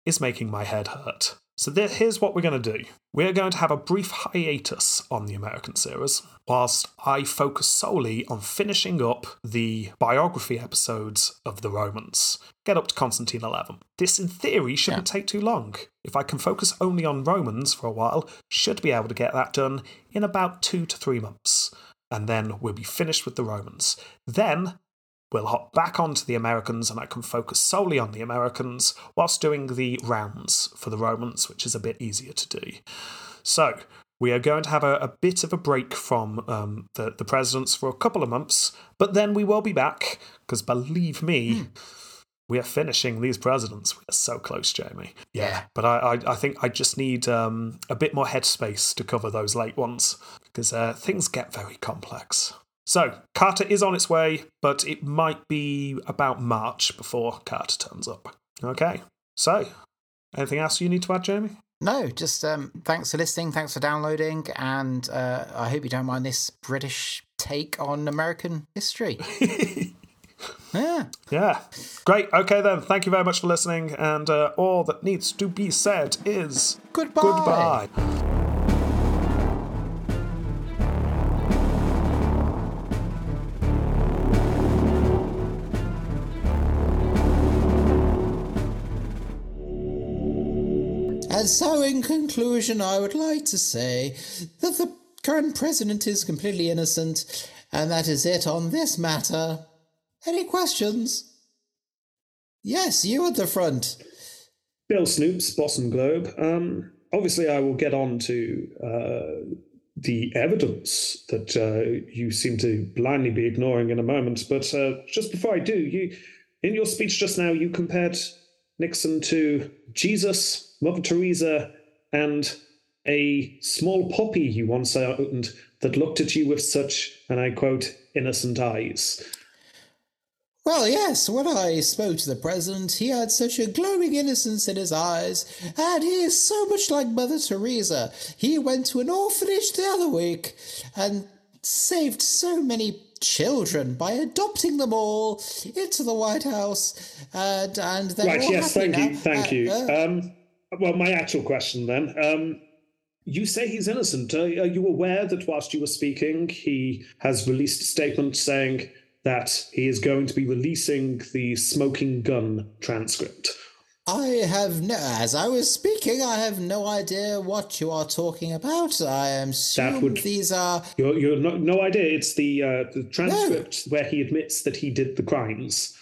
is making my head hurt. So, here's what we're going to do we're going to have a brief hiatus on the American series, whilst I focus solely on finishing up the biography episodes of the Romans. Get up to Constantine 11. This, in theory, shouldn't take too long. If I can focus only on Romans for a while, should be able to get that done in about two to three months and then we'll be finished with the Romans. Then we'll hop back onto the Americans, and I can focus solely on the Americans whilst doing the rounds for the Romans, which is a bit easier to do. So, we are going to have a, a bit of a break from um, the, the presidents for a couple of months, but then we will be back, because believe me, we are finishing these presidents. We are so close, Jamie. Yeah, Yeah. but I, I, I think I just need um, a bit more headspace to cover those late ones because uh, things get very complex. So Carter is on its way, but it might be about March before Carter turns up. Okay. So, anything else you need to add, Jamie? No, just um, thanks for listening. Thanks for downloading. And uh, I hope you don't mind this British take on American history. <laughs> yeah. Yeah. Great. Okay, then. Thank you very much for listening. And uh, all that needs to be said is Goodbye. goodbye. And so, in conclusion, I would like to say that the current president is completely innocent, and that is it on this matter. Any questions? Yes, you at the front. Bill Snoops, Boston Globe. Um, obviously, I will get on to uh, the evidence that uh, you seem to blindly be ignoring in a moment. But uh, just before I do, you, in your speech just now, you compared Nixon to Jesus, Mother Teresa, and a small puppy you once owned that looked at you with such, and I quote, innocent eyes. Well, yes, when I spoke to the president, he had such a glowing innocence in his eyes, and he is so much like Mother Teresa. He went to an orphanage the other week and saved so many children by adopting them all into the White House, and and they're Right, all yes, happy thank now. you, thank Uh, you. uh, Um, well, my actual question then. Um, you say he's innocent. Uh, are you aware that whilst you were speaking, he has released a statement saying that he is going to be releasing the smoking gun transcript? I have no, as I was speaking, I have no idea what you are talking about. I am assume would- these are. You're, you're no, no idea. It's the uh, the transcript where he admits that he did the crimes.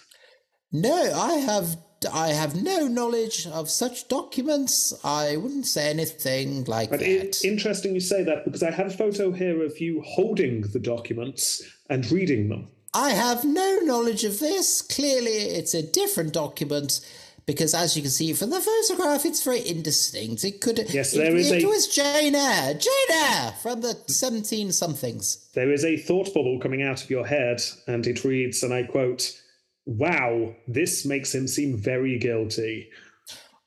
No, I have. I have no knowledge of such documents. I wouldn't say anything like But that. it, interesting you say that because I have a photo here of you holding the documents and reading them. I have no knowledge of this. Clearly, it's a different document because, as you can see from the photograph, it's very indistinct. It could. Yes, it, there is It a- was Jane Eyre. Jane Eyre from the seventeen somethings. There is a thought bubble coming out of your head, and it reads, and I quote, Wow, this makes him seem very guilty.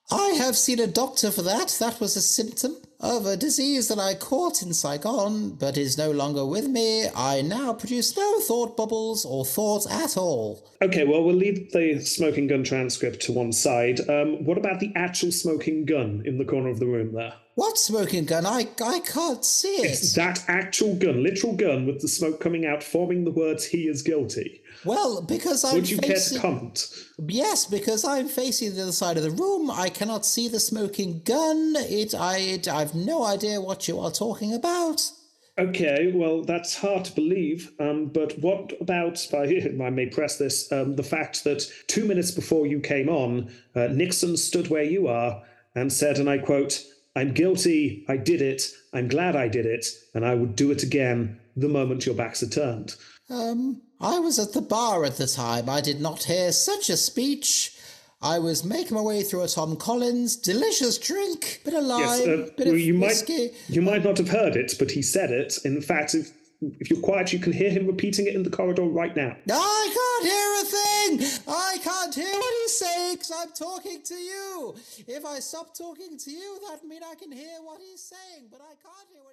I have seen a doctor for that. That was a symptom of a disease that I caught in Saigon, but is no longer with me. I now produce no thought bubbles or thoughts at all. Okay, well, we'll leave the smoking gun transcript to one side. Um, what about the actual smoking gun in the corner of the room there? What smoking gun? I I can't see it. It's that actual gun, literal gun with the smoke coming out, forming the words "he is guilty." Well, because I'm Would you care facing to comment? yes, because I'm facing the other side of the room. I cannot see the smoking gun. It I it, I've no idea what you are talking about. Okay, well, that's hard to believe. Um, but what about, I, <laughs> I may press this, um, the fact that two minutes before you came on, uh, Nixon stood where you are and said, and I quote, I'm guilty, I did it, I'm glad I did it, and I would do it again the moment your backs are turned. Um, I was at the bar at the time. I did not hear such a speech. I was making my way through a Tom Collins delicious drink, bit of lime, Yes, uh, bit well, of you might whiskey. you might not have heard it, but he said it. In fact, if if you're quiet, you can hear him repeating it in the corridor right now. I can't hear a thing. I can't hear what he's saying because I'm talking to you. If I stop talking to you, that means I can hear what he's saying, but I can't hear what he's saying.